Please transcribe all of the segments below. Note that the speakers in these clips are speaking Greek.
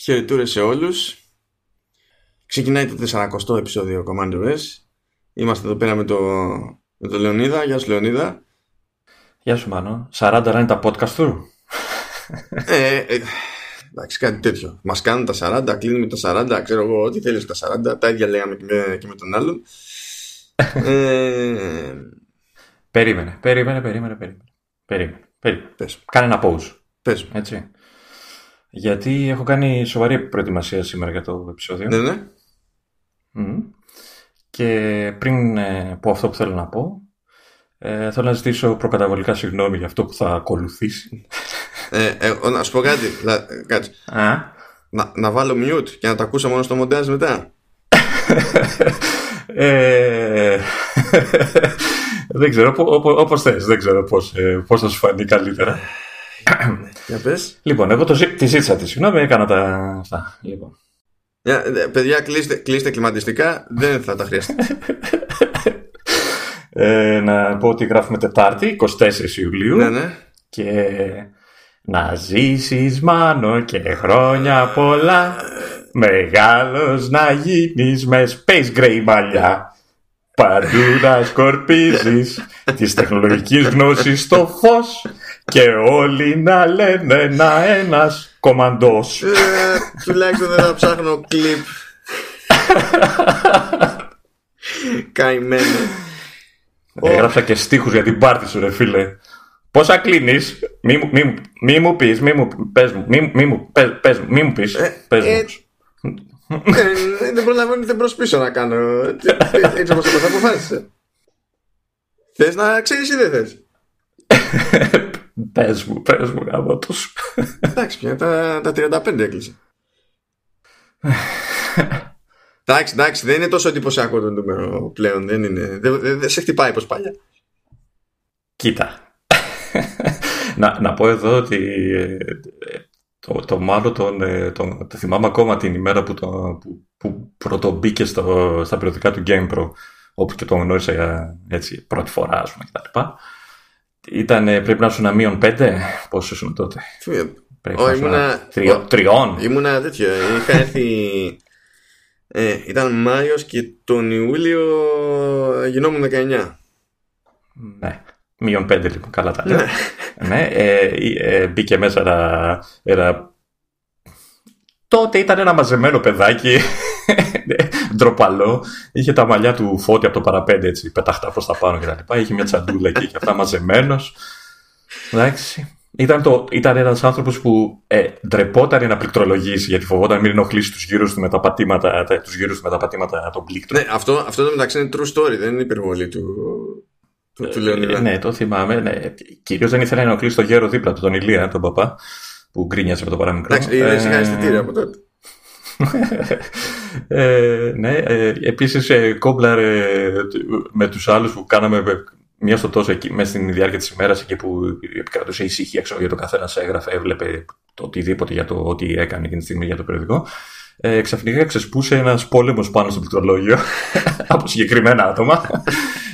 Χαιρετούρε σε όλους. Ξεκινάει το 40ο επεισόδιο Commander S. Είμαστε εδώ πέρα με το, με το Λεωνίδα. Γεια σου Λεωνίδα. Γεια σου Μάνο. 40 είναι τα podcast του. ε, ε, εντάξει, κάτι τέτοιο. Μας κάνουν τα 40, κλείνουμε τα 40, ξέρω εγώ ό,τι θέλεις τα 40. Τα ίδια λέγαμε και με, και με τον άλλον. ε, περίμενε, περίμενε, περίμενε, περίμενε. Περίμενε. περίμενε. Πες. Κάνε ένα pause. Πες. Έτσι. Γιατί έχω κάνει σοβαρή προετοιμασία σήμερα για το επεισόδιο. Ναι, ναι. Και πριν ε, πω αυτό που θέλω να πω, ε, θέλω να ζητήσω προκαταβολικά συγγνώμη για αυτό που θα ακολουθήσει. Ε, ε, να σου πω κάτι. κάτσε. Να, να βάλω mute και να τα ακούσω μόνο στο μοντάζ μετά. ε, δεν ξέρω, όπως θες, δεν ξέρω πώς, ε, πώς θα σου φανεί καλύτερα. Για πες. Λοιπόν, εγώ το, τη ζήτησα τη συγγνώμη, έκανα τα αυτά. Λοιπόν. Για, παιδιά, κλείστε, κλείστε κλιματιστικά, δεν θα τα χρειαστείτε. ε, να πω ότι γράφουμε Τετάρτη, 24 Ιουλίου. Ναι, ναι. Και να ζήσεις μάνο και χρόνια πολλά Μεγάλος να γίνεις με space gray μαλλιά Παντού να σκορπίζεις της τεχνολογικής γνώσης στο φως και όλοι να λένε να ένας κομμαντός. Ε, τουλάχιστον δεν θα ψάχνω κλιπ. Καημένο. Έγραψα και στίχους για την πάρτι σου ρε φίλε. Πόσα κλείνεις, μη, μη, μη μου πεις, μη μου, πες μου, μη, μη μου, πες, πες, μη μου πεις, ε, πες μου. Ε, δεν προλαβαίνω ούτε μπρος πίσω να κάνω. Έτσι όπως το αποφάσισε. Θες να ξέρεις ή δεν θες; Πες μου, πες μου γάμο τους. Εντάξει πια, τα, τα 35 έκλεισε. Εντάξει, εντάξει, δεν είναι τόσο εντυπωσιακό το νούμερο πλέον. Δεν, είναι, δεν, δεν, σε χτυπάει πως παλιά. Κοίτα. να, να πω εδώ ότι ε, το, το μάλλον τον, ε, τον, το θυμάμαι ακόμα την ημέρα που, το, που, που πρωτομπήκε στο, στα περιοδικά του GamePro όπου και τον γνώρισα έτσι, πρώτη φορά ας πούμε κτλ. Ήταν, πρέπει να ήσουν μείον πέντε; Πόσο ήσουν τότε; Πρέπει να ήμουνα... Τριο... Τριών. Ήμουνα τέτοιο. Είχα έρθει. Ε, ήταν Μάιος και τον Ιούλιο γινόμουν 19. Ναι. Μείον πέντε λοιπόν. Καλά τα λέω. ναι. ναι ε, ε, μπήκε μέσα ένα, ένα τότε ήταν ένα μαζεμένο παιδάκι ντροπαλό. Είχε τα μαλλιά του φώτη από το παραπέντε έτσι, πεταχτά προς τα πάνω κτλ. Είχε μια τσαντούλα εκεί και αυτά μαζεμένος. Εντάξει. Ήταν, το, ήταν ένας άνθρωπος που ε, ντρεπόταν να πληκτρολογήσει γιατί φοβόταν μην ενοχλήσει τους γύρους του με τα πατήματα, τους γύρους του με τα πατήματα των πλήκτρων. Ναι, αυτό, αυτό το μεταξύ είναι true story, δεν είναι υπερβολή του, του, του ε, ναι, το θυμάμαι. Ναι. Κυρίως δεν ήθελε να ενοχλήσει το γέρο δίπλα του, τον Ηλία, τον παπά, που γκρίνιασε με το παραμικρό. Εντάξει, είδε είχα αισθητήρια από τότε. ε, ναι, ε, επίσης ε, κόμπλαρε με τους άλλους που κάναμε μία στο τόσο εκεί, μέσα στην διάρκεια της ημέρας εκεί που επικρατούσε ησυχία ξέρω, για το καθένας έγραφε, έβλεπε το οτιδήποτε για το ότι έκανε εκείνη τη στιγμή για το περιοδικό. Ε, ξαφνικά ξεσπούσε ένας πόλεμος πάνω στο πληκτρολόγιο από συγκεκριμένα άτομα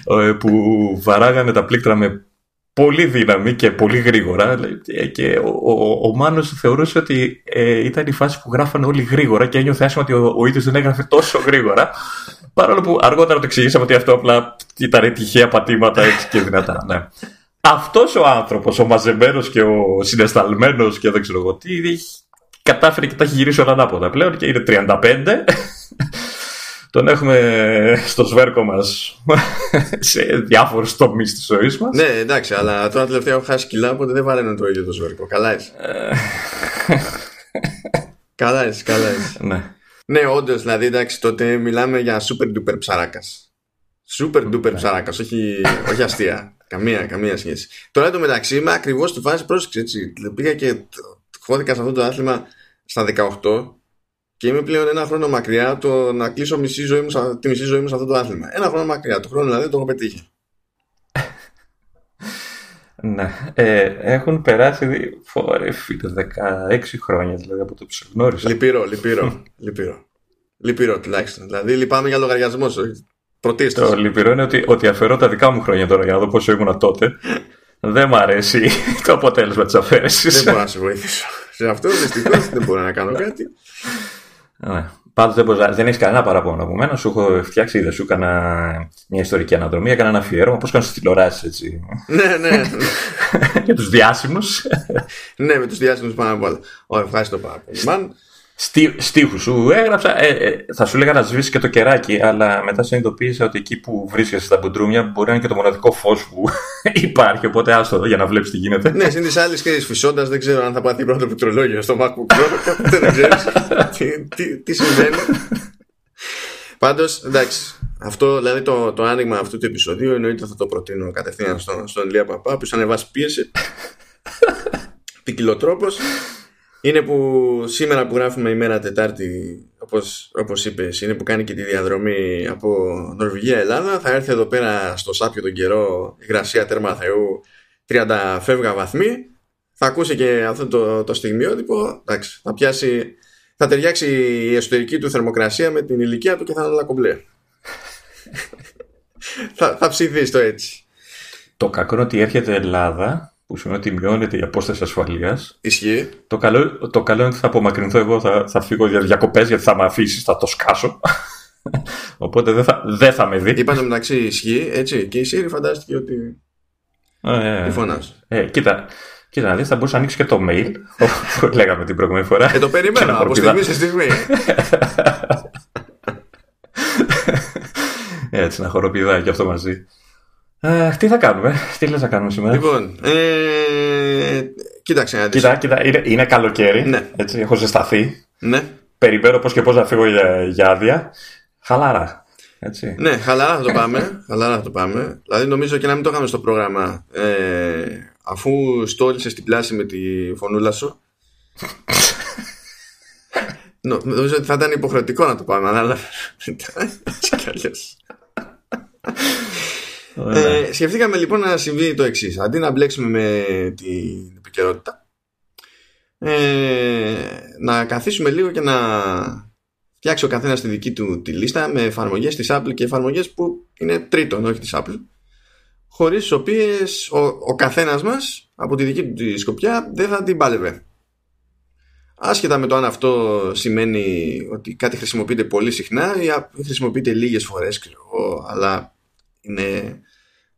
ε, που βαράγανε τα πλήκτρα με πολύ δύναμη και πολύ γρήγορα και ο, ο, ο Μάνος θεωρούσε ότι ε, ήταν η φάση που γράφανε όλοι γρήγορα και ένιωθε άσχημα ότι ο, ο ίδιος δεν έγραφε τόσο γρήγορα παρόλο που αργότερα το εξηγήσαμε ότι αυτό απλά ήταν τυχαία πατήματα έτσι και δυνατά. Ναι. Αυτός ο άνθρωπος, ο μαζεμένος και ο συναισθαλμένος και δεν ξέρω εγώ τι, κατάφερε και τα έχει γυρίσει όλα ανάποδα πλέον και είναι 35 τον έχουμε στο σβέρκο μας σε διάφορους τομείς της ζωής μας. Ναι, εντάξει, αλλά τώρα τελευταία έχω χάσει κιλά, οπότε δεν βαραίνω το ίδιο το σβέρκο. Καλά είσαι. Ε. καλά είσαι, καλά είσαι. Ναι. Ναι, όντως, δηλαδή, εντάξει, τότε μιλάμε για super duper ψαράκας. Super duper ναι. ψαράκας, όχι, όχι αστεία. καμία, καμία σχέση. Τώρα εντωμεταξύ είμαι ακριβώς στη φάση πρόσεξε έτσι. Πήγα και χώθηκα σε αυτό το άθλημα στα 18 και είμαι πλέον ένα χρόνο μακριά το να κλείσω μισή ζωή μου, τη μισή ζωή μου σε αυτό το άθλημα. Ένα χρόνο μακριά. Το χρόνο δηλαδή το έχω πετύχει. ναι. Ε, έχουν περάσει φορέ, 16 χρόνια δηλαδή από το που σε γνώρισα. Λυπηρό, λυπηρό. λυπηρό. λυπηρό τουλάχιστον. Δηλαδή λυπάμαι για λογαριασμός σου. Πρωτίστως. Το λυπηρό είναι ότι, ότι αφαιρώ τα δικά μου χρόνια τώρα για να δω πόσο ήμουν τότε. Δεν μ' αρέσει το αποτέλεσμα της αφαίρεσης. Δεν μπορώ να σε βοηθήσω. σε αυτό δυστυχώς δεν μπορώ να κάνω κάτι. Ναι. Πάντως δεν, δεν έχεις κανένα παράπονο από μένα. Σου έχω φτιάξει, είδες, σου έκανα μια ιστορική αναδρομή, έκανα ένα αφιέρωμα. Πώς κάνω στι τηλεοράσεις, έτσι; ναι, ναι. Για τους διάσημους. ναι, με τους διάσημους πάνω απ' όλα. Ωραία, ευχαριστώ πάρα πολύ. Στί, στίχους σου έγραψα. Ε, ε, θα σου λέγα να σβήσεις και το κεράκι, αλλά μετά συνειδητοποίησα ότι εκεί που βρίσκεσαι στα μπουντρούμια μπορεί να είναι και το μοναδικό φως που υπάρχει. Οπότε άστο για να βλέπεις τι γίνεται. Ναι, συν της άλλης και φυσώντας, δεν ξέρω αν θα πάθει πρώτο πληκτρολόγιο στο MacBook Pro. δεν ξέρεις τι, τι, τι συμβαίνει. Πάντως, εντάξει. Αυτό, δηλαδή το, το άνοιγμα αυτού του επεισοδίου εννοείται θα το προτείνω κατευθείαν στον, στον Ηλία Παπά, που ανεβάσει πίεση. Ποικιλοτρόπος είναι που σήμερα που γράφουμε η μέρα Τετάρτη, όπως, όπως είπες, είναι που κάνει και τη διαδρομή από Νορβηγία Ελλάδα. Θα έρθει εδώ πέρα στο σάπιο τον καιρό η γρασία τέρμα Θεού 30 φεύγα βαθμοί. Θα ακούσει και αυτό το, το στιγμιότυπο. Εντάξει, θα πιάσει, θα ταιριάξει η εσωτερική του θερμοκρασία με την ηλικία του και θα είναι όλα κομπλέ. θα, θα ψηθεί το έτσι. Το κακό είναι ότι έρχεται Ελλάδα που σημαίνει ότι μειώνεται η απόσταση ασφαλείας. Ισχύει. Το καλό, το καλό είναι ότι θα απομακρυνθώ εγώ, θα, θα φύγω για διακοπές γιατί θα με αφήσει, θα το σκάσω. Οπότε δεν θα, δεν θα με δει. Είπαμε μεταξύ ισχύει, έτσι. Και η Σύρη φαντάστηκε ότι. Ε, Τι φωνάζει. Ε, κοίτα, κοίτα να δεις, θα μπορούσα να ανοίξει και το mail, όπω λέγαμε την προηγούμενη φορά. Ε, το περιμένω από στιγμή σε στιγμή. Έτσι, να χοροπηδάει και αυτό μαζί. Ε, τι θα κάνουμε, τι λες να κάνουμε σήμερα; Λοιπόν, ε, κοίταξε να Κοίτα, κοίτα, είναι, είναι καλοκαίρι, ναι. έτσι, έχω ζεσταθεί. Ναι. Περιμένω πώς και πώς να φύγω για, για άδεια. Χαλάρα. Έτσι. Ναι, χαλάρα θα το πάμε. χαλάρα θα το πάμε. Δηλαδή νομίζω και να μην το είχαμε στο πρόγραμμα. Ε, αφού στόλισε την πλάση με τη φωνούλα σου. νομίζω ότι θα ήταν υποχρεωτικό να το πάμε, αλλά. Έτσι κι αλλιώς. Ε, σκεφτήκαμε λοιπόν να συμβεί το εξής. Αντί να μπλέξουμε με την επικαιρότητα, ε, να καθίσουμε λίγο και να φτιάξει ο καθένας τη δική του τη λίστα με εφαρμογές της Apple και εφαρμογές που είναι τρίτον, όχι της Apple, χωρίς τις οποίες ο, ο καθένας μας από τη δική του τη σκοπιά δεν θα την πάλευε. Άσχετα με το αν αυτό σημαίνει ότι κάτι χρησιμοποιείται πολύ συχνά ή χρησιμοποιείται λίγες φορές, αλλά είναι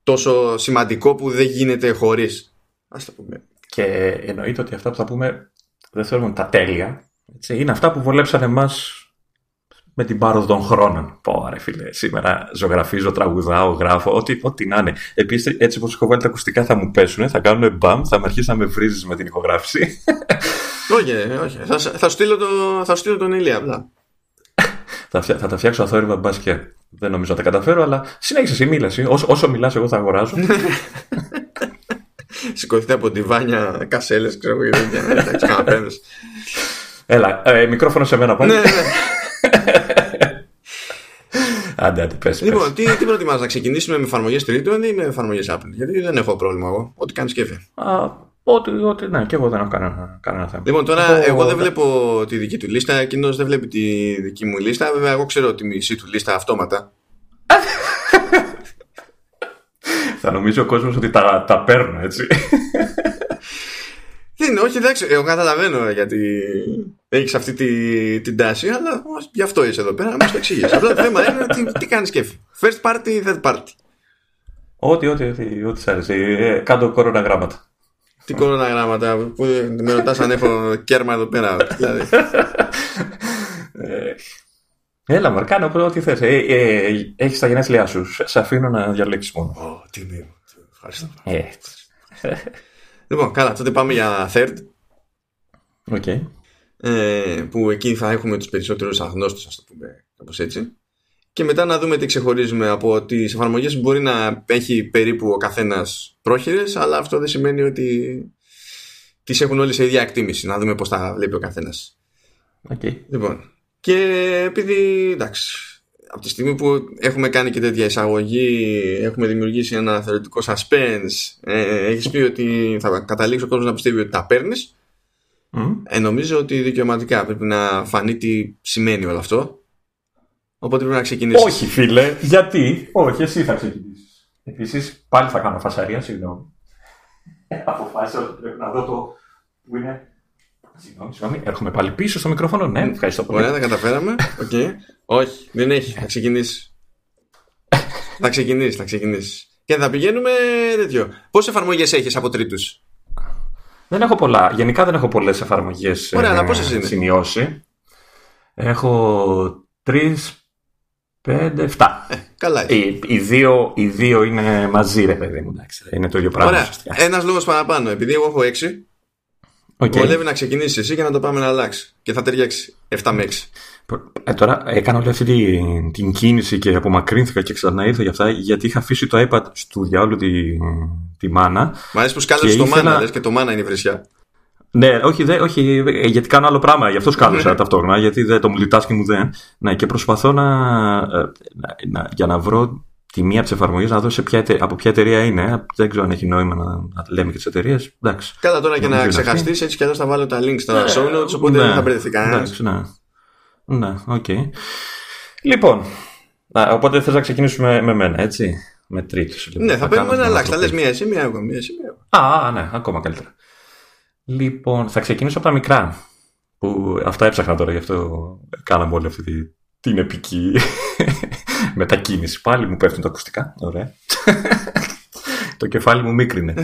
τόσο σημαντικό που δεν γίνεται χωρίς. Ας το πούμε. Και εννοείται ότι αυτά που θα πούμε δεν θέλουν τα τέλεια. Έτσι. Είναι αυτά που βολέψαν εμά με την πάροδο των χρόνων. Πω, ρε φίλε, σήμερα ζωγραφίζω, τραγουδάω, γράφω, ό,τι, ό,τι να είναι. Επίσης, έτσι όπως έχω βάλει τα ακουστικά θα μου πέσουν, θα κάνουν μπαμ, θα με αρχίσει να με βρίζεις με την ηχογράφηση. όχι, όχι. Θα, θα, στείλω το, θα στείλω τον Ηλία απλά. θα, θα τα φτιάξω αθόρυβα μπα και δεν νομίζω να τα καταφέρω, αλλά συνέχισε εσύ, μίλας Όσο, όσο μιλάς, εγώ θα αγοράζω. Σηκωθείτε από τη βάνια κασέλες, ξέρω εγώ, εντάξει, καναπέδε. Έλα, ε, μικρόφωνο σε μένα πάλι. ναι, ναι. Άντε, άντε, πες, Λοιπόν, τι, τι προτιμάς να ξεκινήσουμε με εφαρμογές τρίτων ή με εφαρμογές Apple; Γιατί δεν έχω πρόβλημα εγώ. Ό,τι κάνεις κέφι. Ό,τι, ό,τι, ναι, και εγώ δεν έχω κανένα, κανένα θέμα. Λοιπόν, τώρα εγώ, δεν βλέπω τη δική του λίστα, εκείνος δεν βλέπει τη δική μου λίστα. Βέβαια, εγώ ξέρω τη μισή του λίστα αυτόματα. Θα νομίζει ο κόσμος ότι τα, τα παίρνω, έτσι. Δεν όχι, εντάξει, εγώ καταλαβαίνω γιατί έχεις αυτή τη, την τάση, αλλά γι' αυτό είσαι εδώ πέρα να μας το εξηγήσεις. Απλά το θέμα είναι τι, τι κάνεις κέφι. First party ή third party. Ό,τι, ό,τι, ό,τι, ό,τι σ' αρέσει. Ε, κάτω κοροναγράμματα. Τι κοροναγράμματα που με ρωτάς αν έχω κέρμα εδώ πέρα. Δηλαδή. Ε, έλα, Μαρ, κάνω ό,τι θες. Ε, ε, έχεις τα γενέθλιά σου. Σε αφήνω να διαλέξεις μόνο. Oh, τι μη Ευχαριστώ. Έτσι. Λοιπόν, καλά, τότε πάμε για third. Okay. Ε, που εκεί θα έχουμε τους περισσότερους αγνώστους, ας το πούμε, κάπως έτσι. Και μετά να δούμε τι ξεχωρίζουμε από τις εφαρμογές που μπορεί να έχει περίπου ο καθένας πρόχειρες, αλλά αυτό δεν σημαίνει ότι τις έχουν όλοι σε ίδια εκτίμηση. Να δούμε πώς τα βλέπει ο καθένας. Okay. Λοιπόν, και επειδή, εντάξει, από τη στιγμή που έχουμε κάνει και τέτοια εισαγωγή, έχουμε δημιουργήσει ένα θεωρητικό suspense, ε, έχεις πει ότι θα καταλήξει ο κόσμος να πιστεύει ότι τα παίρνεις. Mm. Ε, νομίζω ότι δικαιωματικά πρέπει να φανεί τι σημαίνει όλο αυτό. Οπότε πρέπει να ξεκινήσεις. Όχι, φίλε, γιατί; Όχι, εσύ θα ξεκινήσεις. Επίσης, πάλι θα κάνω φασαρία, συγγνώμη. Αποφάσισα ότι πρέπει να δω το. που είναι Συγγνώμη, συγγνώμη. Έρχομαι πάλι πίσω στο μικρόφωνο. Ναι, ευχαριστώ πολύ. Ωραία, τα καταφέραμε. Okay. Όχι, δεν έχει. Θα ξεκινήσεις. θα ξεκινήσεις, θα ξεκινήσεις. Και θα πηγαίνουμε τέτοιο. Πόσες εφαρμογές έχεις από τρίτους, Δεν έχω πολλά. Γενικά δεν έχω πολλές εφαρμογές Ωραία, αλλά πόσες είναι; σημειώσει. Έχω τρεις, πέντε, εφτά. Ε, καλά. Οι, οι, δύο, οι δύο είναι μαζί, ρε παιδί μου. Εντάξει, είναι το ίδιο πράγμα. Ωραία. Ένας λόγος παραπάνω. Επειδή εγώ έχω έξι, Okay. Βολεύει να ξεκινήσεις εσύ και να το πάμε να αλλάξει. Και θα ταιριάξει 7 με 6. Ε, τώρα έκανα όλη αυτή την, την κίνηση και απομακρύνθηκα και ξανά ήρθα για αυτά γιατί είχα αφήσει το iPad του διάολου τη, τη μάνα. Μ' αρέσει που σκάλεσε το ήθελα... μάνα, λες και το μάνα είναι η βρεσιά. Ναι, όχι, δε, όχι, ε, γιατί κάνω άλλο πράγμα. Γι' αυτό σκάλωσα ταυτόχρονα. Γιατί δε, το multitasking μου δεν. Ναι, και προσπαθώ να, ε, να, να, για να βρω τη μία από τις εφαρμογές να δω σε ποια, από ποια εταιρεία είναι. Δεν ξέρω αν έχει νόημα να, να λέμε και τις εταιρείες. Κάτσε τώρα και να ξεχαστείς, έτσι κι αλλιώς θα βάλω τα links στα yeah, show notes, οπότε ναι, δεν θα μπερδευτεί κανένας. Ναι, ναι, OK. Okay. Λοιπόν, οπότε θες να ξεκινήσουμε με μένα, έτσι. Με τρίτους. Λοιπόν. Ναι, θα, παίρνουμε εναλλάξ. Θα λες μία εσύ, μία εγώ, μία εσύ, μία εγώ. Α, ναι, ακόμα καλύτερα. Λοιπόν, θα ξεκινήσω από τα μικρά. Που αυτά έψαχνα τώρα, γι' αυτό κάναμε όλη αυτή την επική μετακίνηση. Πάλι μου πέφτουν τα ακουστικά. Ωραία. το κεφάλι μου μίκρινε.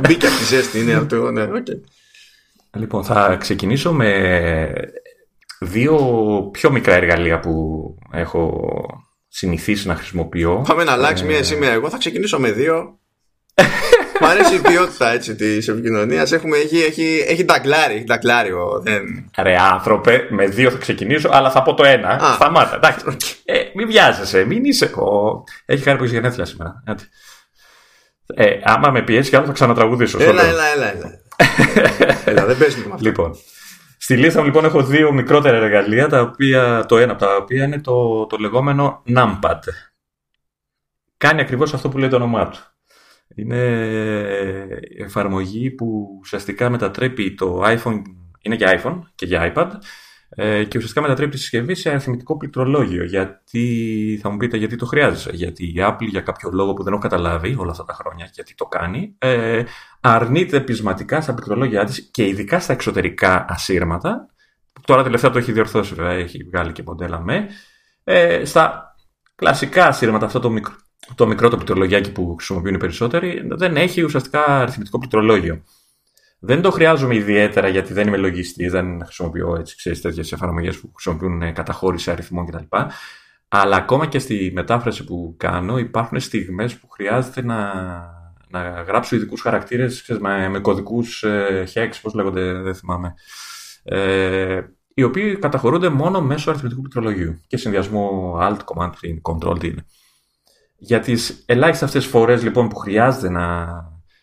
Μπήκε αυτή η ζέστη, είναι αυτό. Ναι, okay. Λοιπόν, θα ξεκινήσω με δύο πιο μικρά εργαλεία που έχω συνηθίσει να χρησιμοποιώ. Πάμε να αλλάξει μία εσύ μία εγώ. Θα ξεκινήσω με δύο. Μ' αρέσει η ποιότητα έτσι της επικοινωνίας. Έχει, έχει, έχει ταγκλάρι. δεν... Ρε άνθρωπε, με δύο θα ξεκινήσω, αλλά θα πω το ένα. Α. Σταμάτα. Εντάξει. Ε, μην βιάζεσαι, μην είσαι. Ο... Έχει χάρη που έχει γενέθλια σήμερα. Ε, άμα με πιέσεις κι άλλο θα ξανατραγουδήσω. Έλα, έλα, έλα, έλα. έλα δεν παίζεις με αυτό. Λοιπόν, στη λίστα μου λοιπόν έχω δύο μικρότερα εργαλεία, τα οποία, το ένα από τα οποία είναι το, το λεγόμενο numpad. Κάνει ακριβώς αυτό που λέει το όνομά του. Είναι εφαρμογή που ουσιαστικά μετατρέπει το iPhone, είναι για iPhone και για iPad, ε, και ουσιαστικά μετατρέπει τη συσκευή σε αριθμητικό πληκτρολόγιο. Γιατί θα μου πείτε γιατί το χρειάζεσαι. Γιατί η Apple για κάποιο λόγο που δεν έχω καταλάβει όλα αυτά τα χρόνια γιατί το κάνει, ε, αρνείται πεισματικά στα πληκτρολόγια της και ειδικά στα εξωτερικά ασύρματα. Τώρα τελευταία το έχει διορθώσει, βέβαια, έχει βγάλει και μοντέλα με. Ε, στα κλασικά ασύρματα, αυτό το μικρό, το μικρό το πληκτρολογιάκι που χρησιμοποιούν οι περισσότεροι, δεν έχει ουσιαστικά αριθμητικό πληκτρολόγιο. Δεν το χρειάζομαι ιδιαίτερα γιατί δεν είμαι λογιστής, δεν χρησιμοποιώ έτσι, ξέρεις, τέτοιες εφαρμογές που χρησιμοποιούν καταχώρηση αριθμών κτλ. Αλλά ακόμα και στη μετάφραση που κάνω υπάρχουν στιγμές που χρειάζεται να, να γράψω ειδικούς χαρακτήρες ξέρεις, με, με κωδικούς ε, hex, πώς λέγονται, δεν θυμάμαι. Ε, οι οποίοι καταχωρούνται μόνο μέσω αριθμητικού πληκτρολογίου και συνδυασμό Alt, Command, Control, τι είναι. Για τις ελάχιστες αυτές φορές λοιπόν που χρειάζεται να,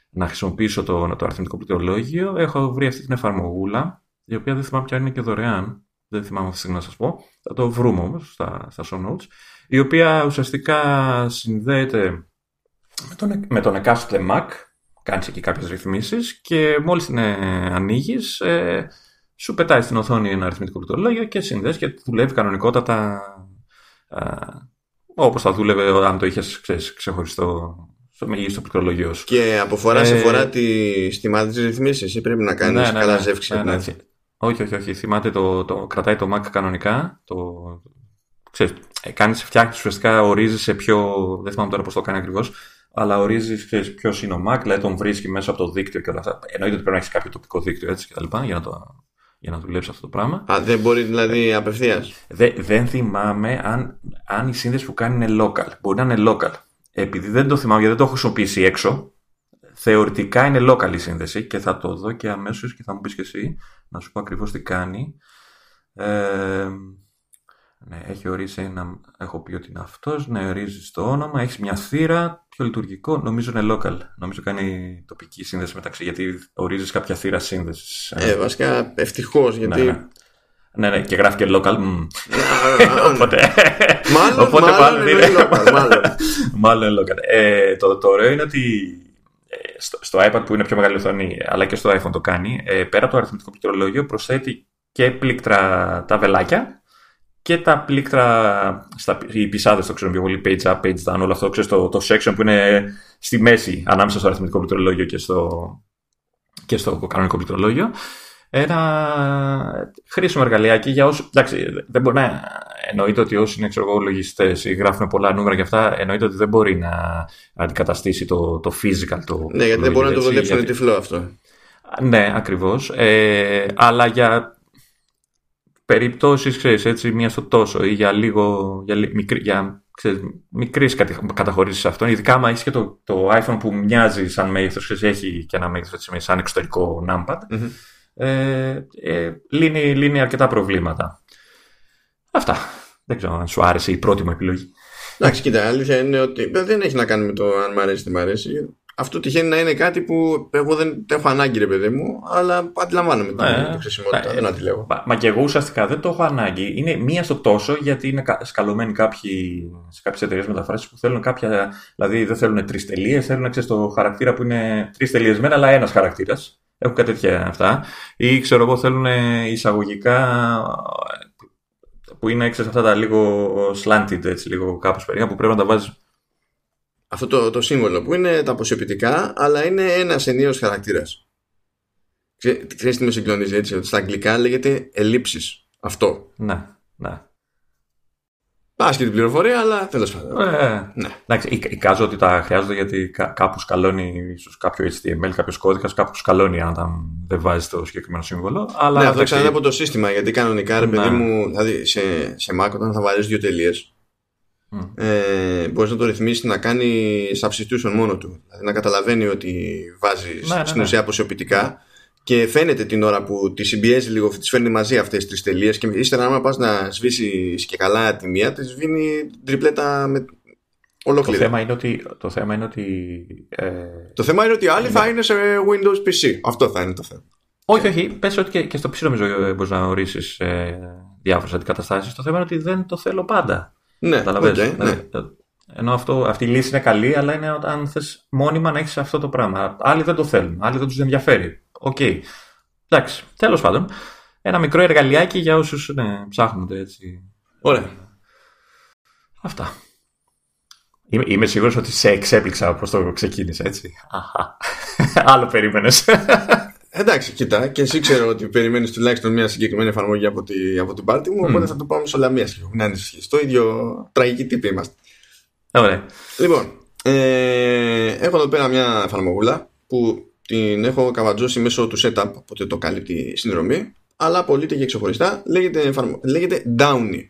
να χρησιμοποιήσω το, το αριθμητικό πληκτρολόγιο, έχω βρει αυτή την εφαρμογούλα, η οποία δεν θυμάμαι πια είναι και δωρεάν. Δεν θυμάμαι αυτή τη στιγμή να σας πω. Θα το βρούμε όμως στα, στα show notes. Η οποία ουσιαστικά συνδέεται με τον, με τον εκάστοτε Mac. Κάνεις εκεί κάποιες ρυθμίσεις και μόλις την ε, ανοίγεις, ε, σου πετάει στην οθόνη ένα αριθμητικό πληκτρολόγιο και συνδέεις και δουλεύει κανονικότατα ε, όπως θα δούλευε αν το είχες ξεχωριστό στο μέγιστο πληκτρολογιό σου. Και από φορά σε ε, φορά τη θυμάται τις ρυθμίσεις ή πρέπει να κάνεις ναι, ναι, καλά ναι, ζεύξη. Ναι, ναι, όχι, όχι, όχι. Θυμάται το, το, κρατάει το Mac κανονικά. Το, ξέρεις, ε, κάνεις, φτιάχνεις ουσιαστικά, ορίζεις σε ποιο. Δεν θυμάμαι τώρα πώς το κάνει ακριβώς. Αλλά ορίζεις ποιος είναι ο Mac, δηλαδή τον βρίσκει μέσα από το δίκτυο και όλα αυτά. Εννοείται ότι πρέπει να έχεις κάποιο τοπικό δίκτυο έτσι και τα λοιπά για να το, για να δουλέψει αυτό το πράγμα. Α, δεν μπορεί δηλαδή απευθείας. Δε, δεν θυμάμαι αν, αν η σύνδεση που κάνει είναι local. Μπορεί να είναι local επειδή δεν το θυμάμαι γιατί δεν το έχω χρησιμοποιήσει έξω, θεωρητικά είναι local η σύνδεση και θα το δω και αμέσως και θα μου πεις και εσύ να σου πω ακριβώς τι κάνει. Ε, ναι, έχει ορίσει ένα, έχω πει ότι είναι αυτός, ναι, ορίζει το όνομα, έχεις μια θύρα, πιο λειτουργικό, νομίζω είναι local. Νομίζω κάνει τοπική σύνδεση μεταξύ, γιατί ορίζεις κάποια θύρα σύνδεσης. Ε, βασικά ευτυχώς, γιατί ναι, ναι. Ναι, ναι, και γράφει και local. Οπότε. Μάλλον, οπότε μάλλον είναι local. Μάλλον, μάλλον είναι local. Ε, το, το ωραίο είναι ότι ε, στο, στο iPad που είναι πιο μεγάλη οθόνη, αλλά και στο iPhone το κάνει, ε, πέρα από το αριθμητικό πληκτρολόγιο προσθέτει και πλήκτρα τα βελάκια και τα πλήκτρα, στα, οι πισάδες το ξέρω πιο πολύ, page up, page down, όλο αυτό, ξέρεις, το, το section που είναι στη μέση ανάμεσα στο αριθμητικό πληκτρολόγιο και στο, και στο κανονικό πληκτρολόγιο. ένα χρήσιμο εργαλειάκι για όσου. Εντάξει, δεν μπορεί να εννοείται ότι όσοι είναι ξέρω, λογιστές ή γράφουν πολλά νούμερα και αυτά, εννοείται ότι δεν μπορεί να αντικαταστήσει το, το physical. Το ναι, γιατί δεν μπορεί να το δουλέψουν γιατί... τυφλό αυτό. Ναι, ακριβώς. Ε, αλλά για περιπτώσεις, ξέρεις, έτσι, μία στο τόσο ή για λίγο. Για, μικρή, για ξέρεις, μικρής καταχωρήσεις αυτών, ειδικά άμα έχεις και το, το iPhone που μοιάζει σαν μέγεθος, έχει και ένα μέγεθος σαν εξωτερικό numpad, mm-hmm ε, ε, λύνει, λύνει αρκετά προβλήματα. Αυτά. Δεν ξέρω αν σου άρεσε η πρώτη μου επιλογή. Εντάξει, κοίτα, αλήθεια είναι ότι δεν έχει να κάνει με το αν μ' αρέσει ή δεν μ' αρέσει. Αυτό τυχαίνει να είναι κάτι που εγώ δεν έχω ανάγκη, ρε παιδί μου, αλλά αντιλαμβάνομαι την ε, χρησιμότητα. Ε, δεν αντιλέγω. Μα, μα και εγώ ουσιαστικά δεν το έχω ανάγκη. Είναι μία στο τόσο, γιατί είναι σκαλωμένοι κάποιοι σε κάποιες εταιρείες μεταφράσεις που θέλουν κάποια. Δηλαδή δεν θέλουν τρεις τελείες, θέλουν ξέρεις, το χαρακτήρα που είναι τρεις τελείες μένα, αλλά ένας χαρακτήρας. Έχουν κάτι τέτοια αυτά. Ή ξέρω εγώ θέλουν εισαγωγικά που είναι έξω αυτά τα λίγο slanted, έτσι, λίγο κάπως περίεργα που πρέπει να τα βάζεις αυτό το, το σύμβολο που είναι τα αποσιοποιητικά αλλά είναι ένας ενίος χαρακτήρας ξέρεις τι με συγκλονίζει έτσι ότι στα αγγλικά λέγεται ελλείψεις αυτό ναι, ναι Πας και την πληροφορία, αλλά τέλος πάντων. Ε, ναι. Εντάξει, εικάζω ότι τα χρειάζονται γιατί κάπου σκαλώνει ίσως κάποιο HTML, κάποιος κώδικας, κάπου σκαλώνει αν δεν βάζει το συγκεκριμένο σύμβολο. Αλλά ναι, αυτό εξαρτάται από το σύστημα. Γιατί κανονικά, ρε παιδί ναι. μου, δηλαδή σε, σε Mac όταν θα βάλεις δύο τελείες, mm. ε, μπορείς να το ρυθμίσεις να κάνει substitution μόνο του. Δηλαδή να καταλαβαίνει ότι βάζει ναι, ναι, στην ουσία αποσιοποιητικά και φαίνεται την ώρα που τη συμπιέζει λίγο, τις φέρνει μαζί αυτές τις τρει τελείες και ύστερα, άμα πας να σβήσεις και καλά τη μία, της σβήνει τριπλέτα με ολόκληρη. Το θέμα είναι ότι. Το θέμα είναι ότι, ε... το θέμα είναι ότι άλλοι θα είναι σε Windows PC. Αυτό θα είναι το θέμα. Όχι, όχι. Πες ότι και, και στο PC νομίζω ε, μπορείς να ορίσεις ε, διάφορες αντικαταστάσεις. Το θέμα είναι ότι δεν το θέλω πάντα. Ναι, okay, ναι. ναι. Ενώ αυτό, αυτή η λύση είναι καλή, αλλά είναι όταν θες μόνιμα να έχεις αυτό το πράγμα. Άλλοι δεν το θέλουν. Άλλοι δεν τους ενδιαφέρει. OK. Okay. Εντάξει, τέλος πάντων. Ένα μικρό εργαλειάκι για όσους ναι, ψάχνονται έτσι. Ωραία. Αυτά. Είμαι, είμαι σίγουρος ότι σε εξέπληξα προς το ξεκίνησε, έτσι. Άλλο περίμενες. Εντάξει, κοιτά, και εσύ ξέρω ότι περιμένεις τουλάχιστον μια συγκεκριμένη εφαρμογή από, τη, από την πάρτι μου, mm. οπότε θα το πάμε σε όλα μία Να ανησυχεί. Το ίδιο τραγική τύπη είμαστε. Ωραία. Λοιπόν, ε, έχω εδώ πέρα μια εφαρμογούλα που την έχω καβατζώσει μέσω του setup, οπότε το καλύπτει η συνδρομή, αλλά απολύτω και ξεχωριστά. Λέγεται, λέγεται Downy.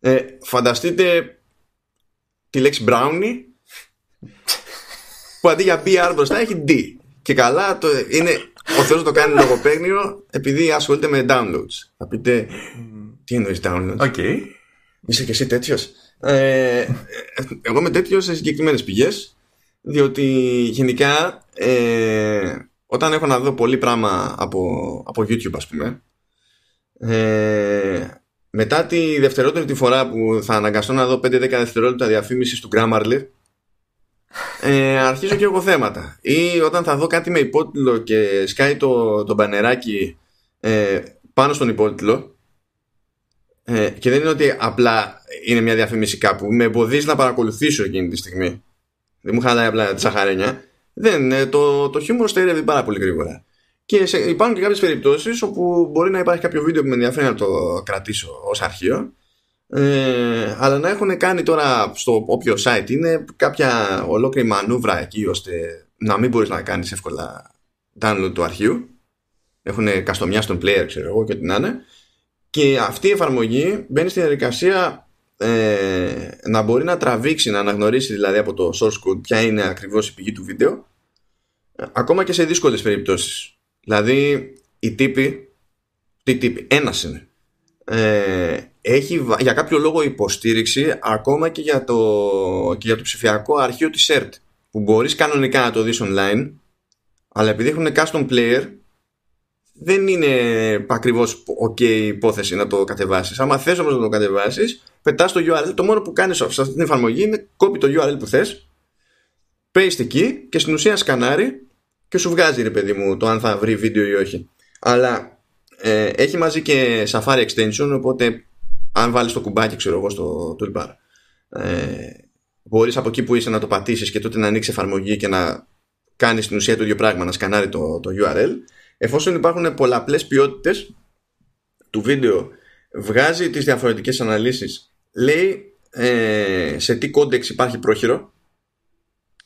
Ε, φανταστείτε τη λέξη Brownie που αντί για BR μπροστά έχει D. Και καλά, το, είναι, ο Θεός το κάνει λογοπαίγνιο επειδή ασχολείται με downloads. Θα πείτε, τι εννοείς downloads; Okay. Είσαι και εσύ τέτοιος; Ε, εγώ είμαι τέτοιος σε συγκεκριμένες πηγές διότι γενικά ε, όταν έχω να δω πολύ πράγμα από, από YouTube ας πούμε ε, μετά τη δευτερότερη φορά που θα αναγκαστώ να δω 5-10 δευτερόλεπτα διαφήμισης του Grammarly ε, αρχίζω και εγώ θέματα ή όταν θα δω κάτι με υπότιτλο και σκάει το, το μπανεράκι ε, πάνω στον υπότιτλο ε, και δεν είναι ότι απλά είναι μια διαφήμιση κάπου με εμποδίζει να παρακολουθήσω εκείνη τη στιγμή δεν μου χαλάει απλά τη σαχαρένια. Δεν, ε, το, το χιούμορ στερεύει πάρα πολύ γρήγορα. Και σε, υπάρχουν και κάποιες περιπτώσεις όπου μπορεί να υπάρχει κάποιο βίντεο που με ενδιαφέρει να το κρατήσω ως αρχείο. Ε, αλλά να έχουν κάνει τώρα στο όποιο site είναι κάποια ολόκληρη μανούβρα εκεί ώστε να μην μπορείς να κάνεις εύκολα download του αρχείου. Έχουν καστομιά στον player, ξέρω εγώ και ό,τι να είναι. Και αυτή η εφαρμογή μπαίνει στη διαδικασία ε, να μπορεί να τραβήξει, να αναγνωρίσει δηλαδή από το source code ποια είναι ακριβώς η πηγή του βίντεο ε, ακόμα και σε δύσκολες περιπτώσεις. Δηλαδή η τύπη, τι τύπη, ένας είναι. Ε, έχει για κάποιο λόγο υποστήριξη ακόμα και για το, και για το ψηφιακό αρχείο της CERT που μπορείς κανονικά να το δεις online αλλά επειδή έχουν custom player δεν είναι ακριβώς ok υπόθεση να το κατεβάσεις. Άμα θες όμως να το κατεβάσεις, πετάς το URL. Το μόνο που κάνεις σε αυτή την εφαρμογή είναι κόπη το URL που θες, paste εκεί και στην ουσία σκανάρει και σου βγάζει ρε παιδί μου το αν θα βρει βίντεο ή όχι. Αλλά ε, έχει μαζί και Safari extension, οπότε αν βάλεις το κουμπάκι, ξέρω εγώ, στο toolbar, ε, μπορείς από εκεί που είσαι να το πατήσεις και τότε να ανοίξεις εφαρμογή και να κάνεις στην ουσία το ίδιο πράγμα, να σκανάρει το, το URL εφόσον υπάρχουν πολλαπλές ποιότητες του βίντεο βγάζει τις διαφορετικές αναλύσεις λέει ε, σε τι codecs υπάρχει πρόχειρο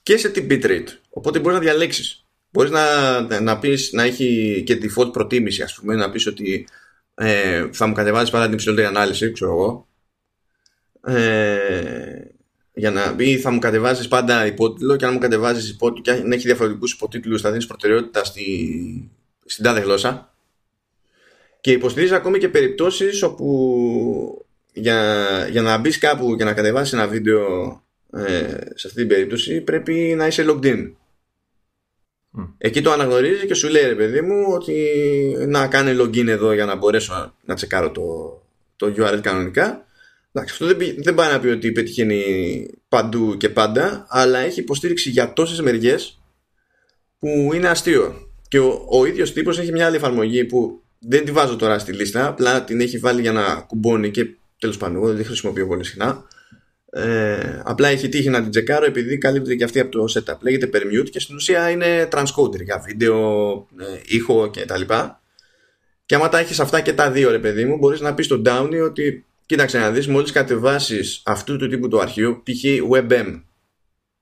και σε τι bitrate. Οπότε μπορείς να διαλέξεις. Μπορείς να, να, πεις, να έχει και default προτίμηση ας πούμε να πεις ότι ε, θα μου κατεβάζεις πάντα την ψηλότερη ανάλυση ξέρω εγώ ε, για να ή θα μου κατεβάζεις πάντα υπότιτλο και αν μου κατεβάζεις υπότιτλο και αν έχει διαφορετικούς υποτίτλους θα δίνεις προτεραιότητα στη, στην τάδε γλώσσα και υποστηρίζεις ακόμη και περιπτώσεις όπου για, για να μπεις κάπου και να κατεβάσεις ένα βίντεο ε, σε αυτή την περίπτωση πρέπει να είσαι logged in. Εκεί το αναγνωρίζει και σου λέει ρε παιδί μου ότι να κάνει login εδώ για να μπορέσω να τσεκάρω το, το URL κανονικά. Εντάξει, αυτό δεν, δεν πάει να πει ότι πετυχαίνει παντού και πάντα, αλλά έχει υποστήριξη για τόσες μεριές που είναι αστείο. Και ο, ο ίδιος τύπος έχει μια άλλη εφαρμογή που δεν τη βάζω τώρα στη λίστα, απλά την έχει βάλει για να κουμπώνει και τέλος πάντων, εγώ δεν τη χρησιμοποιώ πολύ συχνά. Ε, απλά έχει τύχει να την τσεκάρω επειδή καλύπτεται και αυτή από το setup. Λέγεται permute και στην ουσία είναι transcoder για βίντεο, ε, ήχο κτλ. Και, και άμα τα έχεις αυτά και τα δύο, ρε παιδί μου, μπορείς να πεις στον Downey ότι κοίταξε να δεις, μόλις κατεβάσεις αυτού του τύπου το αρχείο, π.χ. WebM,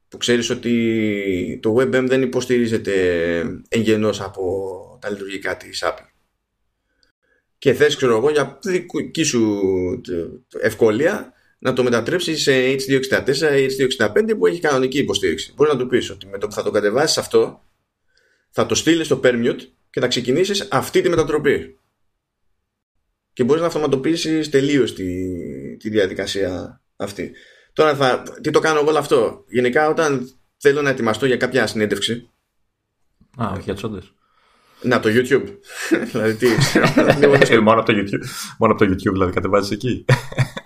που ξέρεις ότι το WebM δεν υποστηρίζεται εγγενώς από τα λειτουργικά της Apple και θες ξέρω εγώ για δική σου ευκολία να το μετατρέψει σε H264 ή H265 που έχει κανονική υποστήριξη. Μπορεί να του πεις ότι με το που θα το κατεβάσεις αυτό θα το στείλεις στο permute και θα ξεκινήσεις αυτή τη μετατροπή. Και μπορείς να αυτοματοποιήσεις τελείως τη, τη διαδικασία αυτή. Τώρα θα, τι το κάνω εγώ όλο αυτό; Γενικά όταν θέλω να ετοιμαστώ για κάποια συνέντευξη. Α, όχι για τσόντες. Να, το YouTube. δηλαδή τι. Ε, μόνο, από το YouTube, μόνο από το YouTube δηλαδή κατεβάζεις εκεί.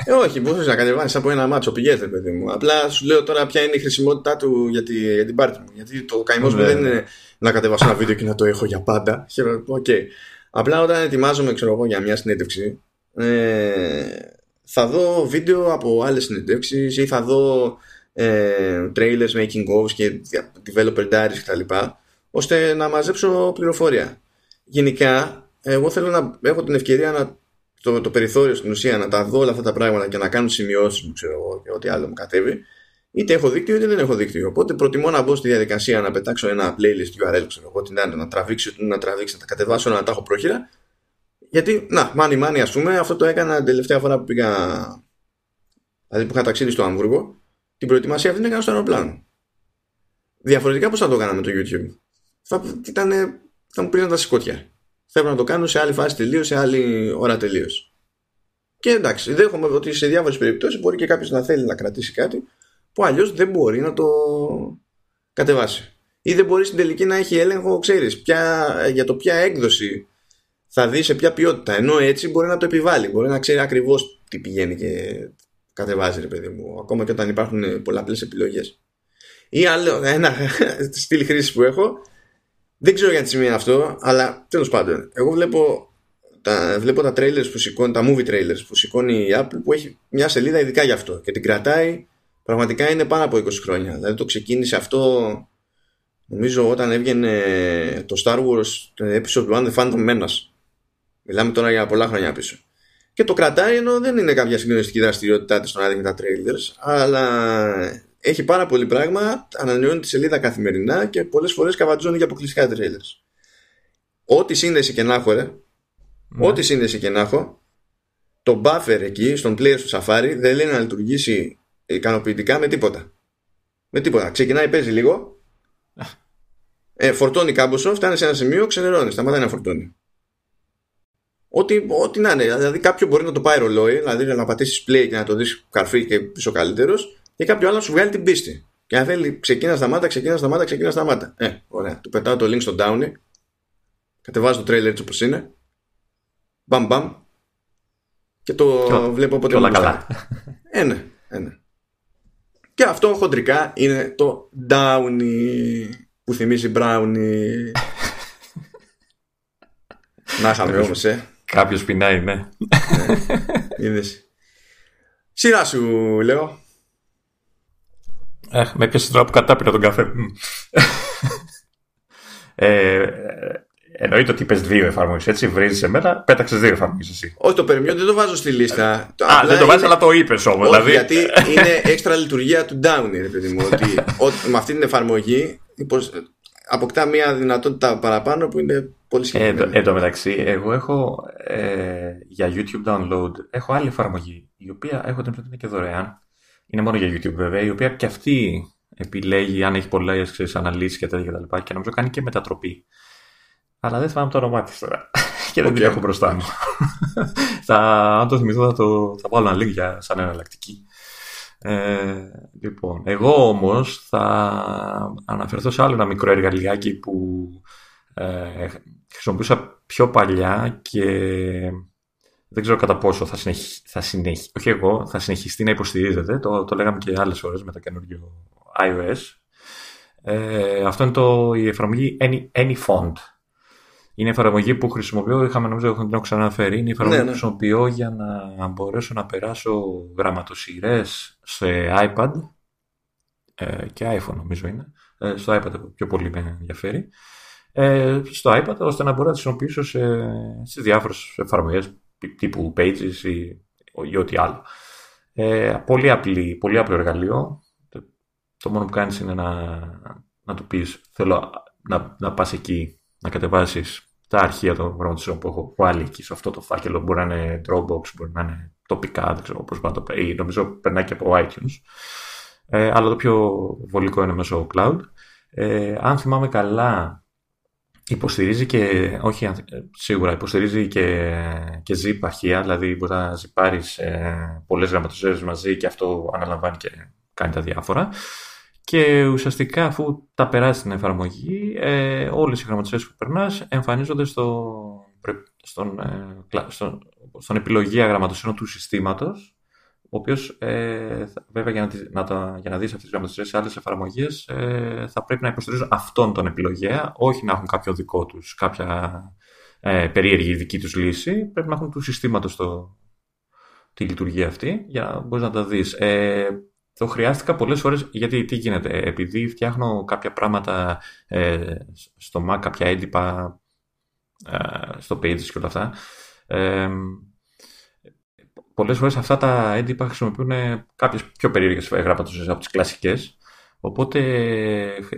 ε, όχι, μπορεί να κατεβάσεις από ένα μάτσο πηγαίνει, παιδί μου. Απλά σου λέω τώρα ποια είναι η χρησιμότητά του για, τη, για την πάρτι μου. Γιατί το καημός μου ναι. δεν είναι να κατεβάσω ένα βίντεο και να το έχω για πάντα. Okay. Απλά όταν ετοιμάζομαι ξέρω εγώ, για μια συνέντευξη, ε, θα δω βίντεο από άλλες συνέντευξει ή θα δω ε, trailers, making ofs και developer diaries κτλ ώστε να μαζέψω πληροφορία. Γενικά, εγώ θέλω να έχω την ευκαιρία να το, το περιθώριο στην ουσία να τα δω όλα αυτά τα πράγματα και να κάνω σημειώσεις μου, ξέρω εγώ, και ό,τι άλλο μου κατέβει. Είτε έχω δίκτυο είτε δεν έχω δίκτυο. Οπότε προτιμώ να μπω στη διαδικασία να πετάξω ένα playlist URL, ξέρω εγώ, την άλλη, να τραβήξω, να τραβήξω, να τα κατεβάσω, να τα έχω πρόχειρα. Γιατί, να, μάνι μάνι, ας πούμε, αυτό το έκανα την τελευταία φορά που πήγα. Δηλαδή που είχα ταξίδι στο Αμβούργο, την προετοιμασία αυτή την έκανα στο αεροπλάνο. Διαφορετικά πώς θα το έκανα με το YouTube θα, ήταν, θα μου πήραν τα σηκώτια. Θα να το κάνω σε άλλη φάση τελείως, σε άλλη ώρα τελείως. Και εντάξει, δέχομαι ότι σε διάφορες περιπτώσεις μπορεί και κάποιος να θέλει να κρατήσει κάτι που αλλιώς δεν μπορεί να το κατεβάσει. Ή δεν μπορεί στην τελική να έχει έλεγχο, ξέρεις, για το ποια έκδοση θα δει σε ποια ποιότητα. Ενώ έτσι μπορεί να το επιβάλλει, μπορεί να ξέρει ακριβώς τι πηγαίνει και κατεβάζει, ρε παιδί μου, ακόμα και όταν υπάρχουν πολλαπλές επιλογές. Ή άλλο, ένα στυλ χρήσης που έχω δεν ξέρω για τι σημαίνει αυτό, αλλά τέλος πάντων, εγώ βλέπω τα, βλέπω τα trailers που σηκώνει, τα movie trailers που σηκώνει η Apple που έχει μια σελίδα ειδικά γι' αυτό και την κρατάει πραγματικά είναι πάνω από 20 χρόνια. Δηλαδή το ξεκίνησε αυτό νομίζω όταν έβγαινε το Star Wars το episode 1 The Phantom Menace. Μιλάμε τώρα για πολλά χρόνια πίσω. Και το κρατάει ενώ δεν είναι κάποια συγκλονιστική δραστηριότητά της να δείχνει τα trailers, αλλά έχει πάρα πολύ πράγμα, ανανεώνει τη σελίδα καθημερινά και πολλές φορές καβατζώνει για αποκλειστικά trailers. Ό,τι σύνδεση και να έχω, ρε, ναι. ό,τι σύνδεση και να έχω, το buffer εκεί στον player του Safari δεν λέει να λειτουργήσει ικανοποιητικά με τίποτα. Με τίποτα. Ξεκινάει, παίζει λίγο, ε, φορτώνει κάμποσο, φτάνει σε ένα σημείο, ξενερώνει, σταματάει να φορτώνει. Ό,τι, ό,τι να είναι. Δηλαδή, κάποιο μπορεί να το πάει ρολόι, δηλαδή να πατήσεις play και να το δεις καρφί και πίσω καλύτερος, και κάποιο άλλο σου βγάλει την πίστη. Και αν θέλει, ξεκίνα σταμάτα, ξεκίνα σταμάτα, ξεκίνα σταμάτα. Ε, ωραία. Του πετάω το link στο Downey. Κατεβάζω το trailer έτσι όπως είναι. Μπαμ μπαμ. Και το και, βλέπω από όλα καλά. Ε, ναι, ε, ναι. Και αυτό χοντρικά είναι το Downey που θυμίζει Brownie. Να είχαμε όμω, ε. Κάποιος πεινάει, ναι. ναι. Σειρά σου, λέω. Ε, με έπιασε τώρα που κατάπηρα τον καφέ. ε, Εννοείται ότι είπες δύο εφαρμογές. Έτσι, βρίζεις εμένα, πέταξες δύο εφαρμογές εσύ. Όχι, το Permute δεν το βάζω στη λίστα. Α, δεν το βάζεις, αλλά το είπες όμως. Δηλαδή... Γιατί είναι έξτρα λειτουργία του Downy, ρε παιδί μου. ότι, με αυτή την εφαρμογή αποκτά μια δυνατότητα παραπάνω που είναι πολύ συγκεκριμένη. Ε, εν τω μεταξύ, εγώ έχω ε, για YouTube download έχω άλλη εφαρμογή η οποία έχω την είναι και δωρεάν. Είναι μόνο για YouTube βέβαια, η οποία και αυτή επιλέγει αν έχει πολλές αναλύσεις και τέτοια κτλ. Και, και νομίζω κάνει και μετατροπή. Αλλά δεν θυμάμαι το όνομά της τώρα. και δεν okay. την έχω μπροστά μου. θα, αν το θυμηθώ θα, το, θα βάλω ένα link για, σαν εναλλακτική. Ε, λοιπόν, εγώ όμως θα αναφερθώ σε άλλο ένα μικρό εργαλειάκι που ε, χρησιμοποιούσα πιο παλιά και δεν ξέρω κατά πόσο θα, συνεχίσει, θα συνεχίσει, όχι εγώ, θα συνεχιστεί να υποστηρίζεται. Το, το λέγαμε και άλλες φορές με το καινούργιο iOS. Ε, αυτό είναι το, η εφαρμογή Any, AnyFont. Είναι εφαρμογή που χρησιμοποιώ, είχαμε νομίζω ότι την έχω ξαναφέρει. Είναι η εφαρμογή ναι, ναι. που χρησιμοποιώ για να μπορέσω να περάσω γραμματοσυρές σε iPad ε, και iPhone νομίζω είναι. Ε, στο iPad πιο πολύ με ενδιαφέρει. Ε, στο iPad ώστε να μπορώ να τις χρησιμοποιήσω σε, σε διάφορες εφαρμογές τύπου Pages ή, ή ό,τι άλλο. Ε, πολύ, απλή, πολύ απλό εργαλείο. Το, το μόνο που κάνεις είναι να, να του πεις θέλω να, να πας εκεί να κατεβάσεις τα αρχεία των γραμματισών που έχω βάλει εκεί σε αυτό το φάκελο. Μπορεί να είναι Dropbox, μπορεί να είναι τοπικά, δεν ξέρω πώς να το πει. Νομίζω περνάει και από iTunes. Ε, αλλά το πιο βολικό είναι μέσω cloud. Ε, αν θυμάμαι καλά, υποστηρίζει και, όχι ε, σίγουρα, υποστηρίζει και, και zip αρχεία, δηλαδή μπορεί να ζυπάρεις ε, πολλές γραμματοσέρες μαζί και αυτό αναλαμβάνει και κάνει τα διάφορα. Και ουσιαστικά αφού τα περάσει στην εφαρμογή, ε, όλες οι γραμματοσφαίρες που περνάς εμφανίζονται στο, στον, ε, στον, στον επιλογή γραμματοσφαίρων του συστήματος, ο οποίος ε, βέβαια για να, να, για να δεις αυτές τις γραμματοσφαίρες σε άλλες εφαρμογές ε, θα πρέπει να υποστηρίζουν αυτόν τον επιλογέα, όχι να έχουν κάποιο δικό τους, κάποια ε, περίεργη δική τους λύση, πρέπει να έχουν του συστήματος το, τη λειτουργία αυτή για να μπορείς να τα δεις. Ε, το χρειάστηκα πολλές φορές, γιατί τι γίνεται, επειδή φτιάχνω κάποια πράγματα ε, στο Mac, κάποια έντυπα ε, στο Pages και όλα αυτά, ε, πολλές φορές αυτά τα έντυπα χρησιμοποιούν κάποιες πιο περίεργες γράμματος από τις κλασικές, Οπότε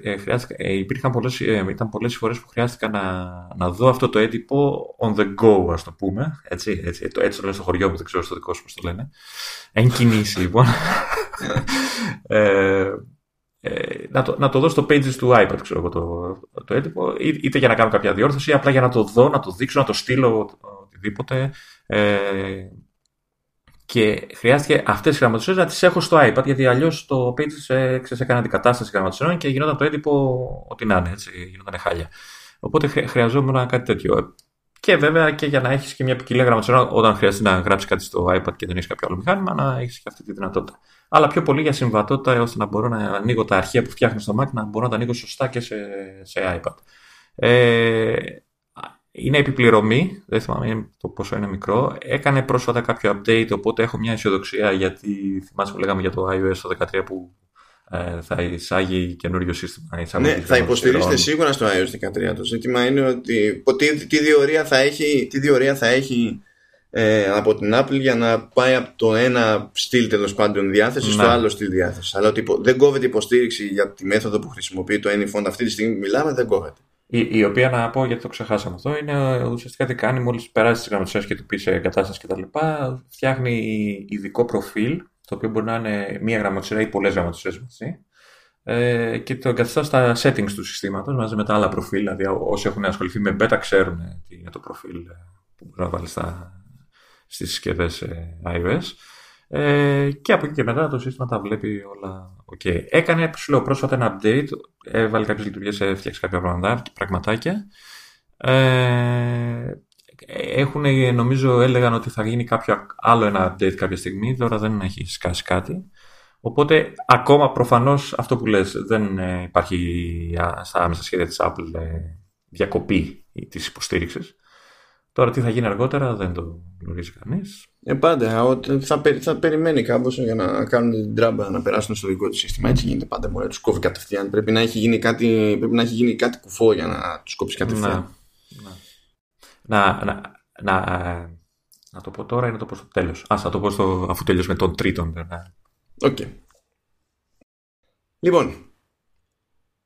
ε, χρειάστηκα, ε, υπήρχαν πολλές, ε, ήταν πολλές φορές που χρειάστηκα να, να δω αυτό το έντυπο on the go, ας το πούμε. Έτσι, έτσι, το, έτσι το λένε στο χωριό μου, δεν ξέρω στο δικό σου πώς το λένε. Εν κινήσει, λοιπόν. ε, ε, να, το, να το δω στο pages του iPad, ξέρω εγώ, το, το έντυπο, είτε για να κάνω κάποια διόρθωση, ή απλά για να το δω, να το δείξω, να το στείλω οτιδήποτε. Ε, και χρειάστηκε αυτές τι γραμματοσύρε να τις έχω στο iPad, γιατί αλλιώς το Pages ε, έκανε αντικατάσταση γραμματοσύρων και γινόταν το έντυπο ό,τι να είναι, έτσι, γινόταν χάλια. Οπότε χρειαζόμουν κάτι τέτοιο. Και βέβαια και για να έχεις και μια ποικιλία γραμματοσύρων, όταν χρειάζεται να γράψεις κάτι στο iPad και δεν έχεις κάποιο άλλο μηχάνημα, να έχεις και αυτή τη δυνατότητα. Αλλά πιο πολύ για συμβατότητα, ώστε να μπορώ να ανοίγω τα αρχεία που φτιάχνω στο Mac, να μπορώ να τα ανοίγω σωστά και σε, σε iPad. Ε, είναι επιπληρωμή, δεν θυμάμαι το πόσο είναι μικρό. Έκανε πρόσφατα κάποιο update, οπότε έχω μια αισιοδοξία γιατί θυμάσαι που λέγαμε για το iOS το 13 που ε, θα εισάγει καινούριο σύστημα. Ναι, θα υποστηρίζετε σίγουρα στο iOS 13. Το ζήτημα είναι ότι τι, τι διορία θα έχει, τι διορία θα έχει ε, από την Apple για να πάει από το ένα στυλ τέλος πάντων διάθεσης ναι. στο άλλο στυλ διάθεσης. Αλλά ότι δεν κόβεται υποστήριξη για τη μέθοδο που χρησιμοποιεί το AnyFont αυτή τη στιγμή μιλάμε, δεν κόβεται. Η, η οποία να πω γιατί το ξεχάσαμε αυτό είναι ουσιαστικά τι κάνει μόλις περάσει τις γραμματοσφαίρε και του πει εγκατάσταση κτλ. Φτιάχνει ειδικό προφίλ το οποίο μπορεί να είναι μία γραμματοσφαίρα ή πολλές γραμματοσφαίρε μαζί ε, και το εγκαθιστά στα settings του συστήματος μαζί με τα άλλα προφίλ. Δηλαδή, όσοι έχουν ασχοληθεί με beta ξέρουν τι είναι το προφίλ ε, που μπορεί να βάλεις στις συσκευές ε, iOS. Ε, και από εκεί και μετά το σύστημα τα βλέπει όλα ok. Έκανε, σου λέω, πρόσφατα ένα update, έβαλε κάποιες λειτουργίες, έφτιαξε κάποια πραγματάκια. Ε, έχουν, νομίζω, έλεγαν ότι θα γίνει κάποιο άλλο ένα update κάποια στιγμή, τώρα δεν έχει σκάσει κάτι. Οπότε, ακόμα προφανώς αυτό που λες, δεν ε, υπάρχει στα άμεσα σχέδια της Apple ε, διακοπή της υποστήριξης. Τώρα τι θα γίνει αργότερα δεν το γνωρίζει κανείς. Ε, πάντα. Θα, θα περιμένει κάπως για να κάνουν την τράμπα να περάσουν στο δικό του σύστημα. Έτσι γίνεται πάντα. Μπορεί να τους κόβει κατευθείαν. Πρέπει να έχει γίνει κάτι, πρέπει να έχει γίνει κάτι κουφό για να τους κόψει κατευθείαν. Να, να, να, να το πω τώρα ή να το πω στο τέλος. Ας, θα το πω στο, αφού τελειώσουμε των τρίτων. OK. Okay. Λοιπόν,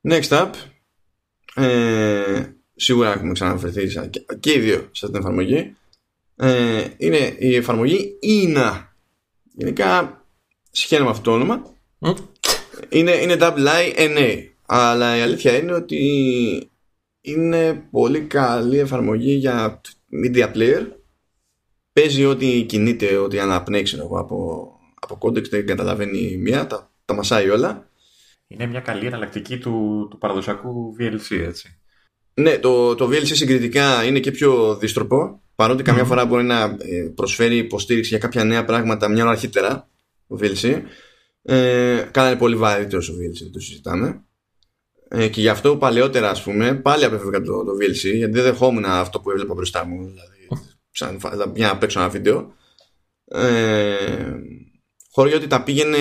next up, ε, σίγουρα έχουμε ξαναφερθεί και οι δύο σε αυτή την εφαρμογή, ε, είναι η εφαρμογή IINA. Γενικά, συχαίνω αυτό το όνομα. Είναι, είναι IINA. Αλλά η αλήθεια είναι ότι είναι πολύ καλή εφαρμογή για media player. Παίζει ό,τι κινείται, ό,τι αναπνέει εγώ από, από context, δεν καταλαβαίνει μία, τα, τα μασάει όλα. Είναι μια καλή εναλλακτική του, του παραδοσιακού VLC, έτσι. Ναι, το, το VLC συγκριτικά είναι και πιο δίστροπο, παρότι καμιά φορά μπορεί να ε, προσφέρει υποστήριξη για κάποια νέα πράγματα μια ώρα αρχίτερα, το VLC. Ε, κάνανε πολύ βαρύτερο το VLC, το συζητάμε. Ε, και γι' αυτό παλαιότερα, ας πούμε, πάλι απέφευγα το, το VLC, γιατί δεν δεχόμουν αυτό που έβλεπα μπροστά μου. Δηλαδή, σαν, για να παίξω ένα βίντεο. Ε, χώρο ότι τα πήγαινε,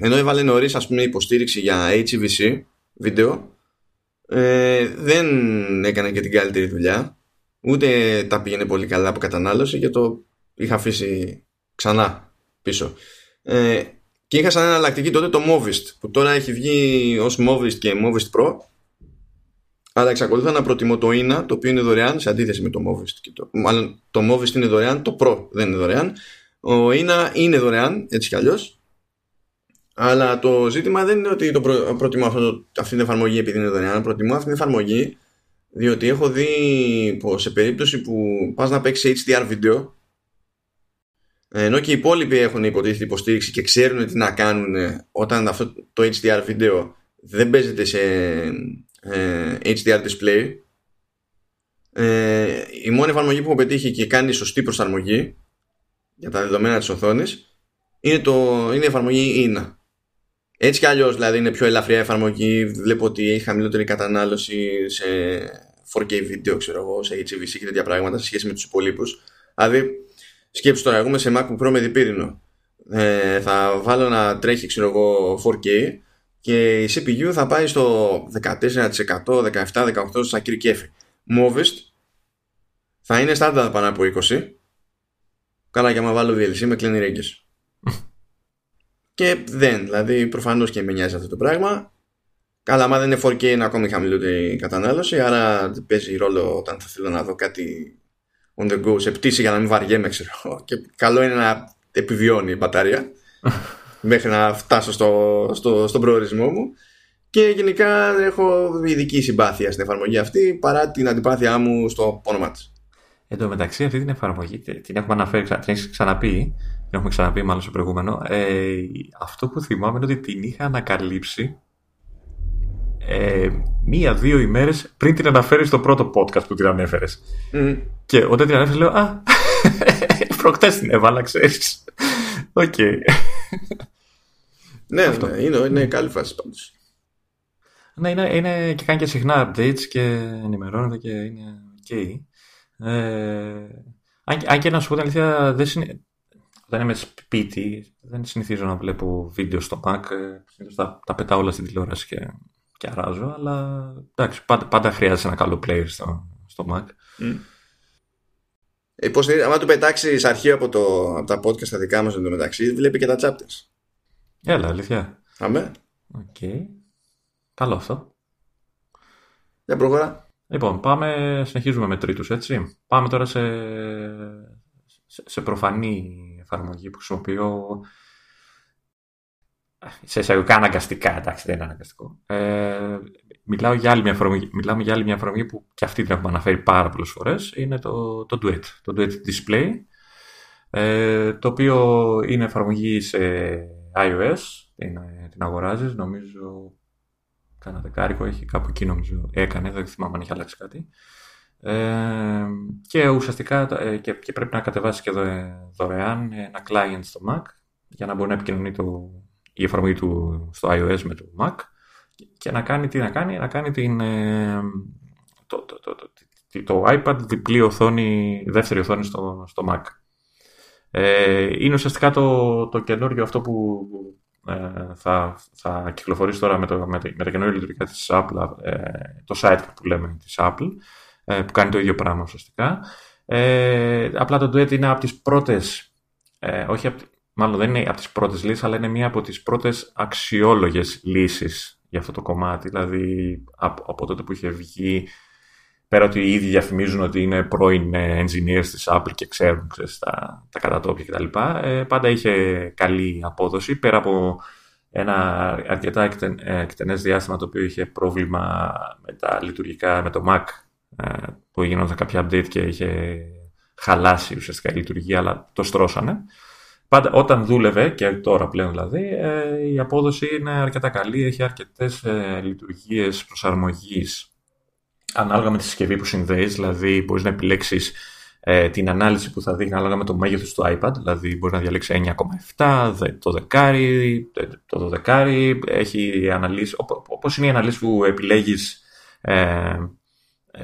ενώ έβαλε νωρίς ας πούμε υποστήριξη για HEVC βίντεο, ε, δεν έκανε και την καλύτερη δουλειά. Ούτε τα πήγαινε πολύ καλά από κατανάλωση και το είχα αφήσει ξανά πίσω. Ε, και είχα σαν εναλλακτική τότε το Movist που τώρα έχει βγει ως Movist και Movist Pro αλλά εξακολουθώ να προτιμώ το INA το οποίο είναι δωρεάν σε αντίθεση με το Movist και το, μάλλον το Movist είναι δωρεάν, το Pro δεν είναι δωρεάν ο INA είναι δωρεάν έτσι κι αλλιώς αλλά το ζήτημα δεν είναι ότι το προ, προτιμώ αυτό, αυτή την εφαρμογή επειδή είναι δωρεάν. Προτιμώ αυτή την εφαρμογή διότι έχω δει πως σε περίπτωση που πας να παίξεις HDR βίντεο ενώ και οι υπόλοιποι έχουν υποτίθεται υποστήριξη και ξέρουν τι να κάνουν όταν αυτό το HDR βίντεο δεν παίζεται σε ε, HDR display ε, η μόνη εφαρμογή που έχω πετύχει και κάνει σωστή προσαρμογή για τα δεδομένα της οθόνης είναι, το, είναι η εφαρμογή INA έτσι κι αλλιώς δηλαδή είναι πιο ελαφριά εφαρμογή βλέπω ότι έχει χαμηλότερη κατανάλωση σε 4K βίντεο ξέρω εγώ, σε HVC και τέτοια πράγματα σε σχέση με τους υπολείπους δηλαδή Σκέψου τώρα, εγώ είμαι σε MacBook Pro με διπύρινο. Ε, θα βάλω να τρέχει, ξέρω εγώ, 4K και η CPU θα πάει στο 14%, 17%, 18% σαν κύριε κέφι. Movist θα είναι στάνταρ πάνω από 20. Καλά και άμα βάλω VLC με κλείνει ρέγγες. Και δεν, δηλαδή προφανώς και με νοιάζει αυτό το πράγμα. Καλά, άμα δεν είναι 4K είναι ακόμη χαμηλότερη κατανάλωση, άρα παίζει ρόλο όταν θα θέλω να δω κάτι on the go σε πτήση για να μην βαριέμαι, ξέρω. Και καλό είναι να επιβιώνει η μπαταρία μέχρι να φτάσω στο, στο, στον προορισμό μου. Και γενικά έχω ειδική συμπάθεια στην εφαρμογή αυτή παρά την αντιπάθειά μου στο όνομα της. Εν τω μεταξύ, αυτή την εφαρμογή την έχουμε αναφέρει, την έχεις ξαναπεί, την έχουμε ξαναπεί μάλλον στο προηγούμενο. Ε, αυτό που θυμάμαι είναι ότι την είχα ανακαλύψει ε, μία-δύο ημέρες πριν την αναφέρεις στο πρώτο podcast που την ανέφερες. Mm. Και όταν την ανέφερες, λέω Α, προχτές την έβαλα, ξέρεις. Οκ. ναι, ναι, είναι, είναι καλή φάση πάντως. Ναι, είναι, είναι, και κάνει και συχνά updates και ενημερώνεται και είναι ok. Ε, αν, αν, και να σου πω την αλήθεια, δεν συνε... όταν είμαι σπίτι, δεν συνηθίζω να βλέπω βίντεο στο Mac. Ε, τα, τα πετάω όλα στην τηλεόραση και και αράζω, αλλά εντάξει, πάντα, πάντα χρειάζεται ένα καλό player στο, στο Mac. Mm. Ε, άμα του πετάξεις αρχείο από, το, από τα podcast τα δικά μας μεταξύ, βλέπει και τα chapters. Έλα, αλήθεια. Αμέ. OK. Okay. Καλό αυτό. Για προχώρα. Λοιπόν, πάμε, συνεχίζουμε με τρίτους, έτσι. Πάμε τώρα σε, σε, σε προφανή εφαρμογή που χρησιμοποιώ σε εισαγωγικά αναγκαστικά, εντάξει, δεν είναι αναγκαστικό. Ε, μιλάω για άλλη μια εφαρμογή, μιλάμε για άλλη μια εφαρμογή που και αυτή την έχουμε αναφέρει πάρα πολλές φορές. Είναι το, το Duet. Το Duet Display. Ε, το οποίο είναι εφαρμογή σε iOS. Την, την αγοράζεις, νομίζω. Κάνα δεκάρικο έχει κάπου εκεί, νομίζω. Έκανε, δεν θυμάμαι αν έχει αλλάξει κάτι. Ε, και ουσιαστικά ε, και, και πρέπει να κατεβάσει και δωρεάν ένα client στο Mac για να μπορεί να επικοινωνεί το, η εφαρμογή του στο iOS με το Mac και να κάνει τι να κάνει, να κάνει την, ε, το, το, το, το, το iPad διπλή οθόνη, δεύτερη οθόνη στο, στο Mac. Ε, είναι ουσιαστικά το, το καινούριο αυτό που ε, θα, θα κυκλοφορήσει τώρα με, το, με, με τα καινούργια λειτουργικά της Apple, ε, το site που λέμε της Apple. Ε, που κάνει το ίδιο πράγμα ουσιαστικά. Ε, απλά το Duet είναι από τις πρώτες, ε, όχι από, μάλλον δεν είναι από τις πρώτες λύσεις, αλλά είναι μία από τις πρώτες αξιόλογες λύσεις για αυτό το κομμάτι. Δηλαδή από, από τότε που είχε βγει, πέρα ότι οι ίδιοι διαφημίζουν ότι είναι πρώην ε, engineers της Apple και ξέρουν ξέρεις, τα, τα κατατόπια κτλ. Ε, πάντα είχε καλή απόδοση, πέρα από ένα αρκετά ε, εκτενές διάστημα το οποίο είχε πρόβλημα με τα λειτουργικά, με το Mac ε, που γινόταν κάποια update και είχε χαλάσει ουσιαστικά η λειτουργία, αλλά το στρώσανε. Πάντα όταν δούλευε, και τώρα πλέον δηλαδή, ε, η απόδοση είναι αρκετά καλή, έχει αρκετές λειτουργίες προσαρμογής ανάλογα με τη συσκευή που συνδέεις, δηλαδή μπορείς να επιλέξεις ε, την ανάλυση που θα δείχνει ανάλογα με το μέγεθος του iPad, δηλαδή μπορείς να διαλέξεις 9,7, το δεκάρι, το δεκάρι, έχει αναλύσεις, όπως είναι οι αναλύσεις που επιλέγεις ε,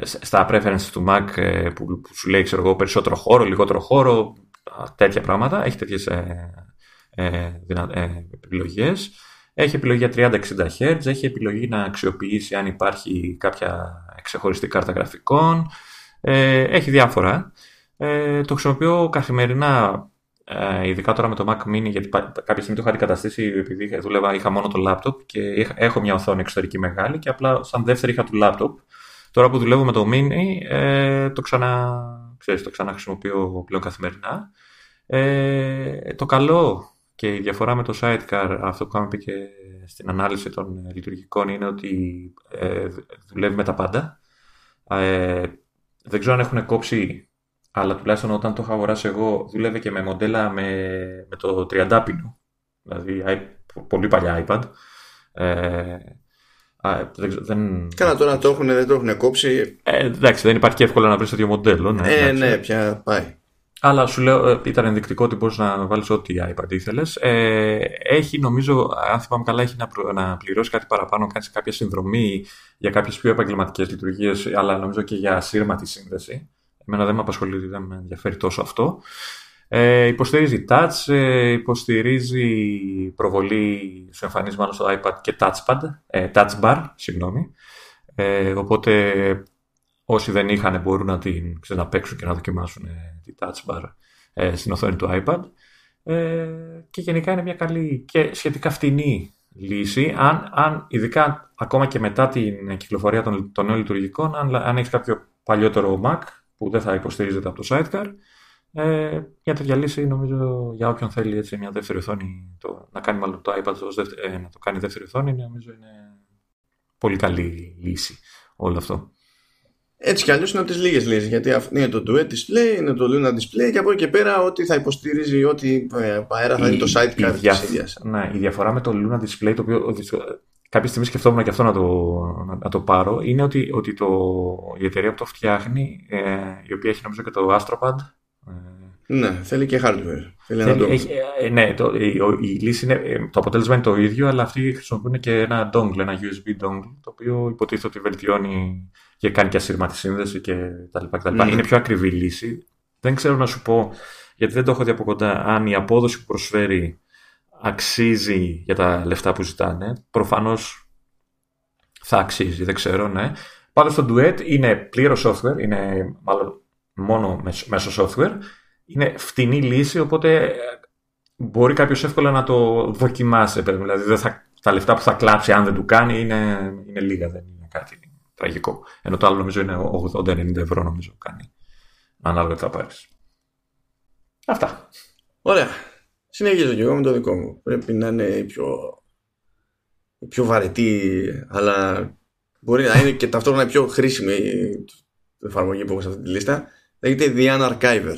στα preferences του Mac ε, που, που, σου λέει ξέρω εγώ, περισσότερο χώρο, λιγότερο χώρο, τέτοια πράγματα, έχει τέτοιες ε, ε, ε επιλογές. Έχει επιλογή για 30-60 Hz, έχει επιλογή να αξιοποιήσει αν υπάρχει κάποια ξεχωριστή κάρτα γραφικών, ε, έχει διάφορα. Ε, το χρησιμοποιώ καθημερινά, ε, ειδικά τώρα με το Mac Mini, γιατί κάποια στιγμή το είχα αντικαταστήσει επειδή δούλευα, είχα μόνο το laptop και έχω μια οθόνη εξωτερική μεγάλη και απλά σαν δεύτερη είχα το laptop. Τώρα που δουλεύω με το Mini, ε, το ξανά, ξέρεις, το ξανά χρησιμοποιώ πλέον καθημερινά. Ε, το καλό και η διαφορά με το Sidecar, αυτό που είχαμε πει και στην ανάλυση των λειτουργικών, είναι ότι ε, δουλεύει με τα πάντα. Ε, δεν ξέρω αν έχουν κόψει, αλλά τουλάχιστον όταν το είχα αγοράσει εγώ, δούλευε και με μοντέλα με, με το 30 πίνο. Δηλαδή πολύ παλιά iPad. Ε, δεν... Κάνα τώρα το έχουν, δεν το έχουν κόψει. Ε, εντάξει, δεν υπάρχει και εύκολα να βρεις τέτοιο μοντέλο. Ναι, ε, ναι, πια πάει. Αλλά σου λέω, ε, ήταν ενδεικτικό ότι μπορείς να βάλεις ό,τι iPad ήθελες. Ε, έχει, νομίζω, αν θυμάμαι καλά, έχει να, να πληρώσει κάτι παραπάνω, κάνεις κάποια συνδρομή για κάποιες πιο επαγγελματικές λειτουργίες, αλλά νομίζω και για σύρματη σύνδεση. Εμένα δεν με απασχολεί, δεν με ενδιαφέρει τόσο αυτό. Ε, υποστηρίζει touch, ε, υποστηρίζει προβολή, σου εμφανίζει μάλλον στο iPad και touchpad, ε, touch bar, συγγνώμη. Ε, οπότε όσοι δεν είχαν μπορούν να την ξαναπαίξουν και να δοκιμάσουν ε, τη touch bar ε, στην οθόνη του iPad. Ε, και γενικά είναι μια καλή και σχετικά φτηνή λύση. Αν, αν ειδικά ακόμα και μετά την κυκλοφορία των, των νέων λειτουργικών, αν, αν έχεις κάποιο παλιότερο Mac που δεν θα υποστηρίζεται από το Sidecar, ε, μια τέτοια λύση νομίζω για όποιον θέλει έτσι, μια δεύτερη οθόνη, το, να κάνει μάλλον το iPad ε, να το κάνει δεύτερη οθόνη, νομίζω είναι πολύ καλή λύση όλο αυτό. Έτσι κι αλλιώς είναι από τις λίγες λύσεις. Γιατί είναι το Duet Display, είναι το Luna Display και από εκεί και πέρα ό,τι θα υποστηρίζει, ό,τι ε, αέρα θα είναι το site η, δια... Ναι, η διαφορά με το Luna Display, το οποίο κάποια στιγμή σκεφτόμουν και αυτό να το, να, το πάρω, είναι ότι, ότι το, η εταιρεία που το φτιάχνει, ε, η οποία έχει νομίζω και το Astropad. Ε, ναι, θέλει και hardware. Θέλει θέλει, το... έχει, ε, ναι, το, η, η, λύση είναι, ε, το αποτέλεσμα είναι το ίδιο, αλλά αυτοί χρησιμοποιούν και ένα dongle, ένα USB dongle, το οποίο υποτίθεται ότι βελτιώνει και κάνει και ασύρματη σύνδεση και τα λοιπά. Και τα λοιπά. Mm. Είναι πιο ακριβή λύση. Δεν ξέρω να σου πω, γιατί δεν το έχω δει από κοντά, αν η απόδοση που προσφέρει αξίζει για τα λεφτά που ζητάνε. Προφανώς θα αξίζει, δεν ξέρω, ναι. Πάντως το Duet είναι πλήρως software, είναι μάλλον μόνο μέσω software. Είναι φτηνή λύση, οπότε μπορεί κάποιος εύκολα να το δοκιμάσει. Δηλαδή, δεν θα, τα λεφτά που θα κλάψει αν δεν του κάνει είναι, είναι λίγα, δεν είναι κάτι τραγικό. Ενώ το άλλο νομίζω είναι 80-90 ευρώ νομίζω κάνει. Ανάλογα τι θα πάρεις. Αυτά. Ωραία. Συνεχίζω και εγώ με το δικό μου. Πρέπει να είναι η πιο, η πιο βαρετή, αλλά μπορεί να είναι και ταυτόχρονα η πιο χρήσιμη εφαρμογή που έχω σε αυτή τη λίστα. Λέγεται The Unarchiver.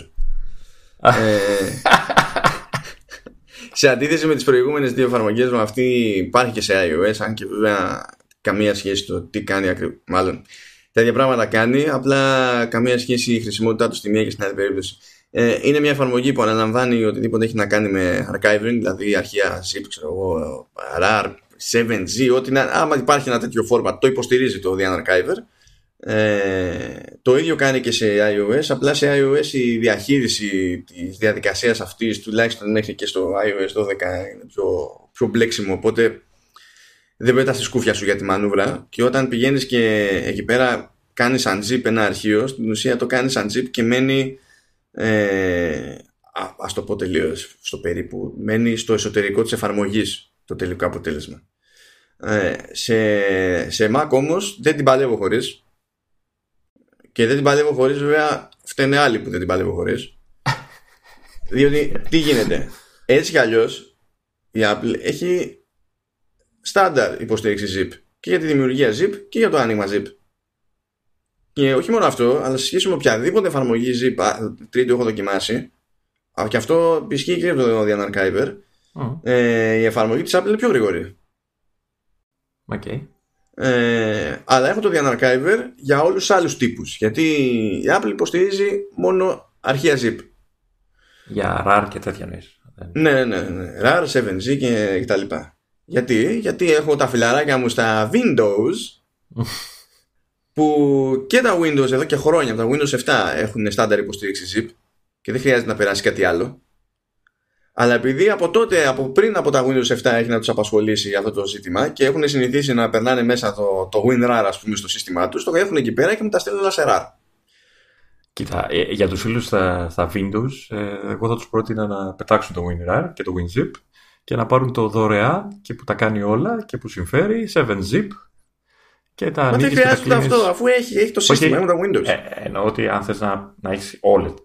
ε, σε αντίθεση με τις προηγούμενες δύο εφαρμογές μου αυτή υπάρχει και σε iOS αν και βέβαια καμία σχέση το τι κάνει ακριβώς. Μάλλον τα ίδια πράγματα κάνει, απλά καμία σχέση η χρησιμότητά τους στη μία και στην άλλη περίπτωση. Ε, είναι μια εφαρμογή που αναλαμβάνει οτιδήποτε έχει να κάνει με archiving, δηλαδή αρχεία zip, ξέρω εγώ, RAR, 7G, ό,τι να, άμα υπάρχει ένα τέτοιο format, το υποστηρίζει το The Archiver. Ε, το ίδιο κάνει και σε iOS, απλά σε iOS η διαχείριση της διαδικασίας αυτής, τουλάχιστον μέχρι και στο iOS 12 είναι πιο, πιο μπλέξιμο, οπότε δεν πέτας στη σκούφια σου για τη μανούβρα. Και όταν πηγαίνεις και εκεί πέρα κάνεις unzip ένα αρχείο, στην ουσία το κάνεις unzip και μένει ε, α, ας το πω τελείως στο περίπου, μένει στο εσωτερικό της εφαρμογής το τελικό αποτέλεσμα. Ε, σε, σε Mac όμως δεν την παλεύω χωρίς και δεν την παλεύω χωρίς βέβαια φταίνε άλλοι που δεν την παλεύω χωρίς. Διότι τι γίνεται; Έτσι κι αλλιώς η Apple έχει στάνταρ υποστήριξη zip. Και για τη δημιουργία zip και για το άνοιγμα zip. Και όχι μόνο αυτό αλλά σε σχέση με οποιαδήποτε εφαρμογή zip τρίτη έχω δοκιμάσει και αυτό ισχύει και για το Dian Archiver ε, η εφαρμογή της Apple είναι πιο γρήγορη. Okay. Ε, αλλά έχω το Dian για όλους τους άλλους τύπους γιατί η Apple υποστηρίζει μόνο αρχεία zip. Για RAR και τέτοια νοήσεις ναι, ναι, ναι, RAR, 7G και, τα λοιπά γιατί, γιατί έχω τα φιλαράκια μου στα Windows που και τα Windows εδώ και χρόνια τα Windows 7 έχουν στάνταρ υποστήριξη zip και δεν χρειάζεται να περάσει κάτι άλλο αλλά επειδή από τότε, από πριν από τα Windows 7 έχει να τους απασχολήσει αυτό το ζήτημα και έχουν συνηθίσει να περνάνε μέσα το, το WinRAR ας πούμε στο σύστημά τους, το έχουν εκεί πέρα και μου τα στέλνουν όλα σε RAR. Κοίτα, ε, για τους φίλους στα, στα Windows, ε, εγώ θα τους πρότεινα να πετάξουν το WinRAR και το WinZip και να πάρουν το δωρεά και που τα κάνει όλα και που συμφέρει 7zip και τα Μα δεν χρειάζεται αυτό, αφού έχει, έχει το σύστημα, έχουν τα Windows. Ε, εννοώ ότι αν θες να, να έχεις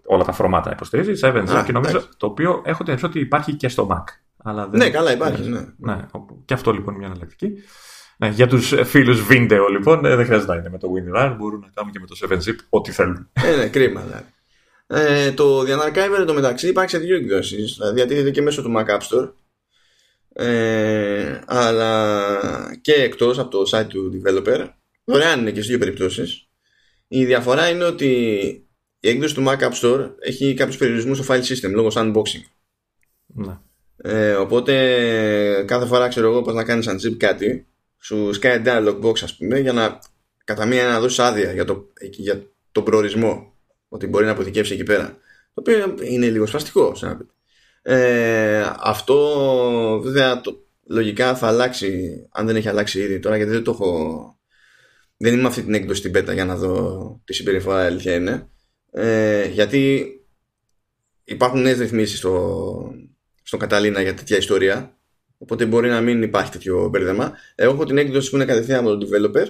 όλα, τα φορμάτα να υποστηρίζει, 7 και νομίζω το οποίο έχω την ότι υπάρχει και στο Mac. Αλλά δεν... Ναι, καλά υπάρχει. Ναι. ναι. Και αυτό λοιπόν είναι μια εναλλακτική. Ναι, για τους φίλους Vindeo λοιπόν, ε, δεν χρειάζεται να είναι με το WinRAR, μπορούν να κάνουν και με το 7zip ό,τι θέλουν. Ε, ναι, κρίμα δηλαδή. Ε, το Dian Archiver το μεταξύ υπάρχει σε δύο εκδόσεις. Δηλαδή διατίθεται και μέσω του Mac App Store ε, αλλά και εκτός από το site του developer δωρεάν είναι και στις δύο περιπτώσεις. Η διαφορά είναι ότι η έκδοση του Mac App Store έχει κάποιους περιορισμούς στο file system λόγω unboxing ναι. ε, οπότε κάθε φορά ξέρω εγώ πως να κάνεις unzip κάτι σου σκάει dialog box ας πούμε για να κατά μία να δώσεις άδεια για, το, για τον προορισμό ότι μπορεί να αποθηκεύσει εκεί πέρα. Το οποίο είναι λίγο σπαστικό σε ένα ε, αυτό βέβαια το, λογικά θα αλλάξει αν δεν έχει αλλάξει ήδη τώρα γιατί δεν το έχω δεν είμαι αυτή την έκδοση στην πέτα για να δω τη συμπεριφορά αλήθεια είναι. Ε, γιατί υπάρχουν νέες ρυθμίσεις στο, στο Καταλήνα για τέτοια ιστορία οπότε μπορεί να μην υπάρχει τέτοιο μπέρδεμα. Εγώ έχω την έκδοση που είναι κατευθείαν από τον developer.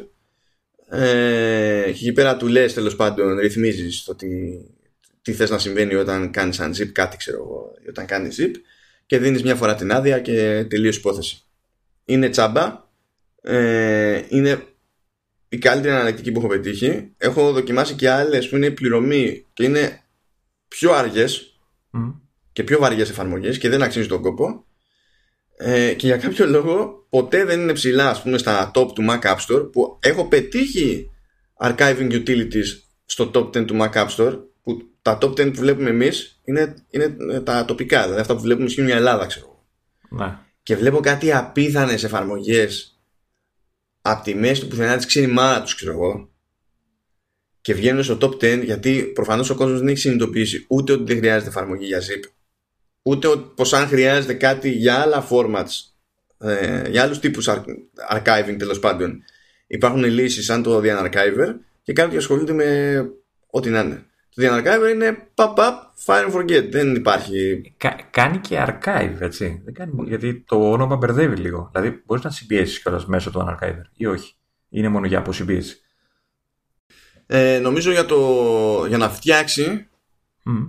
Ε, και εκεί πέρα του λες τέλος πάντων ρυθμίζεις ότι τι θες να συμβαίνει όταν κάνεις unzip κάτι ξέρω εγώ όταν κάνεις zip και δίνεις μια φορά την άδεια και τελείως υπόθεση. Είναι τσάμπα ε, είναι η καλύτερη αναλυτική που έχω πετύχει. Έχω δοκιμάσει και άλλες που είναι πληρωμή και είναι πιο αργές και πιο βαριές εφαρμογές και δεν αξίζει τον κόπο. Ε, και για κάποιο λόγο ποτέ δεν είναι ψηλά ας πούμε στα top του Mac App Store που έχω πετύχει archiving utilities στο top 10 του Mac App Store που τα top 10 που βλέπουμε εμείς είναι, είναι τα τοπικά, δηλαδή αυτά που βλέπουμε στην Ελλάδα, ξέρω ναι. Και βλέπω κάτι απίθανες εφαρμογές από τη μέση του πουθενά της ξύνη μάνα τους, ξέρω εγώ. Και βγαίνουν στο top 10 γιατί προφανώς ο κόσμος δεν έχει συνειδητοποιήσει ούτε ότι δεν χρειάζεται εφαρμογή για zip, ούτε πως αν χρειάζεται κάτι για άλλα formats, ε, για άλλους τύπους archiving τέλος πάντων. Υπάρχουν λύσεις σαν το Dian Archiver και κάποιοι ασχολούνται με ό,τι να είναι. Το Dian Archive είναι pop up, fire and forget. Δεν υπάρχει. κάνει και archive, έτσι. Δεν κάνει, γιατί το όνομα μπερδεύει λίγο. Δηλαδή, μπορείς να συμπιέσεις κιόλας μέσω του Archiver ή όχι; Είναι μόνο για αποσυμπίεση. Ε, νομίζω για, το, για να φτιάξει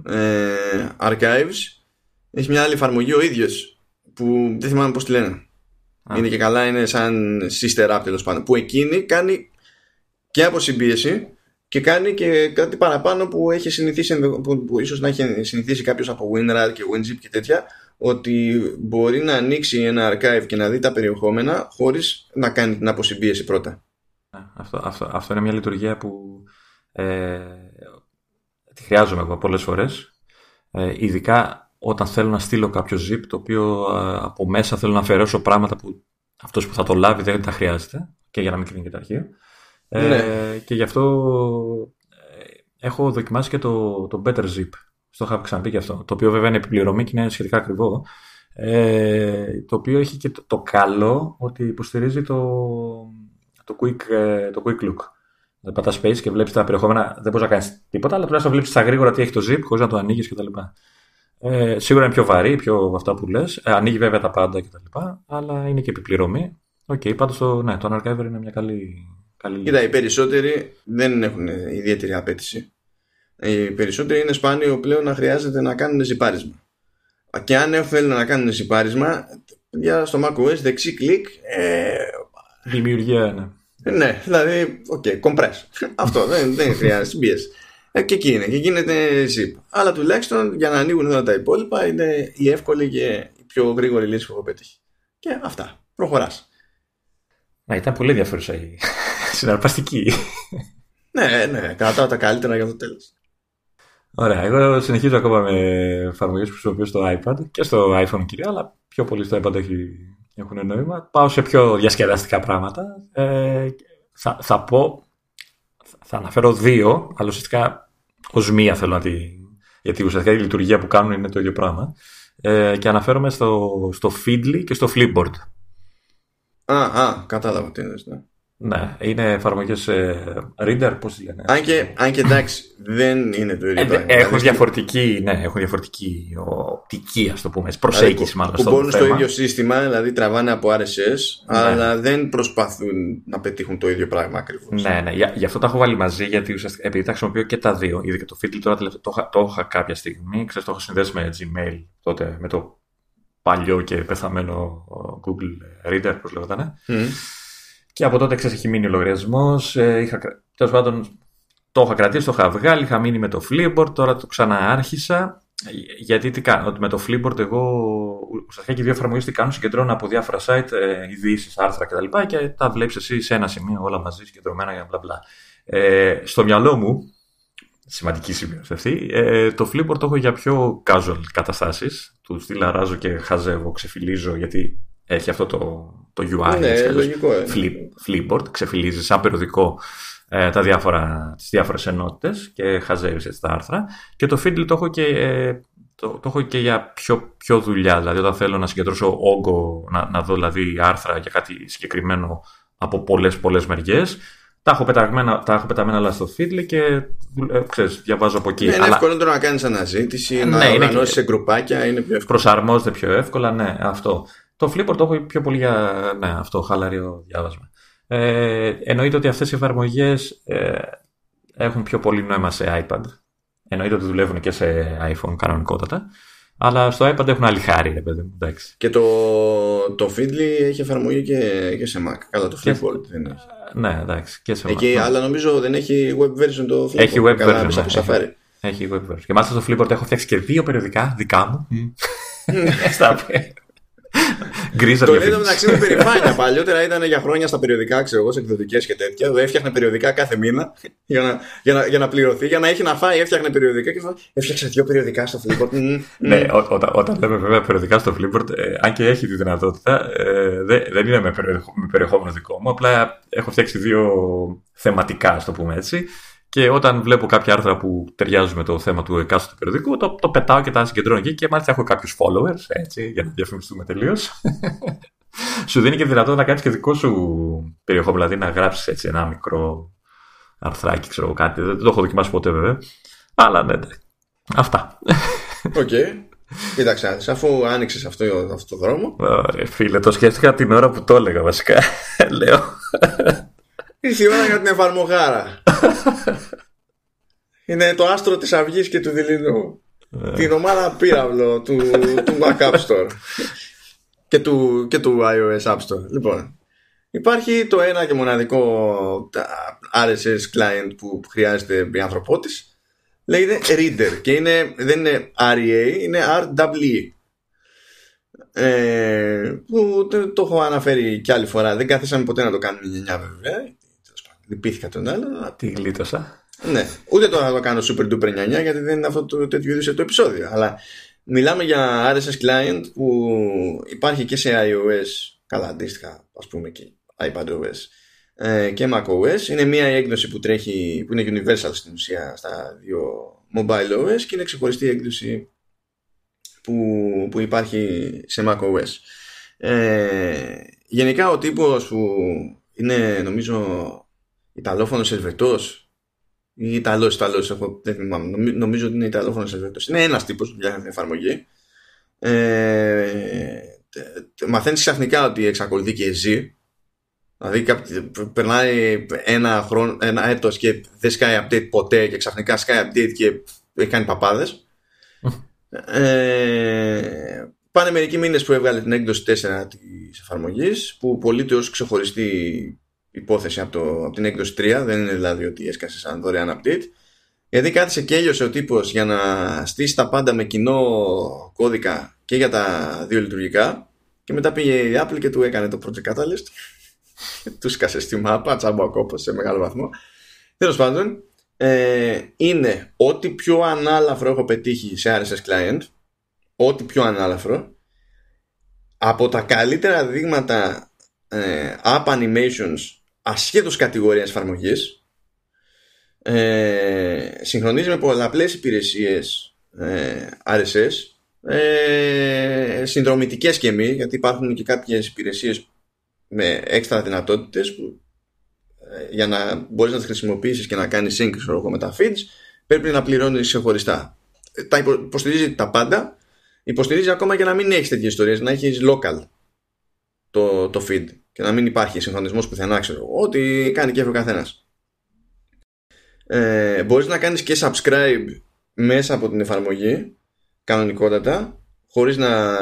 ε, archives έχει μια άλλη εφαρμογή ο ίδιος που δεν θυμάμαι πώς τη λένε. Είναι και καλά, είναι σαν sister app τέλος πάντων. Που εκείνη κάνει και αποσυμπίεση και κάνει και κάτι παραπάνω που έχει συνηθίσει που, που ίσως να έχει συνηθίσει κάποιος από WinRAR και WinZip και τέτοια ότι μπορεί να ανοίξει ένα archive και να δει τα περιεχόμενα χωρίς να κάνει την αποσυμπίεση πρώτα. Αυτό, αυτό, αυτό είναι μια λειτουργία που ε, τη χρειάζομαι εγώ πολλές φορές ε, ειδικά όταν θέλω να στείλω κάποιο zip το οποίο ε, από μέσα θέλω να αφαιρέσω πράγματα που αυτός που θα το λάβει δεν τα χρειάζεται και για να μην κλείνει και το αρχείο ε, ναι. και γι' αυτό ε, έχω δοκιμάσει και το, το Better Zip. Στο είχα ξαναπεί και αυτό. Το οποίο βέβαια είναι επιπληρωμή και είναι σχετικά ακριβό. Ε, το οποίο έχει και το, καλό ότι υποστηρίζει το, το, quick, το quick look. Δεν πατάς space και βλέπεις τα περιεχόμενα, δεν μπορείς να κάνεις τίποτα, αλλά τουλάχιστον βλέπεις τα γρήγορα τι έχει το zip χωρίς να το ανοίγεις κτλ. Ε, σίγουρα είναι πιο βαρύ, πιο αυτά που λες. Ε, ανοίγει βέβαια τα πάντα κτλ. Αλλά είναι και επί πληρωμή. OK, okay, πάντως το, ναι, το Archiver είναι μια καλή. Καλή... Κοίτα, οι περισσότεροι δεν έχουν ιδιαίτερη απαίτηση. Οι περισσότεροι είναι σπάνιο πλέον να χρειάζεται να κάνουν ζιπάρισμα. Και αν θέλουν να κάνουν ζιπάρισμα, για στο macOS δεξί κλικ. Ε, Δημιουργία, ναι. Ναι, δηλαδή, OK, okay, compress. Αυτό δεν, δεν χρειάζεται πίεση. Ε, και εκεί είναι, και γίνεται zip. Αλλά τουλάχιστον για να ανοίγουν όλα τα υπόλοιπα είναι η εύκολη και η πιο γρήγορη λύση που έχω πετύχει. Και αυτά. Προχωράς. Να ήταν πολύ ενδιαφέρουσα η συναρπαστική. ναι, ναι, κρατάω τα καλύτερα για το τέλος. Ωραία, εγώ συνεχίζω ακόμα με εφαρμογές που χρησιμοποιώ στο iPad και στο iPhone κυρία, αλλά πιο πολύ στο iPad έχει, έχουν νόημα. Πάω σε πιο διασκεδαστικά πράγματα. Ε, θα, θα πω, θα αναφέρω δύο, αλλά ουσιαστικά ως μία θέλω να τη. Γιατί ουσιαστικά η λειτουργία που κάνουν είναι το ίδιο πράγμα. Ε, και αναφέρομαι στο, στο Feedly και στο Flipboard. Α, α, κατάλαβα τι είναι. Ναι. Ναι, είναι εφαρμογές ε, reader, πώς λένε. Αν και, αν και εντάξει, δεν είναι το ίδιο ε, πράγμα. Έχουν διαφορετική, ναι, έχουν διαφορετική οπτική, ας το πούμε, προσέγγιση μάλλον. Που μπορούν στο ίδιο σύστημα, δηλαδή τραβάνε από RSS, ναι. αλλά δεν προσπαθούν να πετύχουν το ίδιο πράγμα ακριβώς. Ναι, ναι, γι' αυτό τα έχω βάλει μαζί, γιατί επειδή τα χρησιμοποιώ και τα δύο. Ήδη και το Fiddle τώρα το, το είχα κάποια στιγμή, ξέρω, το έχω συνδέσει με Gmail τότε, με το παλιό και πεθαμένο Google Reader, πώς λέγονταν. Mm. Και από τότε ξέρεις, έχει μείνει ο λογαριασμός. Ε, Τέλος πάντων, το είχα κρατήσει, το είχα βγάλει, είχα μείνει με το Flipboard, τώρα το ξαναάρχισα. Γιατί τι κάνω, ότι με το Flipboard εγώ ουσιαστικά και δύο εφαρμογές τι κάνω, συγκεντρώνω από διάφορα site ε, ειδήσεις, άρθρα κτλ. Και, και τα βλέπεις εσύ σε ένα σημείο όλα μαζί συγκεντρωμένα για μπλα μπλα. Ε, στο μυαλό μου, σημαντική σημείωση αυτή, ε, το Flipboard το έχω για πιο casual καταστάσεις. Του στυλ και χαζεύω, ξεφυλίζω γιατί έχει αυτό το, το UI. Ναι, έτσι, λογικό. Ε. Flip, flipboard, ξεφυλίζεις σαν περιοδικό ε, τα διάφορα, τις διάφορες ενότητες και χαζεύεις έτσι τα άρθρα. Και το Feedly το έχω και, ε, το, το έχω και για πιο, πιο δουλειά. Δηλαδή όταν θέλω να συγκεντρώσω όγκο, να, να δω δηλαδή άρθρα για κάτι συγκεκριμένο από πολλές πολλές μεριές, τα έχω, πεταμένα, τα έχω πεταμένα όλα στο Feedly και ε, ξέρεις, διαβάζω από εκεί. Ναι, είναι Αλλά... ευκολότερο να κάνεις αναζήτηση, ναι, να οργανώσεις σε γκρουπάκια, είναι πιο εύκολο. Προσαρμόζεται πιο εύκολα, ναι, αυτό. Το Flipboard το έχω πιο πολύ για ναι, αυτό, χαλαρίο διάβασμα. Ε, εννοείται ότι αυτές οι εφαρμογές ε, έχουν πιο πολύ νόημα σε iPad. Εννοείται ότι δουλεύουν και σε iPhone κανονικότατα. Αλλά στο iPad έχουν άλλη χάρη, ρε παιδί μου. Εντάξει. Και το, το Feedly έχει εφαρμογή και, και σε Mac. Καλά, το Flipboard δεν έχει. Ναι, εντάξει. Και σε Εκεί, Mac. Αλλά νομίζω δεν έχει web version το Flipboard. Έχει web Καλά, version. Ναι, έχει, έχει web version. Και μάλιστα στο Flipboard έχω φτιάξει και δύο περιοδικά δικά μου. Στα Γκρίζα Το λέω μεταξύ με περηφάνεια. Παλιότερα ήταν για χρόνια στα περιοδικά, ξέρω εγώ, σε εκδοτικές και τέτοια. Εδώ έφτιαχνε περιοδικά κάθε μήνα για να, για, να, για να πληρωθεί, για να έχει να φάει. Έφτιαχνε περιοδικά και έφτιαξε δύο περιοδικά στο Flipboard. ναι, όταν, όταν λέμε βέβαια περιοδικά στο Flipboard, ε, αν και έχει τη δυνατότητα, ε, δεν, δεν είναι με, με περιεχόμενο δικό μου. Απλά έχω φτιάξει δύο θεματικά, ας το πούμε έτσι. Και όταν βλέπω κάποια άρθρα που ταιριάζουν με το θέμα του εκάστοτε περιοδικού, το, το πετάω και τα συγκεντρώνω εκεί και μάλιστα έχω κάποιους followers, έτσι, για να διαφημιστούμε τελείως. σου δίνει και δυνατότητα να κάνεις και δικό σου περιεχόμενο, δηλαδή να γράψεις έτσι ένα μικρό αρθράκι, ξέρω κάτι. Δεν το έχω δοκιμάσει ποτέ βέβαια. Αλλά ναι, ναι. Αυτά. OK. Okay. Κοίταξε, αφού άνοιξες αυτό, αυτό το δρόμο. Ωραία, φίλε, το σκέφτηκα την ώρα που το έλεγα βασικά. Λέω. Ήρθε η ώρα για την εφαρμογάρα. Είναι το άστρο της Αυγής και του Δειλινού. Ε. την ομάδα πύραυλο του, του Mac App Store. και, του, και του iOS App Store. Λοιπόν, υπάρχει το ένα και μοναδικό RSS client που χρειάζεται η άνθρωπό της. Λέγεται Reader και είναι, δεν είναι REA, είναι RWE. Ε, που το, το έχω αναφέρει κι άλλη φορά. Δεν κάθισαμε ποτέ να το κάνουμε γενιά βέβαια λυπήθηκα τον άλλο. Τι γλίτωσα. Ναι, ούτε τώρα θα το κάνω super duper 9 γιατί δεν είναι αυτό το τέτοιο είδους το επεισόδιο. Αλλά μιλάμε για RSS client που υπάρχει και σε iOS, καλά αντίστοιχα ας πούμε και iPadOS ε, και macOS. Είναι μια έκδοση που τρέχει, που είναι universal στην ουσία στα δύο mobile OS και είναι ξεχωριστή έκδοση που, που υπάρχει σε macOS. Ε, γενικά ο τύπος που είναι νομίζω Ιταλόφωνος Ελβετός. Ή Ιταλός Ιταλός δεν θυμάμαι, νομίζω ότι είναι Ιταλόφωνος Ελβετός. Είναι ένας τύπος για εφαρμογή. Ε, μαθαίνεις ξαφνικά ότι εξακολουθεί και ζει. Δηλαδή περνάει ένα, χρόνο, ένα έτος και δεν σκάει update ποτέ και ξαφνικά σκάει update και έχει κάνει παπάδες. Ε, πάνε μερικοί μήνες που έβγαλε την έκδοση 4 της εφαρμογής που πωλείται ως ξεχωριστή υπόθεση από, το, από την έκδοση 3 δεν είναι δηλαδή ότι έσκασε σαν δωρεάν update. Γιατί κάθισε και έλειωσε ο τύπος για να στήσει τα πάντα με κοινό κώδικα και για τα δύο λειτουργικά. Και μετά πήγε η Apple και του έκανε το Project Catalyst. Του σκάσε στη μάπα, τσάμπο κόπος σε μεγάλο βαθμό. Τέλος πάντων ε, είναι ό,τι πιο ανάλαφρο έχω πετύχει σε RSS client. Ό,τι πιο ανάλαφρο. Από τα καλύτερα δείγματα ε, app animations ασχέτως κατηγορίας εφαρμογής ε, συγχρονίζει με πολλαπλές υπηρεσίες ε, RSS ες, συνδρομητικές και μη γιατί υπάρχουν και κάποιες υπηρεσίες με έξτρα δυνατότητες που, ε, για να μπορείς να τις χρησιμοποιήσεις και να κάνεις sync με τα feeds πρέπει να πληρώνεις ξεχωριστά. Ε, τα υποστηρίζει τα πάντα υποστηρίζει ακόμα και να μην έχεις τέτοιες ιστορίες να έχεις local το, το feed και να μην υπάρχει συγχρονισμός πουθενά ξέρω ό,τι κάνει και ο καθένας. Ε, μπορείς να κάνεις και subscribe μέσα από την εφαρμογή κανονικότατα χωρίς να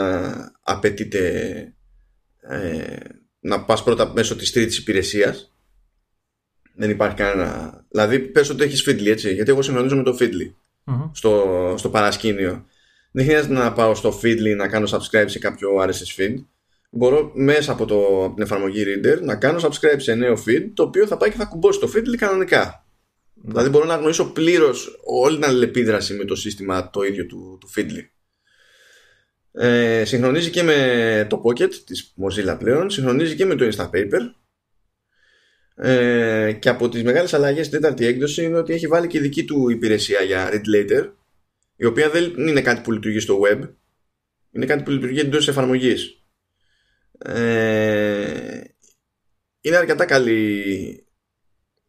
απαιτείται ε, να πας πρώτα μέσω της τρίτης υπηρεσίας. Δεν υπάρχει κανένα. Δηλαδή πες ότι έχεις Feedly έτσι γιατί εγώ συγχρονίζω με το Feedly στο, στο παρασκήνιο. Δεν χρειάζεται να πάω στο Feedly να κάνω subscribe σε κάποιο RSS feed μπορώ μέσα από, το, από την εφαρμογή Reader να κάνω subscribe σε νέο feed το οποίο θα πάει και θα κουμπώσει το Feedly κανονικά Δηλαδή μπορώ να γνωρίσω πλήρως όλη την αλληλεπίδραση με το σύστημα το ίδιο του, του Feedly. Ε, συγχρονίζει και με το Pocket της Mozilla πλέον, συγχρονίζει και με το Instapaper. Ε, και από τις μεγάλες αλλαγές στην τέταρτη έκδοση είναι ότι έχει βάλει και δική του υπηρεσία για Read Later η οποία δεν είναι κάτι που λειτουργεί στο web είναι κάτι που λειτουργεί εντός εφαρμογής ε, είναι αρκετά καλή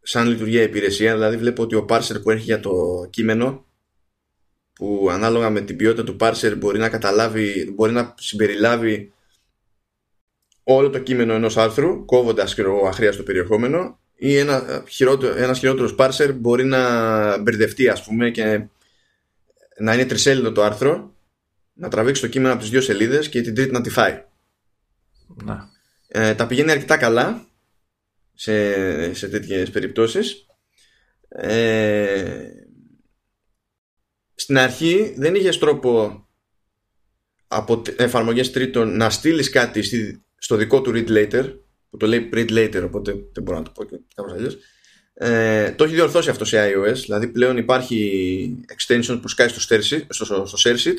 σαν λειτουργία υπηρεσία, δηλαδή βλέπω ότι ο parser που έχει για το κείμενο που ανάλογα με την ποιότητα του parser μπορεί να καταλάβει, μπορεί να συμπεριλάβει όλο το κείμενο ενός άρθρου κόβοντας και αχρίαστο περιεχόμενο ή ένα χειρότερο, ένας χειρότερος parser μπορεί να μπερδευτεί ας πούμε και να είναι τρισέλιδο το άρθρο να τραβήξει το κείμενο από τις δύο σελίδες και την τρίτη να τη φάει. Να. Ε, τα πηγαίνει αρκετά καλά σε, σε τέτοιες περιπτώσεις. Ε, στην αρχή δεν είχες τρόπο από εφαρμογές τρίτων να στείλεις κάτι στο δικό του read later που το λέει read later οπότε δεν μπορώ να το πω και κάπως αλλιώς. Ε, το έχει διορθώσει αυτό σε iOS δηλαδή πλέον υπάρχει extension που σκάει στο, στο, στο share sheet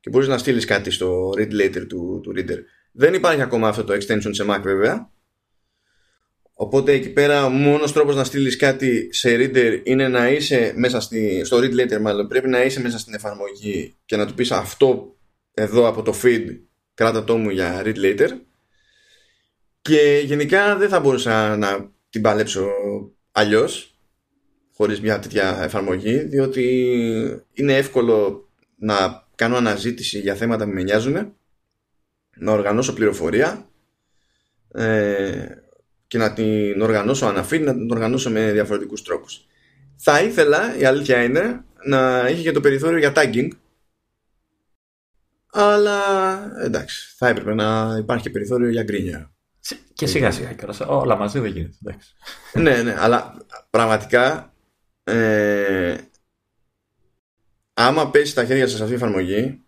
και μπορείς να στείλεις κάτι στο read later του, του reader δεν υπάρχει ακόμα αυτό το extension σε Mac βέβαια. Οπότε εκεί πέρα ο μόνος τρόπος να στείλεις κάτι σε reader είναι να είσαι μέσα στη, στο read later μάλλον. Πρέπει να είσαι μέσα στην εφαρμογή και να του πεις αυτό εδώ από το feed κράτα το μου για read later. Και γενικά δεν θα μπορούσα να την παλέψω αλλιώς χωρίς μια τέτοια εφαρμογή διότι είναι εύκολο να κάνω αναζήτηση για θέματα που με νοιάζουν να οργανώσω πληροφορία ε, και να την οργανώσω αναφή, να την οργανώσω με διαφορετικούς τρόπους. Θα ήθελα, η αλήθεια είναι, να έχει και το περιθώριο για tagging, αλλά εντάξει, θα έπρεπε να υπάρχει και περιθώριο για γκρίνια. Και σιγά σιγά κιόλας, όλα μαζί δεν γίνεται. Εντάξει. ναι, ναι, αλλά πραγματικά ε, άμα πέσει τα χέρια σας αυτή η εφαρμογή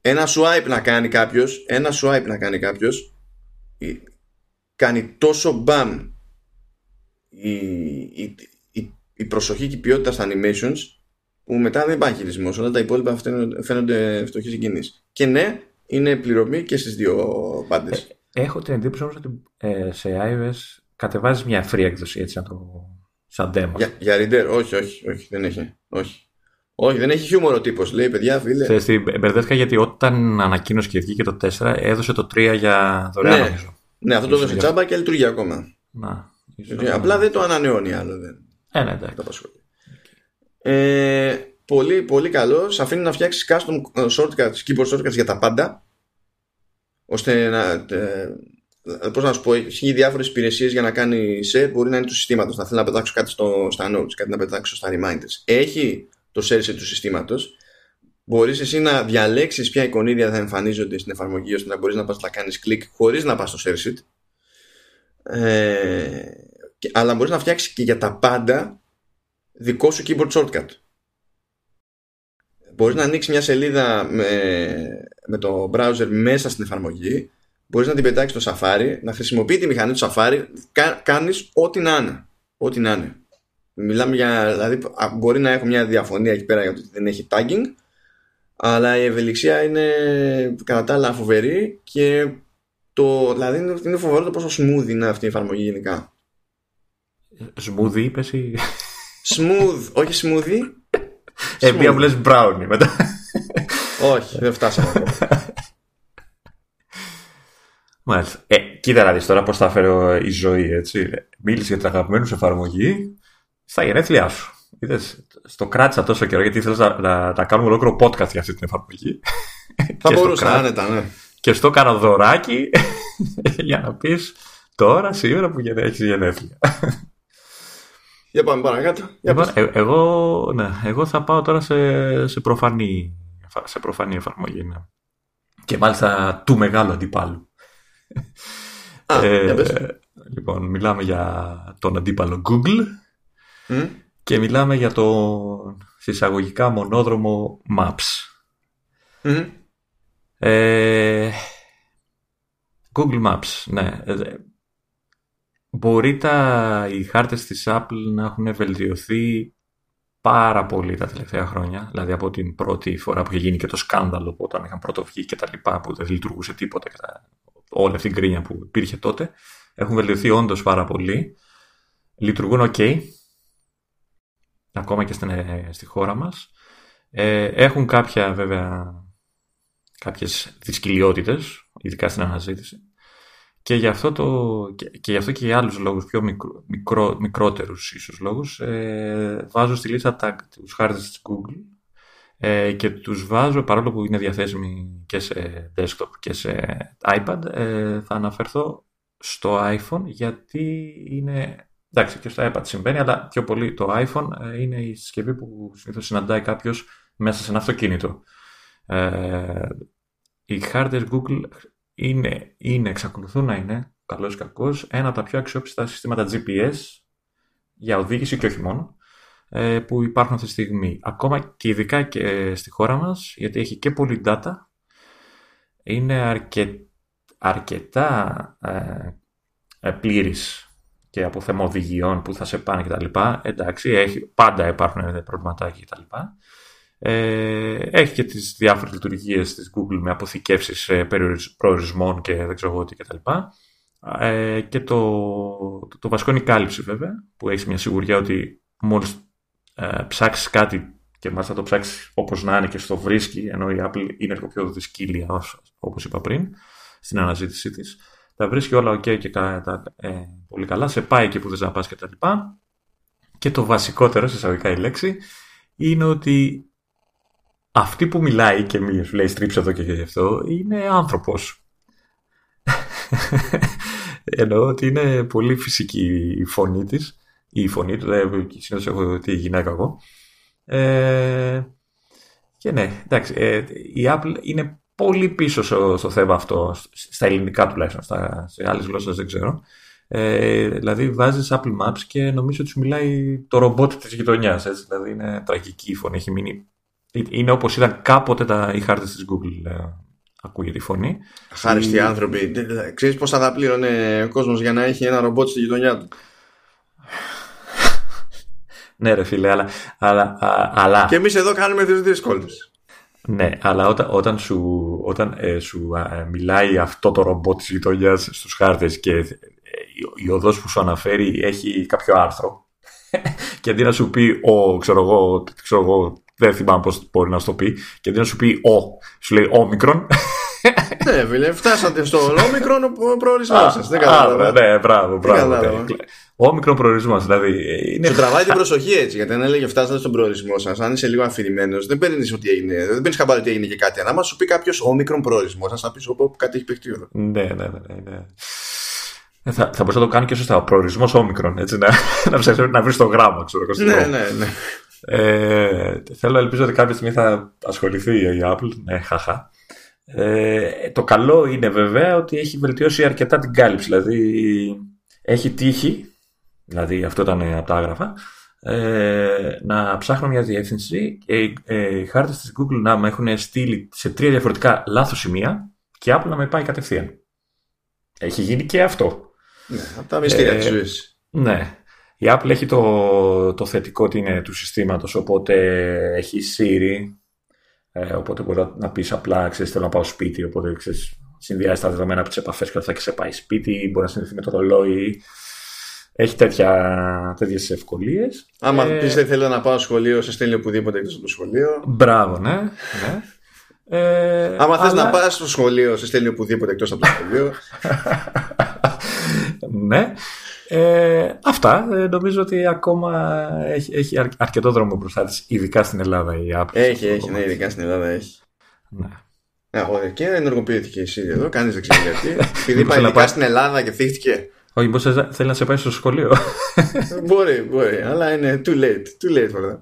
ένα swipe να κάνει κάποιος ένα swipe να κάνει κάποιος κάνει τόσο μπαμ η, η, η, η προσοχή και η ποιότητα στα animations που μετά δεν υπάρχει χειρισμός όλα τα υπόλοιπα φαίνονται φτωχοί συγκινήσεις και ναι είναι πληρωμή και στις δύο πάντες ε, έχω την εντύπωση όμως ότι ε, σε iOS κατεβάζεις μια free έκδοση έτσι να το σαν demo. Για, για reader όχι όχι όχι δεν έχει. Όχι όχι, δεν έχει χιούμορ ο τύπος. Λέει παιδιά, φίλε. Ξέρετε, μπερδεύτηκα γιατί όταν ανακοίνωσε και βγήκε το 4, έδωσε το 3 για δωρεάν, ναι. νομίζω. Ναι, αυτό το έδωσε τσάμπα και λειτουργεί ακόμα. Να. Ε, απλά δεν το ανανεώνει άλλο. Δεν. Ε, ναι, εντάξει. Ε, πολύ, πολύ καλό. Σε αφήνει να φτιάξεις custom shortcuts, keyboard shortcuts για τα πάντα. Ώστε να. Ε, Πώς να σου πω, έχει διάφορες υπηρεσίες για να κάνει share. Μπορεί να είναι του συστήματος. Να θέλει να πετάξω κάτι στο, στα notes, κάτι να πετάξω στα reminders. Έχει το share του συστήματος. Μπορείς εσύ να διαλέξεις ποια εικονίδια θα εμφανίζονται στην εφαρμογή ώστε να μπορείς να πας να κάνεις κλικ χωρίς να πας στο share Ε, αλλά μπορείς να φτιάξεις και για τα πάντα δικό σου keyboard shortcut. Μπορείς να ανοίξεις μια σελίδα με, με το browser μέσα στην εφαρμογή Μπορείς να την πετάξεις στο Safari, να χρησιμοποιεί τη μηχανή του Safari, κα, κάνεις ό,τι να είναι. Ό,τι να είναι. Μιλάμε για, δηλαδή, μπορεί να έχω μια διαφωνία εκεί πέρα γιατί δεν έχει tagging, αλλά η ευελιξία είναι κατά τα άλλα φοβερή και το, δηλαδή είναι φοβερό το πόσο smooth είναι αυτή η εφαρμογή γενικά. Smooth είπες ή... Smooth, όχι smoothie. Ε, μία μου λες brownie μετά. όχι, δεν φτάσαμε Μάλιστα. Ε, κοίτα να δεις τώρα πώς θα φέρω η ζωή, έτσι. Μίλησε για την αγαπημένη σου εφαρμογή στα γενέθλιά σου. Είδες, στο κράτησα τόσο καιρό γιατί ήθελα να, να, να κάνουμε ολόκληρο podcast για αυτή την εφαρμογή. Θα μπορούσα, άνετα, ναι. Και στο έκανα δωράκι για να πεις τώρα, σήμερα που έχεις γενέθλια. Για πάμε παρακάτω. Λοιπόν, ε, εγώ, ναι, εγώ θα πάω τώρα σε, σε, προφανή, σε προφανή εφαρμογή. Ναι. Και μάλιστα του μεγάλου αντιπάλου. Α, ε, λοιπόν, μιλάμε για τον αντίπαλο Google και μιλάμε για το συσσαγωγικά μονόδρομο Maps. Ε, Google Maps, ναι. Ε, μπορεί τα, οι χάρτες της Apple να έχουν βελτιωθεί πάρα πολύ τα τελευταία χρόνια. Δηλαδή από την πρώτη φορά που είχε γίνει και το σκάνδαλο που όταν είχαν πρώτο βγει και τα λοιπά που δεν λειτουργούσε τίποτα και τα όλη αυτή την κρίνια που υπήρχε τότε. Έχουν βελτιωθεί όντως πάρα πολύ. Λειτουργούν ok. Ακόμα και στην, ε, στη χώρα μας. Ε, έχουν κάποια βέβαια κάποιες δυσκολιότητες, ειδικά στην αναζήτηση. Και γι' αυτό, το, και, και, γι αυτό και για άλλους λόγους, πιο μικρό, μικρό, μικρότερους ίσως λόγους, ε, βάζω στη λίστα τα, τους χάρτες της Google ε, και τους βάζω, παρόλο που είναι διαθέσιμοι και σε desktop και σε iPad, ε, θα αναφερθώ στο iPhone γιατί είναι, εντάξει και στο iPad συμβαίνει, αλλά πιο πολύ το iPhone ε, είναι η συσκευή που συνήθως συναντάει κάποιος μέσα σε ένα αυτοκίνητο. Ε, οι χάρτες Google είναι, είναι, εξακολουθούν να είναι, καλώς ή κακός, ένα από τα πιο αξιόπιστα συστήματα GPS για οδήγηση και όχι μόνο. Ε, που υπάρχουν αυτή τη στιγμή. Ακόμα και ειδικά και στη χώρα μας, γιατί έχει και πολύ data, είναι αρκε... αρκετά ε, ε, πλήρης και από θέμα οδηγιών που θα σε πάνε κτλ. Εντάξει, έχει, πάντα υπάρχουν προβληματάκια κτλ. Ε, έχει και τις διάφορες λειτουργίες της Google με αποθηκεύσεις προορισμών και δεν ξέρω εγώ τι κτλ. Ε, και το, το, το, βασικό είναι η κάλυψη βέβαια, που έχεις μια σιγουριά ότι μόλις ε, ψάξεις κάτι και μάλιστα το ψάξεις όπως να είναι και στο βρίσκει, ενώ η Apple είναι λίγο πιο δυσκύλια, όπως είπα πριν, στην αναζήτησή της. Τα βρίσκει όλα OK και τα, ε, πολύ καλά, σε πάει εκεί που δεν να πας κτλ. Και, και το βασικότερο, σε εισαγωγικά η λέξη, είναι ότι αυτή που μιλάει και μη σου λέει στρίψε εδώ και γι' αυτό, είναι άνθρωπος. Εννοώ ότι είναι πολύ φυσική η φωνή της η φωνή του, δηλαδή συνήθως έχω τη γυναίκα εγώ. Ε, και ναι, εντάξει, ε, η Apple είναι πολύ πίσω στο, στο θέμα αυτό, στα ελληνικά τουλάχιστον, στα, σε άλλες γλώσσες δεν ξέρω. Ε, δηλαδή βάζεις Apple Maps και νομίζω ότι σου μιλάει το ρομπότ της γειτονιάς, έτσι, δηλαδή είναι τραγική η φωνή, έχει μείνει... Είναι όπως ήταν κάποτε τα, οι χάρτες της Google, ε, ακούγεται η φωνή. Χάριστοι οι... άνθρωποι. Ξέρεις πόσα θα πλήρωνε ο κόσμος για να έχει ένα ρομπότ στη γειτονιά του; Ναι, ρε φίλε, αλλά. αλλά, αλλά... Και εμείς εδώ κάνουμε τι δύσκολε. Ναι, αλλά όταν, όταν σου, όταν, ε, σου μιλάει αυτό το ρομπότ της γειτονιάς στους χάρτες και ε, η οδός που σου αναφέρει έχει κάποιο άρθρο και αντί να σου πει ο, ξέρω εγώ, ξέρω εγώ δεν θυμάμαι πώς μπορεί να σου το πει, και αντί να σου πει ο, σου λέει όμικρον. ναι, φίλε, φτάσατε στο όμικρον ο προορισμός σας. Δεν κατάλαβα. Ναι, μπράβο, μπράβο. Όμικρον προορισμός. Δηλαδή, είναι... Σου τραβάει την προσοχή έτσι, γιατί αν έλεγε φτάσατε στον προορισμό σας, αν είσαι λίγο αφηρημένος, δεν παίρνεις ότι έγινε, δεν παίρνεις χαμπάρι ότι έγινε και κάτι. Αν σου πει κάποιος όμικρον προορισμός, θα πεις όπου κάτι έχει παιχτεί εδώ. Ναι, ναι, ναι. ναι. Ε, θα, θα μπορούσα να το κάνω και σωστά. Ο προορισμός όμικρον. Έτσι, να, να, να βρεις το γράμμα, ξέρω Ναι, ναι, ναι. Ε, θέλω, ελπίζω ότι κάποια στιγμή θα ασχοληθεί η Apple. Ναι, χαχά. Ε, το καλό είναι βέβαια ότι έχει βελτιώσει αρκετά την κάλυψη. Δηλαδή έχει τύχει, δηλαδή αυτό ήταν από τα άγραφα, ε, να ψάχνω μια διεύθυνση και οι ε, χάρτες της Google να με έχουν στείλει σε τρία διαφορετικά λάθος σημεία και Apple να με πάει κατευθείαν. Έχει γίνει και αυτό. Ναι, από τα μυστήρια ε, της Ναι. Η Apple έχει το, το θετικό ότι είναι του συστήματος, οπότε έχει Siri, ε, οπότε μπορεί να πεις απλά, ξέρεις, θέλω να πάω σπίτι, οπότε ξέρεις, συνδυάζει τα δεδομένα από τις επαφές και θα και σε πάει σπίτι, μπορεί να συνδεθεί με το ρολόι. Έχει τέτοια, τέτοιες ευκολίες. Άμα ε, πεις δεν θέλω να πάω σχολείο, σε στέλνει οπουδήποτε εκτός από το σχολείο. Μπράβο, ναι. ναι. Ε, Άμα αλλά... θες να πας στο σχολείο, σε στέλνει οπουδήποτε εκτός από το σχολείο. ναι. Ε, αυτά. Ε, νομίζω ότι ακόμα έχει, έχει αρκετό δρόμο μπροστά της, ειδικά στην Ελλάδα η Apple. Έχει, έχει, ναι, ειδικά στην Ελλάδα έχει. Ναι. Ναι, και ενεργοποιήθηκε η Siri εδώ, κανείς δεν ξέρει γιατί. Επειδή πάει ειδικά στην Ελλάδα και θύχτηκε. Όχι, μπορείς θέλεις να σε πάει στο σχολείο. μπορεί, μπορεί, αλλά είναι too late. Too late for that.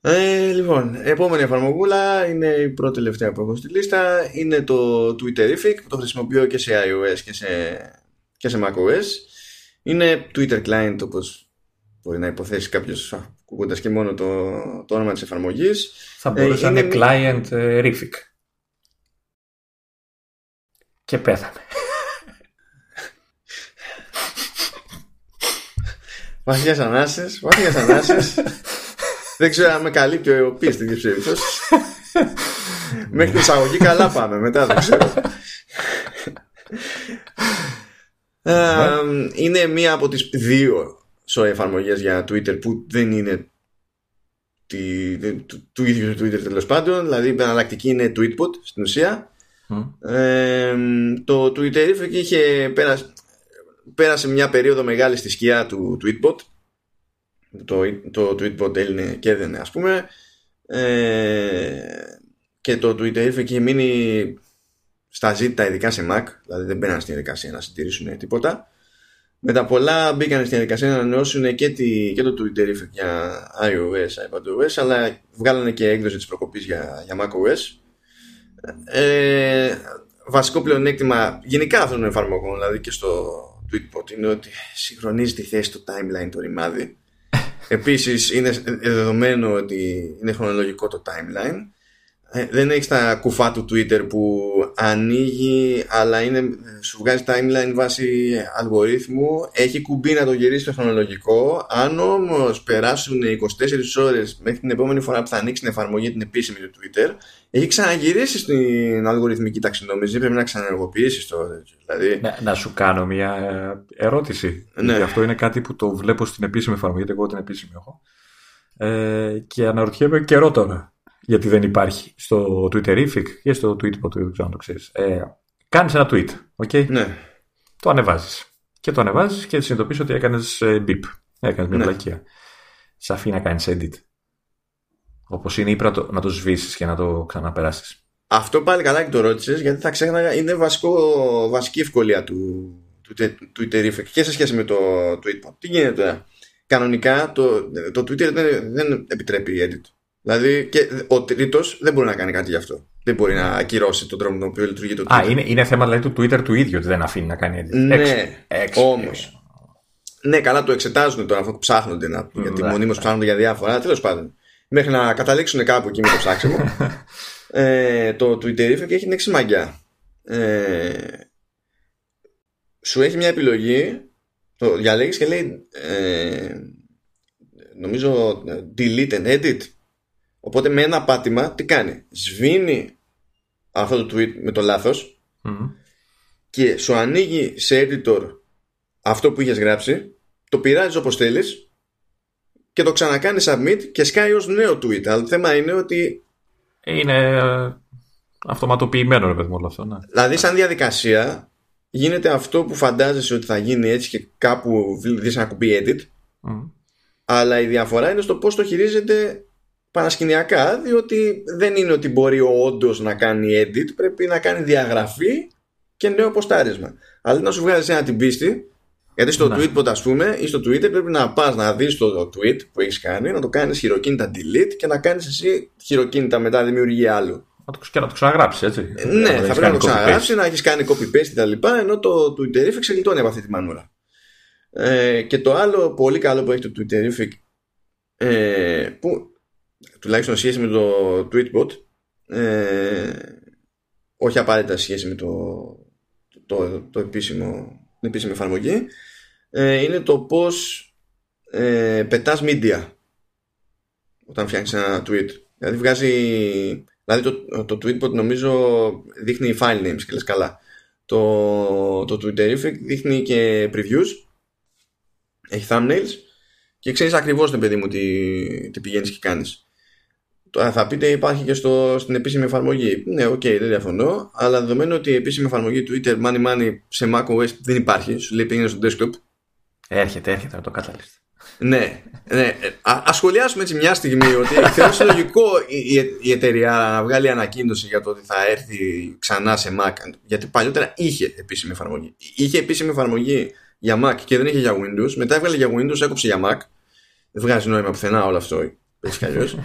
Ε, λοιπόν, επόμενη εφαρμογούλα είναι η πρώτη τελευταία που έχω στη λίστα. Είναι το Twitterific που το χρησιμοποιώ και σε iOS και σε, και σε macOS. Είναι Twitter client όπως μπορεί να υποθέσει κάποιος ακούγοντα και μόνο το, το όνομα της εφαρμογής. Θα μπορούσε ε, να είναι client uh, Rific. Και πέθανε. Βαθιές ανάσες, βαθιές ανάσες. Δεν ξέρω αν με καλύπτει ο πει στην περιπτώσει. Μέχρι την εισαγωγή καλά πάμε, μετά δεν ξέρω. Ναι. είναι μία από τις δύο so, εφαρμογές για Twitter που δεν είναι τη, του, του ίδιου του Twitter τέλος πάντων δηλαδή η εναλλακτική είναι Tweetbot στην ουσία το Twitter είχε πέρασε, πέρασε μια περίοδο μεγάλη στη σκιά του Tweetbot. Το, το Tweetbot έλυνε και έδαινε ας πούμε. Ε, και το Twitter είχε μείνει στα ζήτα ειδικά σε Mac. Δηλαδή δεν μπαίναν στην διαδικασία να συντηρήσουν τίποτα. Με τα πολλά μπήκαν στην διαδικασία να ανανεώσουν και, τη, και το Twitter για iOS, iPadOS αλλά βγάλανε και έκδοση της προκοπής για, για macOS ε, βασικό πλεονέκτημα γενικά αυτών των εφαρμογών δηλαδή και στο Tweetbot είναι ότι συγχρονίζει τη θέση του timeline το ρημάδι. Επίσης είναι δεδομένο ότι είναι χρονολογικό το timeline ε, δεν έχεις τα κουφά του Twitter που ανοίγει αλλά είναι, σου βγάζει timeline βάσει αλγορίθμου. Έχει κουμπί να το γυρίσει στο χρονολογικό αν όμως περάσουν 24 ώρες μέχρι την επόμενη φορά που θα ανοίξει την εφαρμογή την επίσημη του Twitter έχει ξαναγυρίσει στην αλγοριθμική ταξινόμηση πρέπει να ξαναεργοποιήσεις το δηλαδή... να, να σου κάνω μια ερώτηση. Ναι. αυτό είναι κάτι που το βλέπω στην επίσημη εφαρμογή γιατί εγώ την επίσημη έχω. Ε, και αναρωτιέμαι καιρό τώρα γιατί δεν υπάρχει στο Twitterific και στο Tweetbot, δεν ξέρω αν το ξέρεις. Ε, κάνεις ένα tweet, okay? Ναι. Το ανεβάζεις. Και το ανεβάζεις και συνειδητοποιείς ότι έκανες ε, beep. Έκανες μια ναι. πλακία. Σε αφήνει να κάνεις edit. Όπως είναι, ή να το, να το σβήσεις και να το ξαναπεράσεις. Αυτό πάλι καλά και το ρώτησες, γιατί θα ξέχανα, είναι βασικό, βασική ευκολία του, του, του Twitterific και σε σχέση με το Tweetbot. Τι γίνεται τώρα; Κανονικά το, το Twitter δεν, δεν επιτρέπει edit. Δηλαδή και ο τρίτος δεν μπορεί να κάνει κάτι γι' αυτό. Δεν μπορεί να ακυρώσει τον τρόπο με τον οποίο λειτουργεί το Twitter. Α, είναι, είναι θέμα δηλαδή του Twitter του ίδιου ότι δεν αφήνει να κάνει edit. Ναι, όμως. Ναι, καλά το εξετάζουν τώρα αφού ψάχνονται να, γιατί ναι. μονίμως ψάχνονται για διάφορα. Τέλος πάντων. Μέχρι να καταλήξουν κάπου εκεί με το ψάξιμο. ε, το Twitter και έχει την εξή μαγιά. Ε, σου έχει μια επιλογή, το διαλέγεις και λέει. Ε, νομίζω delete and edit Οπότε με ένα πάτημα τι κάνει; Σβήνει αυτό το tweet με το λάθος και σου ανοίγει σε editor αυτό που είχες γράψει, το πειράζεις όπως θέλεις και το ξανακάνεις submit και σκάει ως νέο tweet. Αλλά το θέμα είναι ότι... Είναι ε, αυτοματοποιημένο ρε παιδί όλο αυτό. Ναι. Δηλαδή σαν διαδικασία γίνεται αυτό που φαντάζεσαι ότι θα γίνει έτσι και κάπου δεις ένα κουμπί edit αλλά η διαφορά είναι στο πώς το χειρίζεται παρασκηνιακά διότι δεν είναι ότι μπορεί ο όντως να κάνει edit πρέπει να κάνει διαγραφή και νέο ποστάρισμα αλλά να σου βγάζει ένα την πίστη γιατί στο ναι. tweet ας πούμε ή στο Twitter πρέπει να πας να δεις το tweet που έχεις κάνει να το κάνεις χειροκίνητα delete και να κάνεις εσύ χειροκίνητα μετά δημιουργία άλλου και να το ξαναγράψεις, έτσι. Ε, ναι, θα πρέπει να το ξαναγράψεις, να έχεις κάνει copy-paste κτλ. Ενώ το Twitterific ξεγλιτώνει από αυτή τη μανούρα. Ε, και το άλλο πολύ καλό που έχει το Twitterific, ε, που τουλάχιστον σχέση με το Tweetbot, ε, όχι απαραίτητα σχέση με το, το, το, επίσημο, την επίσημη εφαρμογή, ε, είναι το πώς ε, πετάς media όταν φτιάχνεις ένα tweet. Δηλαδή βγάζει Δηλαδή το, το Tweetbot νομίζω δείχνει file names και λες καλά. Το, το Twitterific δείχνει και previews, έχει thumbnails και ξέρεις ακριβώς το παιδί μου τι, τι πηγαίνεις και κάνεις. Τώρα θα πείτε υπάρχει και στο, στην επίσημη εφαρμογή. Ναι, OK, okay, δεν διαφωνώ. Αλλά δεδομένου ότι η επίσημη εφαρμογή Twitter Money Money σε macOS δεν υπάρχει, σου λέει πήγαινε στο desktop. Έρχεται, έρχεται να το καταλήξει ναι, ναι. Α σχολιάσουμε έτσι μια στιγμή ότι θεωρώ λογικό η, η εταιρεία να βγάλει ανακοίνωση για το ότι θα έρθει ξανά σε Mac. Γιατί παλιότερα είχε επίσημη εφαρμογή. Είχε επίσημη εφαρμογή για Mac και δεν είχε για Windows. Μετά έβγαλε για Windows, έκοψε για Mac. Δεν βγάζει νόημα πουθενά όλο αυτό. Έτσι κι αλλιώς.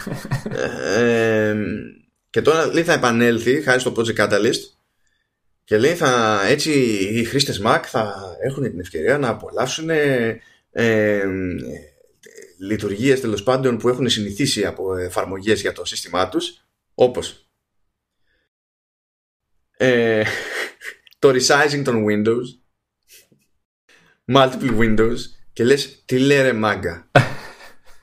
ε, και τώρα λέει θα επανέλθει χάρη στο Project Catalyst και λέει θα έτσι οι χρήστες Mac θα έχουν την ευκαιρία να απολαύσουν ε, λειτουργίες τέλος πάντων που έχουν συνηθίσει από εφαρμογές για το σύστημά τους όπως ε, το resizing των Windows multiple Windows και λες τι λέει ρε μάγκα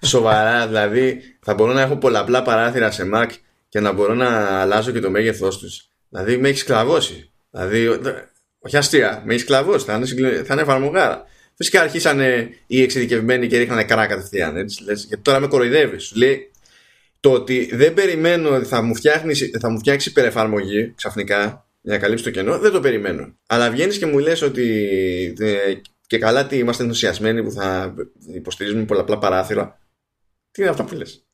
σοβαρά δηλαδή θα μπορώ να έχω πολλαπλά παράθυρα σε Mac και να μπορώ να αλλάζω και το μέγεθός τους δηλαδή με έχεις σκλαβώσει δηλαδή όχι αστεία με έχεις σκλαβώσει θα είναι, θα είναι εφαρμογάρα Φυσικά αρχίσανε οι εξειδικευμένοι και ρίχνανε καρά κατευθείαν. Έτσι, λες, γιατί τώρα με κοροϊδεύεις. Σου λέει το ότι δεν περιμένω ότι θα μου, φτιάχνεις, θα μου φτιάξει υπερεφαρμογή ξαφνικά για να καλύψει το κενό, δεν το περιμένω. Αλλά βγαίνεις και μου λες ότι ε, και καλά τι είμαστε ενθουσιασμένοι που θα υποστηρίζουμε πολλαπλά παράθυρα. Τι είναι αυτά που λες;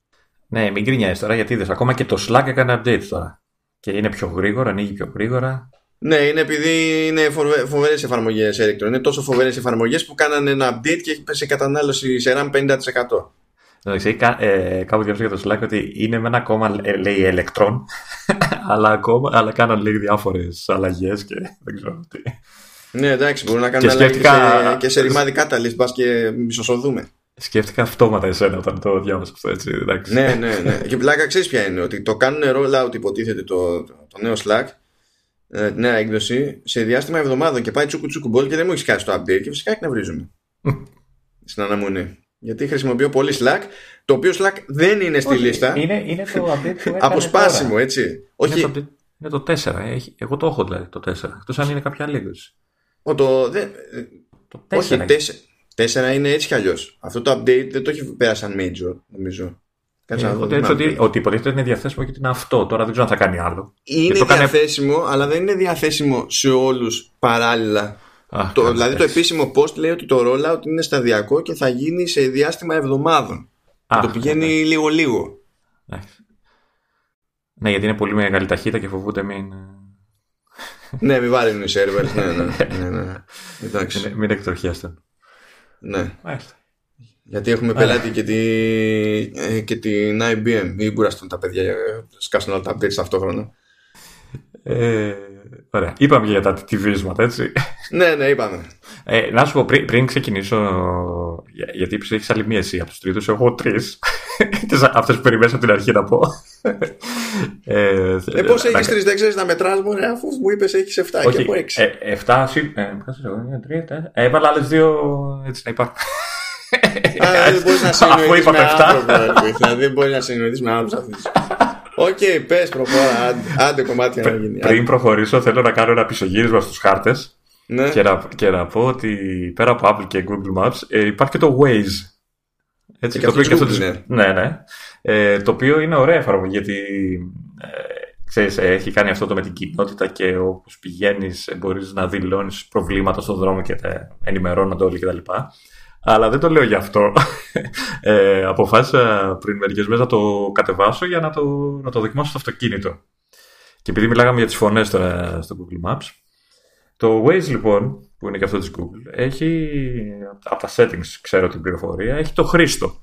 Ναι, μην κρίνιαζε τώρα γιατί είδες. Ακόμα και το Slack έκανε update τώρα. Και είναι πιο γρήγορα, ανοίγει πιο γρήγορα. Ναι, είναι επειδή είναι φοβερές εφαρμογές Electron. Είναι τόσο φοβερές εφαρμογές που κάνανε ένα update και έχει πέσει κατανάλωση σε RAM 50%. Εντάξει, ε, κάπου διαβάζω για το Slack ότι είναι με ένα κόμμα ε, λέει Electron, αλλά, ακόμα, αλλά κάναν λέει διάφορες αλλαγές και δεν ξέρω τι. Ναι, εντάξει, μπορούν να κάνουν αλλαγέ και, σε, και σε ρημάδι catalyst, μπας και μισοσοδούμε. Σκέφτηκα αυτόματα εσένα όταν το διάβασα αυτό έτσι. Εντάξει. Ναι, ναι, ναι. και πλάκα ξέρεις ποια είναι, ότι το κάνουν rollout υποτίθεται το, το, το νέο Slack ε, νέα έκδοση σε διάστημα εβδομάδων και πάει τσούκου τσούκου μπολ και δεν μου έχεις κάνει το update και φυσικά εκνευρίζομαι στην αναμονή. Γιατί χρησιμοποιώ πολύ Slack, το οποίο Slack δεν είναι στη λίστα. Είναι, είναι το update που έκανε Αποσπάσιμο, τώρα. έτσι. Όχι... Είναι, το, είναι το 4. Έχει, εγώ το έχω δηλαδή το 4. Εκτός αν είναι κάποια άλλη έκδοση. Ο, το, δεν, το 4 όχι, 4, 4 είναι έτσι κι αλλιώς. Αυτό το update δεν το έχει πέρασει σαν major, νομίζω. Κάτσε να ότι, ότι, ότι υποτίθεται είναι διαθέσιμο και είναι αυτό. Τώρα δεν ξέρω αν θα κάνει άλλο. Είναι διαθέσιμο, αλλά δεν είναι διαθέσιμο σε όλους παράλληλα. Α, το, δηλαδή το επίσημο post λέει ότι το rollout είναι σταδιακό και θα γίνει σε διάστημα εβδομάδων. Α, το πηγαίνει λίγο-λίγο. Ναι, γιατί είναι πολύ μεγάλη ταχύτητα και φοβούνται μην. ναι, μην βάλουν οι σερβερ. ναι, ναι, ναι, ναι. Εντάξει. Μην, μην εκτροχιάστε. Ναι. Μάλιστα. Γιατί έχουμε πελάτη και, τη, ε, και την IBM. Μην κουραστούν τα παιδιά, σκάσουν όλα τα updates ταυτόχρονα. Ε, ωραία. Είπαμε για τα τυβίσματα, έτσι. ναι, ναι, είπαμε. Ε, να σου πω πριν, πριν ξεκινήσω, γιατί έχει άλλη μία εσύ από τους τρίτους, εγώ τρεις. Αυτές που περιμένω από την αρχή να πω. ε, ε Πώς έχεις τρεις, δεν ξέρεις να μετράς μου, αφού μου είπες έχεις 7 και από 6. Ε, 7, ε, ε, έβαλα άλλες δύο έτσι να υπάρχουν. Δεν μπορείς να συνεννοηθεί με άνθρωπο. Δεν μπορείς να συνεννοηθεί με άνθρωπο. Οκ, πες προχώρα. Άντε κομμάτια να γίνει. Πριν προχωρήσω, θέλω να κάνω ένα πισωγύρισμα στους χάρτες. Ναι. Και, να, και να πω ότι πέρα από Apple και Google Maps ε, υπάρχει και το Waze. Έτσι, και το οποίο και αυτό ναι. ναι, ναι. Ε, το οποίο είναι ωραία εφαρμογή γιατί ε, ξέρεις, έχει κάνει αυτό το με την κοινότητα και όπως πηγαίνεις μπορείς να δηλώνεις προβλήματα στον δρόμο και τα ενημερώνονται όλοι κτλ. Αλλά δεν το λέω γι' αυτό. Ε, αποφάσισα πριν μερικές μέρες να το κατεβάσω για να το, να το δοκιμάσω στο αυτοκίνητο. Και επειδή μιλάγαμε για τις φωνές τώρα στο Google Maps, το Waze λοιπόν, που είναι και αυτό της Google, έχει από τα settings, ξέρω την πληροφορία, έχει το Χρήστο.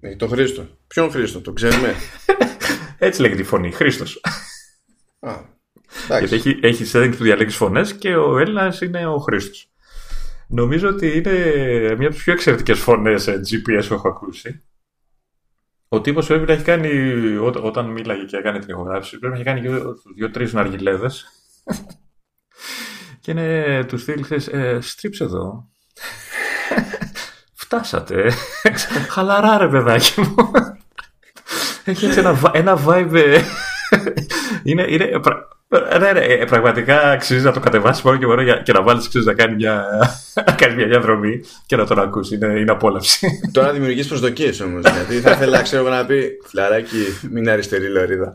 Έχει το Χρήστο. Ποιον Χρήστο, το ξέρουμε; Έτσι λέγεται η φωνή, Χρήστος. Γιατί έχει, έχει settings που διαλέγεις φωνές και ο Έλληνας είναι ο Χρήστος. Νομίζω ότι είναι μια από τις πιο εξαιρετικές φωνές GPS που έχω ακούσει. Ο τύπος πρέπει να έχει κάνει, ό, όταν μίλαγε και έκανε την ηχογράφηση, πρέπει να έχει κάνει δύο-τρει ναργιλέδες. και είναι τους στυλ, ε, στρίψε εδώ. Φτάσατε. Χαλαρά ρε παιδάκι μου. Έχει έτσι ένα, ένα vibe. Ε, είναι, είναι, ναι, ναι, ε, πραγματικά αξίζει να το κατεβάσεις μόνο και μόνο και να βάλεις να κάνει μια, κάνεις μια διαδρομή και να τον ακούσει. Είναι, είναι απόλαυση. Τώρα δημιουργείς προσδοκίες όμως. γιατί θα ήθελα ξέρω να πει φλαράκι, μην αριστερή λωρίδα.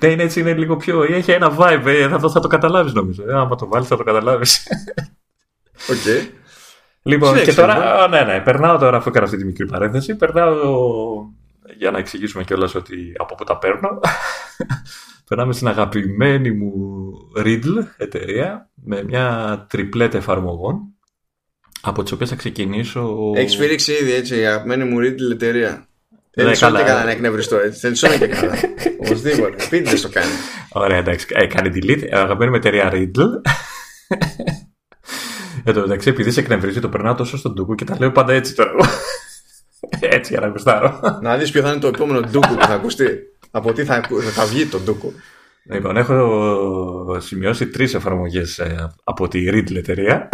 Ναι, είναι έτσι, είναι λίγο πιο. Έχει ένα vibe, ε, θα, θα το καταλάβεις νομίζω. Ε, άμα το βάλεις, θα το καταλάβεις. OK. Okay. Λοιπόν, και τώρα. Λοιπόν. Ναι, ναι, περνάω τώρα, αφού έκανα αυτή τη μικρή παρένθεση, περνάω για να εξηγήσουμε κιόλας ότι από πού τα παίρνω. Περνάμε στην αγαπημένη μου Readdle εταιρεία με μια τριπλέτα εφαρμογών από τις οποίες θα ξεκινήσω. Έχεις σφυρίξει ήδη έτσι, η αγαπημένη μου Riddle εταιρεία. Δεν είναι καλά. καλά να εκνευριστώ έτσι. Δεν είναι και καλά. Οπωσδήποτε. Πείτε δεν το κάνει. Ωραία, εντάξει. Ε, κάνει delete. Αγαπημένη μου εταιρεία Riddle. Εν τω μεταξύ, επειδή σε εκνευρίζει, το περνάω τόσο στον Ντούκου και τα λέω πάντα έτσι τώρα. έτσι για να γουστάρω. Να δεις ποιο θα είναι το επόμενο Ντούκου που θα ακουστεί. Από τι θα, θα βγει το Ντούκου. Λοιπόν, έχω σημειώσει τρεις εφαρμογές ε, από τη Riddle εταιρεία.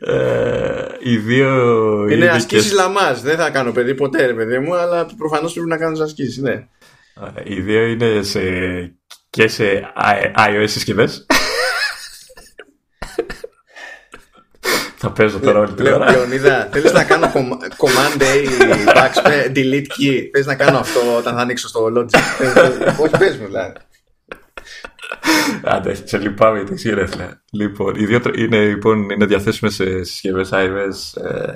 ε, οι δύο είναι ασκήσεις λαμάς. Δεν θα κάνω παιδί ποτέ ρε παιδί μου, αλλά προφανώς πρέπει να κάνω ασκήσεις, ναι. Οι δύο είναι σε, και σε iOS συσκευές. Θα παίζω τώρα όλη την ώρα. Λεωνίδα, θέλεις να κάνω command A, backspace, delete key. Θες να κάνω αυτό όταν θα ανοίξω στο Logic. Όχι, πες μου, δηλαδή. Άντε, σε λυπάμαι για τη γενέθλια. Λοιπόν, οι δύο είναι, λοιπόν, είναι διαθέσιμες σε συσκευές iOS ε,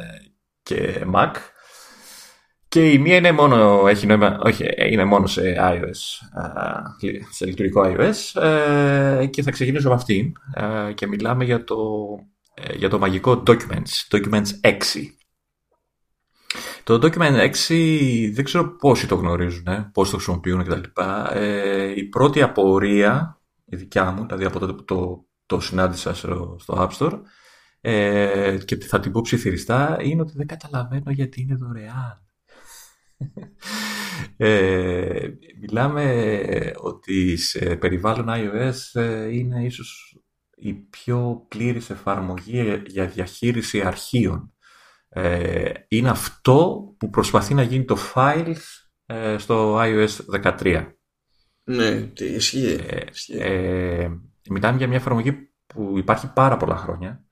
και Mac. Και η μία είναι μόνο, έχει νόημα, όχι, είναι μόνο σε iOS, σε λειτουργικό iOS ε, και θα ξεκινήσω με αυτήν ε, και μιλάμε για το ε, για το μαγικό Documents, Documents 6. Το Document 6 δεν ξέρω πόσοι το γνωρίζουν, πόσοι το χρησιμοποιούν κτλ. Ε, η πρώτη απορία, η δικιά μου, δηλαδή από το, το, το συνάντησα στο, App Store ε, και θα την πω ψιθυριστά, είναι ότι δεν καταλαβαίνω γιατί είναι δωρεάν. Ε, μιλάμε ότι σε περιβάλλον iOS ε, είναι ίσως η πιο πλήρης εφαρμογή για διαχείριση αρχείων. Ε, είναι αυτό που προσπαθεί να γίνει το Files ε, στο iOS 13. Ναι, ισχύει. Ε, ε, μιλάμε για μια εφαρμογή που υπάρχει πάρα πολλά χρόνια,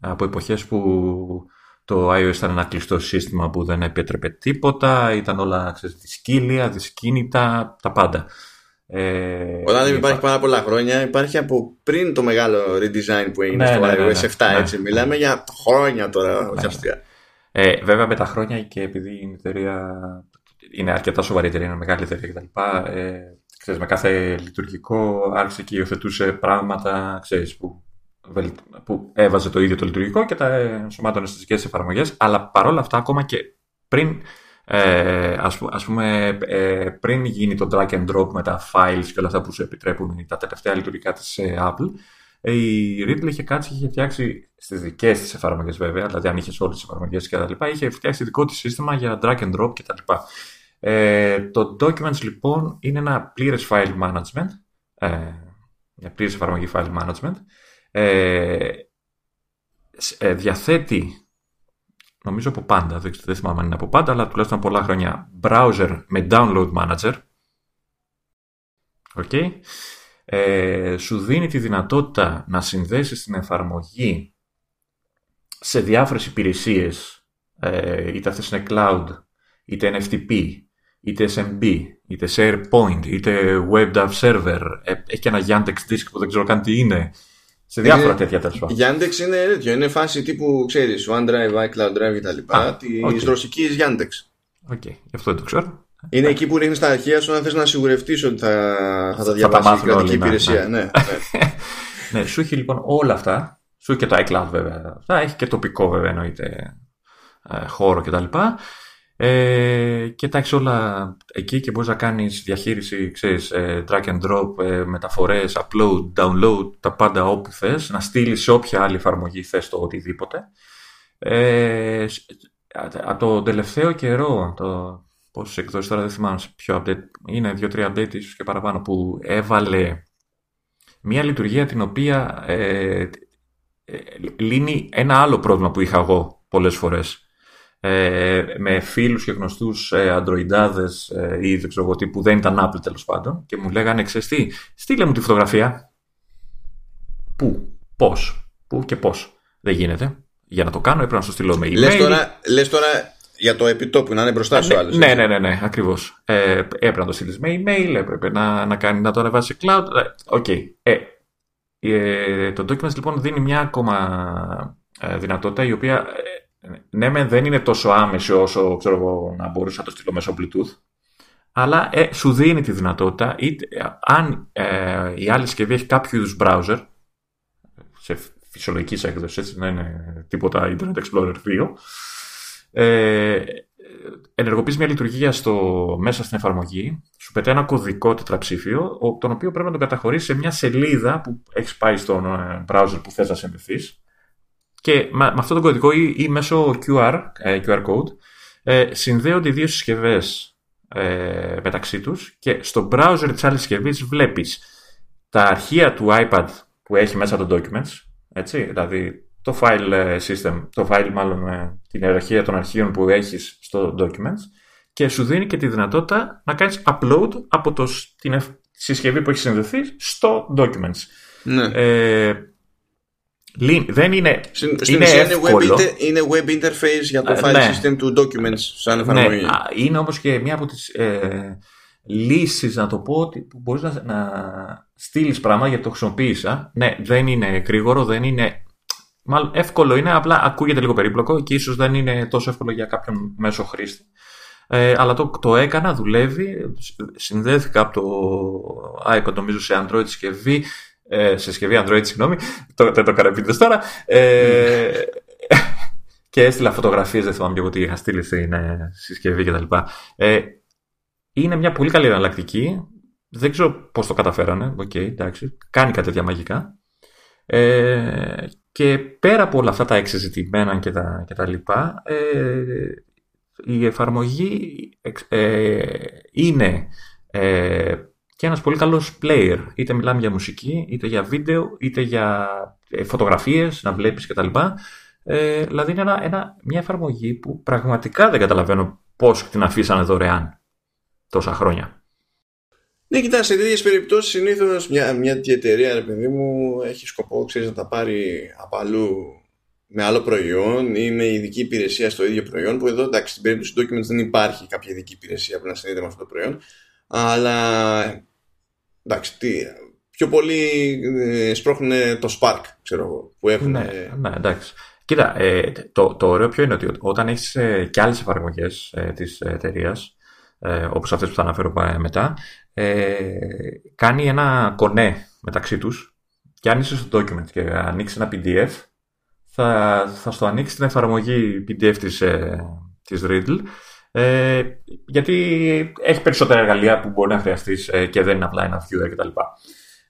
από εποχές που το iOS ήταν ένα κλειστό σύστημα που δεν επέτρεπε τίποτα, ήταν όλα ξέρεις, δυσκύλια, δυσκίνητα, τα πάντα. Ε, Όταν δεν υπάρχει πάρα πολλά χρόνια, υπάρχει από πριν το μεγάλο redesign που έγινε ναι, στο ναι, iOS ναι, 7. Ναι. έτσι. Μιλάμε για χρόνια τώρα, ουσιαστικά. Ε, βέβαια με τα χρόνια και επειδή η εταιρεία είναι αρκετά σοβαρή εταιρεία, είναι μεγάλη εταιρεία κτλ. Ε, ξέρεις, με κάθε λειτουργικό άρχισε και υιοθετούσε πράγματα ξέρεις, που, που έβαζε το ίδιο το λειτουργικό και τα ενσωμάτωνε στις δικές εφαρμογές. Αλλά παρόλα αυτά, ακόμα και πριν ε, ας, πούμε, ε, πριν γίνει το drag and drop με τα files και όλα αυτά που σου επιτρέπουν τα τελευταία λειτουργικά της ε, Apple, ε, η Riddle είχε κάτσει και είχε φτιάξει στις δικές της εφαρμογές, βέβαια, δηλαδή αν είχες όλες τις εφαρμογές και τα λοιπά, είχε φτιάξει δικό της σύστημα για drag and drop και τα λοιπά. Ε, το Documents λοιπόν είναι ένα πλήρες file management, ε, μια πλήρε εφαρμογή file management. Ε, διαθέτει νομίζω από πάντα, δεν, δεν θυμάμαι αν είναι από πάντα, αλλά τουλάχιστον πολλά χρόνια, browser με download manager. Okay. Ε, σου δίνει τη δυνατότητα να συνδέσεις την εφαρμογή σε διάφορες υπηρεσίες ε, είτε αυτές είναι cloud, είτε FTP, είτε SMB, είτε SharePoint, είτε WebDAV server, ε, έχει και ένα Yandex disk που δεν ξέρω καν τι είναι. Σε διάφορα είναι, τέτοια τέλος πάντων. Yandex είναι τέτοιο. Είναι φάση τύπου, ξέρεις, OneDrive, iCloud Drive κτλ. Τη okay. ρωσικής Yandex. OK, okay. αυτό δεν το ξέρω. Είναι εκεί που ρίχνεις τα αρχεία σου αν θες να σιγουρευτείς ότι θα, θα τα διαβάσεις η κρατική υπηρεσία. Ναι, ναι. ναι, σου έχει λοιπόν όλα αυτά. Σου έχει και το iCloud βέβαια. Αυτά έχει και τοπικό βέβαια εννοείται ε, χώρο κτλ. Ε, και τα έχει όλα εκεί και μπορείς να κάνεις διαχείριση, ξέρεις, ε, drag and drop, ε, μεταφορές, upload, download, τα πάντα όπου θες, να στείλεις σε όποια άλλη εφαρμογή θες το οτιδήποτε. Ε, από το τελευταίο καιρό, το, πόσες εκδόσεις τώρα δεν θυμάμαι ποιο update, είναι δύο-τρία update ίσως και παραπάνω, που έβαλε μια λειτουργία την οποία ε, ε, λύνει ένα άλλο πρόβλημα που είχα εγώ πολλές φορές ε, με φίλους και γνωστούς ε, αντροϊντάδες ε, ή δεν ξέρω εγώ τι που δεν ήταν Apple τέλος πάντων και μου λέγανε ξέρεις τι, στείλε μου τη φωτογραφία. Πού, πώς, πού και πώς. Δεν γίνεται. Για να το κάνω έπρεπε να σου στείλω με email. Λες τώρα, λες τώρα για το επιτόπου, να είναι μπροστά σου ναι, άλλος. Ναι, ναι, ναι, ναι, ακριβώς. Ε, έπρεπε να το στείλεις με email, έπρεπε να, να, κάνει, να το ανεβάσει σε cloud. Ε, OK. Okay. Ε, ε, το Documents λοιπόν δίνει μια ακόμα ε, δυνατότητα η οποία ναι, με δεν είναι τόσο άμεση όσο ξέρω εγώ, να μπορούσα να το στείλω μέσω Bluetooth, αλλά ε, σου δίνει τη δυνατότητα, είτε, αν ε, η άλλη συσκευή έχει κάποιο είδους browser, σε φυσιολογικής έκδοσης, έτσι, δεν είναι τίποτα Internet Explorer 2, ε, ενεργοποιείς μια λειτουργία στο, μέσα στην εφαρμογή, σου πετάει ένα κωδικό τετραψήφιο, τον οποίο πρέπει να τον καταχωρήσεις σε μια σελίδα που έχεις πάει στον ε, browser που θες να συνδεθείς και με, αυτό το κωδικό ή, ή μέσω QR, ε, QR code ε, συνδέονται οι δύο συσκευές ε, μεταξύ τους και στο browser της άλλης συσκευής βλέπεις τα αρχεία του iPad που έχει μέσα το documents, έτσι, δηλαδή το file ε, system, το file μάλλον την ιεραρχία των αρχείων που έχεις στο documents και σου δίνει και τη δυνατότητα να κάνεις upload από το, την συσκευή που έχει συνδεθεί στο documents. Ναι. Ε, δεν είναι, στην είναι εύκολο. Web, είναι web interface για το ε, file ναι. system του documents σαν εφαρμογή. Ναι, είναι όμως και μία από τις ε, λύσεις να το πω που μπορείς να, να στείλεις πράγμα γιατί το χρησιμοποίησα. Ναι, δεν είναι γρήγορο, δεν είναι Μάλλον εύκολο είναι, απλά ακούγεται λίγο περίπλοκο και ίσως δεν είναι τόσο εύκολο για κάποιον μέσο χρήστη. Ε, αλλά το, το έκανα, δουλεύει, συνδέθηκα από το iPad νομίζω σε Android συσκευή, ε, σε συσκευή Android, συγγνώμη, το, δεν το έκανα τώρα. Ε, και έστειλα φωτογραφίες, δεν θυμάμαι και εγώ τι είχα στείλει στην ε, συσκευή κτλ. Ε, είναι μια πολύ καλή εναλλακτική. Δεν ξέρω πώς το καταφέρανε. OK, okay, εντάξει. Κάνει κάτι τέτοια μαγικά. Ε, και πέρα από όλα αυτά τα εξεζητημένα και τα, και τα λοιπά, ε, η εφαρμογή ε, είναι ε, και ένας πολύ καλός player. Είτε μιλάμε για μουσική, είτε για βίντεο, είτε για ε, φωτογραφίες, να βλέπεις κτλ. Ε, δηλαδή είναι ένα, ένα, μια εφαρμογή που πραγματικά δεν καταλαβαίνω πώς την αφήσανε δωρεάν τόσα χρόνια. Ναι, κοιτά, σε τέτοιες περιπτώσεις συνήθως μια, μια εταιρεία, ρε παιδί μου, έχει σκοπό ξέρεις, να τα πάρει από αλλού με άλλο προϊόν ή με ειδική υπηρεσία στο ίδιο προϊόν. Που εδώ, εντάξει, στην περίπτωση του Documents δεν υπάρχει κάποια ειδική υπηρεσία που να συνδέεται με αυτό το προϊόν. Αλλά εντάξει, τι, πιο πολύ ε, σπρώχνουν το Spark, ξέρω εγώ, που έχουν... Ναι, ναι εντάξει. Κοίτα, ε, το, το ωραίο ποιο είναι ότι όταν έχεις ε, και άλλες εφαρμογές ε, της εταιρείας, ε, όπως αυτές που θα αναφέρω μετά, ε, κάνει ένα κονέ μεταξύ τους και αν είσαι στο document και ανοίξεις ένα PDF, θα, θα στο ανοίξεις την εφαρμογή PDF της, ε, της Riddle ε, γιατί έχει περισσότερα εργαλεία που μπορεί να χρειαστείς ε, και δεν είναι απλά ένα viewer κτλ.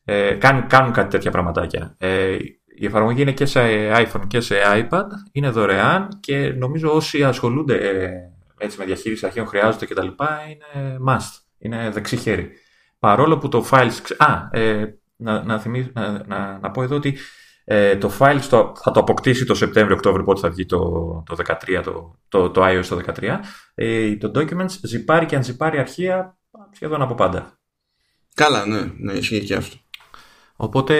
Ε, κάνουν, κάνουν κάτι τέτοια πραγματάκια. Ε, η εφαρμογή είναι και σε iPhone και σε iPad, είναι δωρεάν και νομίζω όσοι ασχολούνται ε, έτσι με διαχείριση αρχείων χρειάζονται κτλ. είναι must, είναι δεξί χέρι. Παρόλο που το files... Α, ε, να, να, να, να, να πω εδώ ότι ε, το file στο, θα το αποκτήσει το Σεπτέμβριο-Οκτώβριο, πότε θα βγει το, το, 13, το, το, το iOS το 13. Ε, το Documents ζυπάρει και αν ζυπάρει αρχεία σχεδόν από πάντα. Καλά, ναι, ναι, ισχύει και αυτό. Οπότε,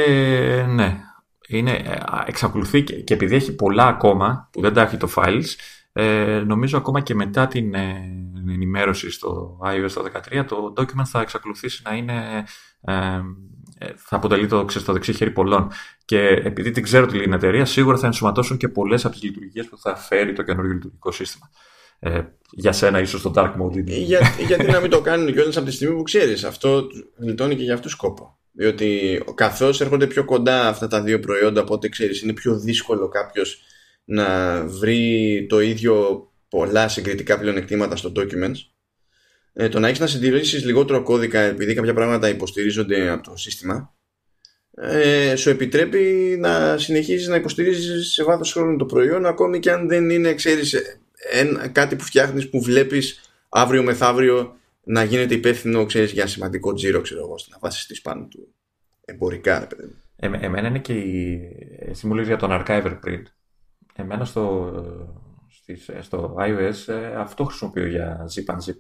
ναι, είναι, ε, εξακολουθεί και, επειδή έχει πολλά ακόμα που δεν τα έχει το files, ε, νομίζω ακόμα και μετά την ε, ενημέρωση στο iOS 13 το document θα εξακολουθήσει να είναι ε, θα αποτελεί το, ξέρεις, το δεξί χέρι πολλών. Και επειδή την ξέρω την εταιρεία, σίγουρα θα ενσωματώσουν και πολλές από τις λειτουργίες που θα φέρει το καινούργιο λειτουργικό σύστημα. Ε, για σένα, ίσως το dark mode. Για, γιατί να μην το κάνουν κιόλας από τη στιγμή που ξέρεις. Αυτό γλιτώνει και για αυτούς σκόπο. Διότι καθώς έρχονται πιο κοντά αυτά τα δύο προϊόντα, οπότε ξέρεις, είναι πιο δύσκολο κάποιος να βρει το ίδιο πολλά συγκριτικά πλεονεκτήματα στο documents. Ε, το να έχεις να συντηρήσεις λιγότερο κώδικα επειδή κάποια πράγματα υποστηρίζονται από το σύστημα ε, σου επιτρέπει να συνεχίζεις να υποστηρίζεις σε βάθος χρόνου το προϊόν ακόμη και αν δεν είναι ξέρεις, κάτι που φτιάχνεις που βλέπεις αύριο μεθαύριο να γίνεται υπεύθυνο ξέρεις, για σημαντικό τζίρο ξέρω εγώ, να βασιστεί πάνω του εμπορικά. Ε, εμένα είναι και η. Εσύ μου για τον Archiver Print. Εμένα στο, στις, στο iOS ε, αυτό χρησιμοποιώ για zip and zip.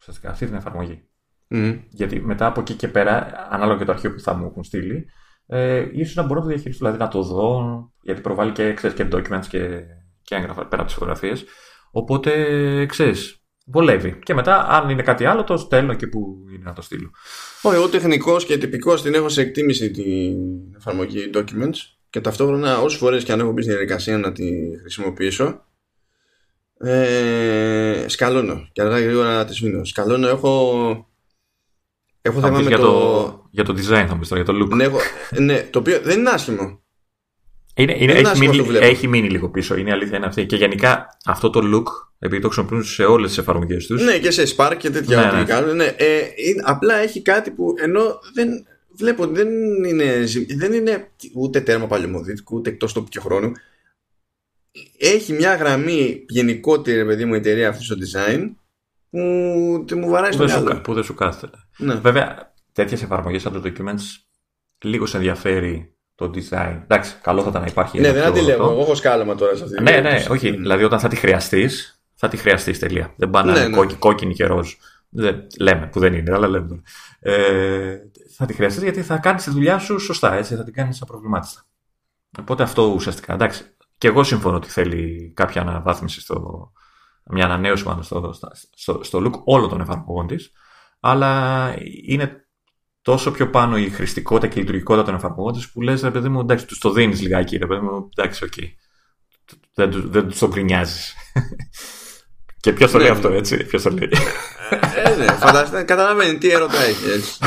Ουσιαστικά αυτή την εφαρμογή. Mm. Γιατί μετά από εκεί και πέρα, ανάλογα και το αρχείο που θα μου έχουν στείλει, ε, ίσως να μπορώ να το διαχειριστώ, δηλαδή να το δω, γιατί προβάλλει και, ξέρεις, και documents και, και έγγραφα πέρα από τις φωτογραφίες. Οπότε, ξέρεις, βολεύει. Και μετά, αν είναι κάτι άλλο, το στέλνω και που είναι να το στείλω. Όχι, εγώ τεχνικός και τυπικός την έχω σε εκτίμηση την εφαρμογή documents και ταυτόχρονα όσες φορές και αν έχω μπει στην διαδικασία να τη χρησιμοποιήσω, ε, σκαλώνω και αργά γρήγορα να τη σβήνω. Σκαλώνω, έχω. Έχω θέμα με για το... Για το design θα μου για το look. Ναι, έχω... ναι, το οποίο δεν είναι άσχημο. Είναι, είναι, έχει, μείνει, έχει μείνει λίγο πίσω, είναι αλήθεια είναι αυτή. Και γενικά αυτό το look, επειδή το χρησιμοποιούν σε όλες τις εφαρμογές του. Ναι, και σε Spark και τέτοια ναι, ναι. ναι. Ε, είναι, απλά έχει κάτι που ενώ δεν βλέπω δεν είναι, δεν είναι ούτε τέρμα παλαιομοδίτικου, ούτε εκτός τόπου και χρόνου έχει μια γραμμή γενικότερη παιδί μου η εταιρεία αυτή στο design που μου βαράει στο μυαλό. Που δεν σου κάθεται. Ναι. Βέβαια, τέτοιες εφαρμογές σαν το Documents λίγο σε ενδιαφέρει το design. Εντάξει, καλό θα ήταν να υπάρχει. Ναι, δεν αντιλέγω. Εγώ έχω σκάλωμα τώρα σε αυτή Ναι, ναι, όχι. Δηλαδή, όταν θα τη χρειαστείς, θα τη χρειαστείς τελεία. Δεν πάνε ναι, ναι. κόκκινη και ροζ. Δεν, λέμε που δεν είναι, αλλά λέμε. Ε, θα τη χρειαστείς γιατί θα κάνεις τη δουλειά σου σωστά, έτσι, θα την κάνεις απροβλημάτιστα. Οπότε αυτό ουσιαστικά. Εντάξει, και εγώ συμφωνώ ότι θέλει κάποια αναβάθμιση στο, μια ανανέωση πάνω στο, στο, στο look όλων των εφαρμογών της. Αλλά είναι τόσο πιο πάνω η χρηστικότητα και η λειτουργικότητα των εφαρμογών της που λες, ρε παιδί μου, εντάξει, τους το δίνεις λιγάκι, ρε παιδί μου, εντάξει, OK. Okay. Δεν, δεν τους το γκρινιάζεις. και ποιος το λέει ναι. αυτό, έτσι, ποιος το λέει. ε, ναι, φαντάζεται, καταλαβαίνει τι έρωτα έχει, έτσι.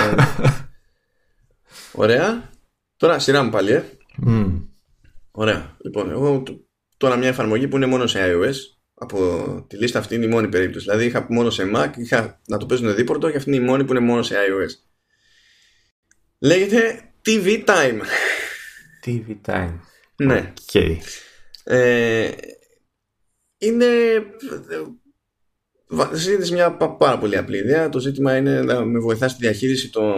Ωραία. Τώρα σειρά μου πάλι, ε. Ωραία. Λοιπόν, εγώ τώρα μια εφαρμογή που είναι μόνο σε iOS. Από τη λίστα αυτή είναι η μόνη περίπτωση. Δηλαδή είχα μόνο σε Mac, είχα να το παίζουν δίπορτο και αυτή είναι η μόνη που είναι μόνο σε iOS. Λέγεται TV Time. TV Time. Ναι. Okay. Ε, είναι Βασίζεται μια πάρα πολύ απλή ιδέα. Το ζήτημα είναι να με βοηθάς στη διαχείριση των,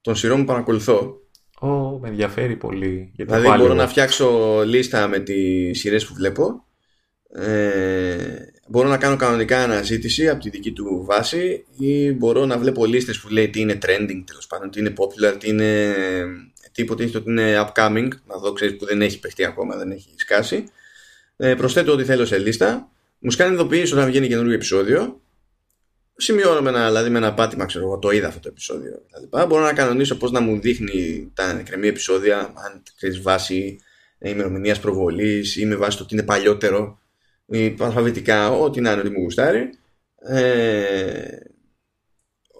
των σειρών που παρακολουθώ. Oh, με ενδιαφέρει πολύ. Γιατί δηλαδή μπορώ να φτιάξω λίστα με τις σειρές που βλέπω. Ε, μπορώ να κάνω κανονικά αναζήτηση από τη δική του βάση ή μπορώ να βλέπω λίστες που λέει τι είναι trending τέλος πάντων, τι είναι popular, τι είναι τι υποτίθεται ότι είναι upcoming, να δω ξέρεις που δεν έχει παιχτεί ακόμα, δεν έχει σκάσει. Ε, προσθέτω ό,τι θέλω σε λίστα. Μου σκάνει ειδοποίηση όταν βγαίνει καινούργιο επεισόδιο σημειώνω με ένα, δηλαδή με ένα πάτημα, ξέρω εγώ, το είδα αυτό το επεισόδιο κτλ. Μπορώ να κανονίσω πώς να μου δείχνει τα εκκρεμή επεισόδια, αν ξέρεις βάση ημερομηνίας προβολής ή με βάση το ότι είναι παλιότερο ή αλφαβητικά, ό,τι να είναι ότι μου γουστάρει. Ε,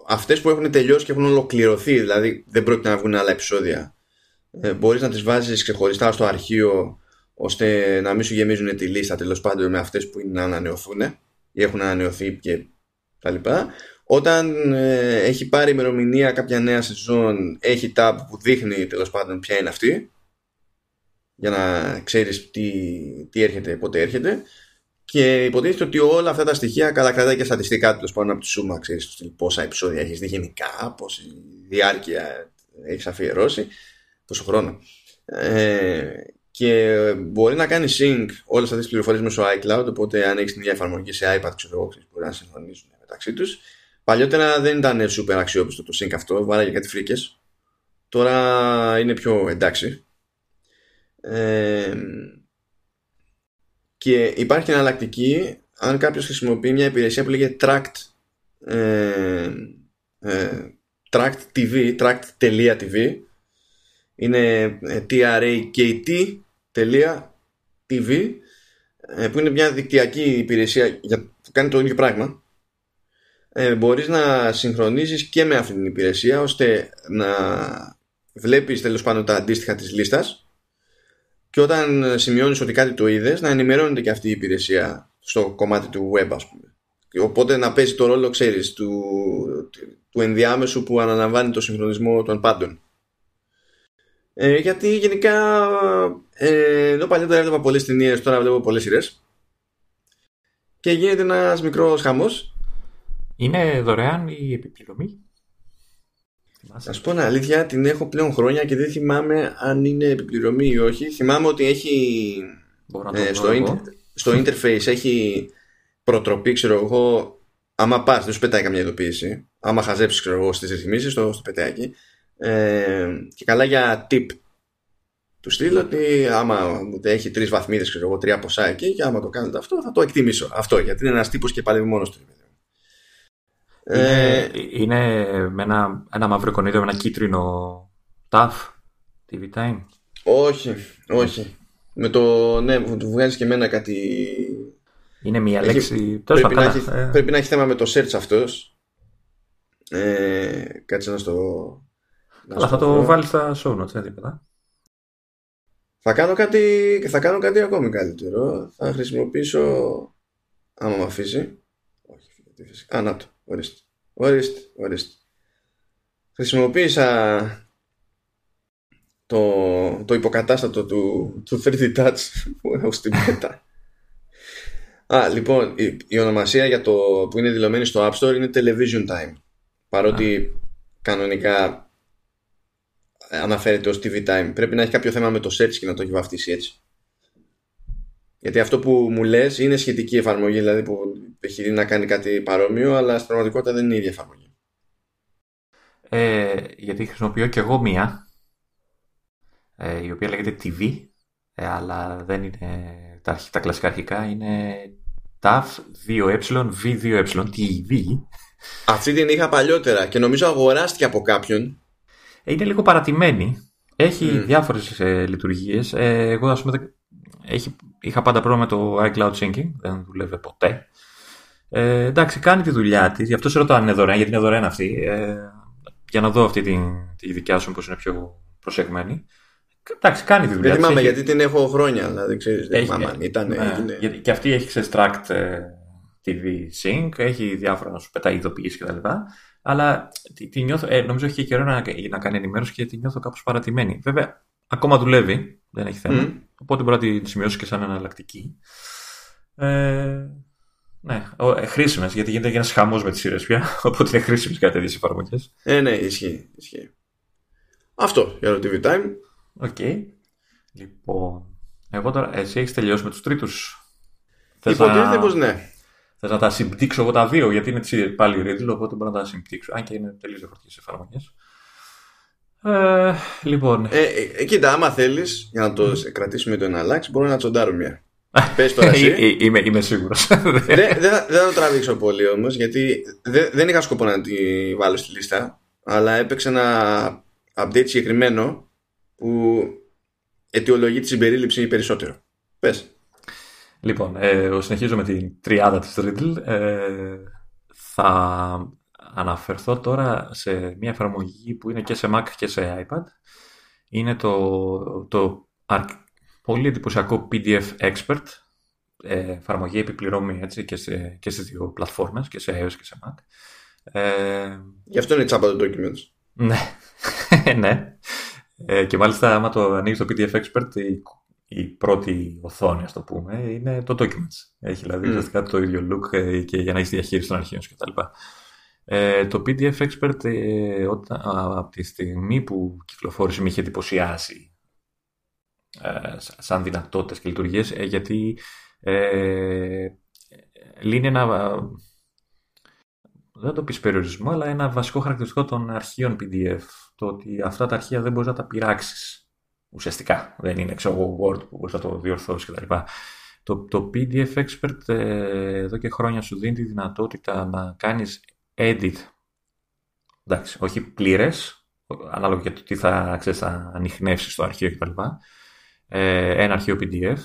Αυτές που έχουν τελειώσει και έχουν ολοκληρωθεί, δηλαδή δεν πρόκειται να βγουν άλλα επεισόδια, ε, μπορείς να τις βάζεις ξεχωριστά στο αρχείο ώστε να μην σου γεμίζουν τη λίστα τέλος πάντων με αυτές που είναι να ανανεωθούν ή έχουν ανανεωθεί και τα Όταν ε, έχει πάρει ημερομηνία κάποια νέα σεζόν, έχει tab που δείχνει τέλος πάντων ποια είναι αυτή για να ξέρεις τι, τι έρχεται, πότε έρχεται και υποτίθεται ότι όλα αυτά τα στοιχεία καλά κρατάει και στατιστικά τέλος πάντων από τη σούμα, ξέρεις πόσα επεισόδια έχεις δει γενικά, πόση διάρκεια έχεις αφιερώσει, πόσο χρόνο. Ε, και μπορεί να κάνει sync όλες αυτές τις πληροφορίες μέσω iCloud. Οπότε, αν έχεις την ίδια εφαρμογή σε iPad, ξέρω εγώ, μπορεί να συγχρονίζουν μεταξύ τους. Παλιότερα δεν ήταν super αξιόπιστο το sync αυτό, βάραγε κάτι φρίκες. Τώρα είναι πιο εντάξει. Ε, και υπάρχει εναλλακτική αν κάποιος χρησιμοποιεί μια υπηρεσία που λέγεται Tract ε, ε, Tract TV, Tract.tv είναι ε, trakt.tv ε, που είναι μια δικτυακή υπηρεσία για, που κάνει το ίδιο πράγμα. Ε, μπορείς να συγχρονίζεις και με αυτή την υπηρεσία ώστε να βλέπεις τέλος πάντων τα αντίστοιχα της λίστας και όταν σημειώνεις ότι κάτι το είδες να ενημερώνεται και αυτή η υπηρεσία στο κομμάτι του web ας πούμε. Οπότε να παίζει το ρόλο ξέρεις του, του ενδιάμεσου που αναλαμβάνει το συγχρονισμό των πάντων. Ε, γιατί γενικά ε, ενώ παλιότερα έβλεπα πολλές ταινίες τώρα βλέπω πολλές σειρές. Και γίνεται ένας μικρός χαμός. Είναι δωρεάν η επιπληρωμή; Θα σου πω ένα αλήθεια, την έχω πλέον χρόνια και δεν θυμάμαι αν είναι επιπληρωμή ή όχι. Θυμάμαι ότι έχει ε, στο, στο interface έχει προτροπή, ξέρω εγώ, άμα πας, δεν σου πετάει καμιά ειδοποίηση. Άμα χαζέψεις, ξέρω εγώ, στις ρυθμίσεις, στο, στο πετάκι. Ε, και καλά για tip του στείλω ότι άμα έχει τρεις βαθμίδες, ξέρω εγώ, τρία ποσά εκεί, και άμα το κάνετε αυτό, θα το εκτιμήσω. Αυτό γιατί είναι ένας τύπος και πάλι μόνος του. Είναι, ε, είναι με ένα, ένα μαύρο εικονίδιο με ένα κίτρινο TAF TV Time. Όχι, όχι. Με το, ναι, του βγάζεις και εμένα κάτι... Είναι μια έχει, λέξη... Πρέπει, να έχει, ε. πρέπει να έχει θέμα με το search αυτός. Ε, κάτσε να στο... Αλλά θα το βάλεις στα show notes, δεν Θα κάνω κάτι, θα κάνω κάτι ακόμη καλύτερο. Θα χρησιμοποιήσω, άμα με αφήσει, όχι, φυσικά, α, να το. Ορίστε. Ορίστε, ορίστε. Χρησιμοποίησα το, το υποκατάστατο του, του 3D Touch που έχω στην πέτα. Α, λοιπόν, η, η, ονομασία για το που είναι δηλωμένη στο App Store είναι Television Time. Παρότι κανονικά αναφέρεται ως TV Time. Πρέπει να έχει κάποιο θέμα με το search και να το έχει βαφτίσει έτσι. Γιατί αυτό που μου λες είναι σχετική εφαρμογή, δηλαδή που έχει να κάνει κάτι παρόμοιο, αλλά στην πραγματικότητα δεν είναι η ίδια εφαρμογή. Ε, γιατί χρησιμοποιώ και εγώ μία, ε, η οποία λέγεται TV, ε, αλλά δεν είναι τα, τα κλασικά αρχικά, είναι TAF 2E, V2E, TV. Αυτή την είχα παλιότερα και νομίζω αγοράστηκε από κάποιον. Ε, είναι λίγο παρατημένη. Έχει mm. διάφορες ε, λειτουργίες. Ε, εγώ, ας πούμε, έχει, είχα πάντα πρόβλημα με το iCloud Syncing, δεν δουλεύει ποτέ. Ε, εντάξει, κάνει τη δουλειά της, γι' αυτό σε ρωτώ αν είναι δωρεάν, γιατί είναι δωρεάν αυτή. Ε, για να δω αυτή τη, τη δικιά σου, πώς είναι πιο προσεγμένη. Εντάξει, κάνει τη δουλειά Δεν θυμάμαι, γιατί την έχω χρόνια, δηλαδή ξέρεις. Δεν θυμάμαι αν ήταν. Ναι, γιατί και αυτή έχει σε Tract ε, TV Sync, έχει διάφορα να σου πετάει ειδοποιήσεις κτλ. Αλλά τη, τη νιώθω, ε, νομίζω έχει καιρό να, να κάνει ενημέρωση και τη νιώθω κάπως παρατημένη. Βέβαια, ακόμα δουλεύει, δεν έχει θέμα. Mm. Οπότε μπορεί να τη σημειώσει και σαν εναλλακτική. Ε, ναι, ε, χρήσιμες γιατί γίνεται και ένας χαμός με τις σειρές πια. Οπότε είναι χρήσιμες κάτι τέτοιες εφαρμογές. Ε, ναι, ισχύει, ισχύει. Αυτό για το TV Time. OK. Okay. Λοιπόν, εγώ τώρα, εσύ έχεις τελειώσει με τους τρίτους. Υποτίθεται να... πως ναι. Θες να τα συμπτύξω εγώ τα δύο, γιατί είναι πάλι Riddle, οπότε μπορώ να τα συμπτύξω. Αν και είναι τελείως διαφορετικές εφαρμογές. Ε, λοιπόν. Ε, ε, κοίτα, άμα θέλεις, για να το κρατήσουμε το εναλλάξει, μπορώ να τσοντάρω μια. Πες τώρα εσύ. Ε, είμαι, είμαι σίγουρος. δεν, δεν, δεν θα το τραβήξω πολύ όμως γιατί δεν, δεν είχα σκοπό να τη βάλω στη λίστα αλλά έπαιξε ένα update συγκεκριμένο που αιτιολογεί τη συμπερίληψη περισσότερο. Πες. Λοιπόν, ε, συνεχίζω με την τριάδα της Riddle. Ε, θα αναφερθώ τώρα σε μια εφαρμογή που είναι και σε Mac και σε iPad. Είναι το, το πολύ εντυπωσιακό PDF Expert, ε, εφαρμογή επιπληρωμή έτσι, και, σε, και στις δύο πλατφόρμες, και σε iOS και σε Mac. Ε, Γι' αυτό είναι τσάπα το documents. Ναι, ναι. Ε, και μάλιστα άμα το ανοίγεις το PDF Expert η, η πρώτη οθόνη, ας το πούμε, είναι το documents. Έχει δηλαδή ουσιαστικά το ίδιο look ε, και για να έχεις διαχείριση των αρχείων κτλ. Ε, το PDF Expert ε, όταν, από τη στιγμή που κυκλοφόρησε με είχε εντυπωσιάσει ε, σαν δυνατότητες και λειτουργίες ε, γιατί ε, λύνει ένα δεν το πεις περιορισμό αλλά ένα βασικό χαρακτηριστικό των αρχείων PDF το ότι αυτά τα αρχεία δεν μπορείς να τα πειράξεις ουσιαστικά δεν είναι ξέρω Word που μπορείς να το διορθώσεις κτλ. Το, το PDF Expert ε, εδώ και χρόνια σου δίνει τη δυνατότητα να κάνεις edit. Εντάξει, όχι πλήρες, ανάλογα για το τι θα, ξέρεις, θα ανοιχνεύσεις στο αρχείο κτλ. Ε, ένα αρχείο PDF,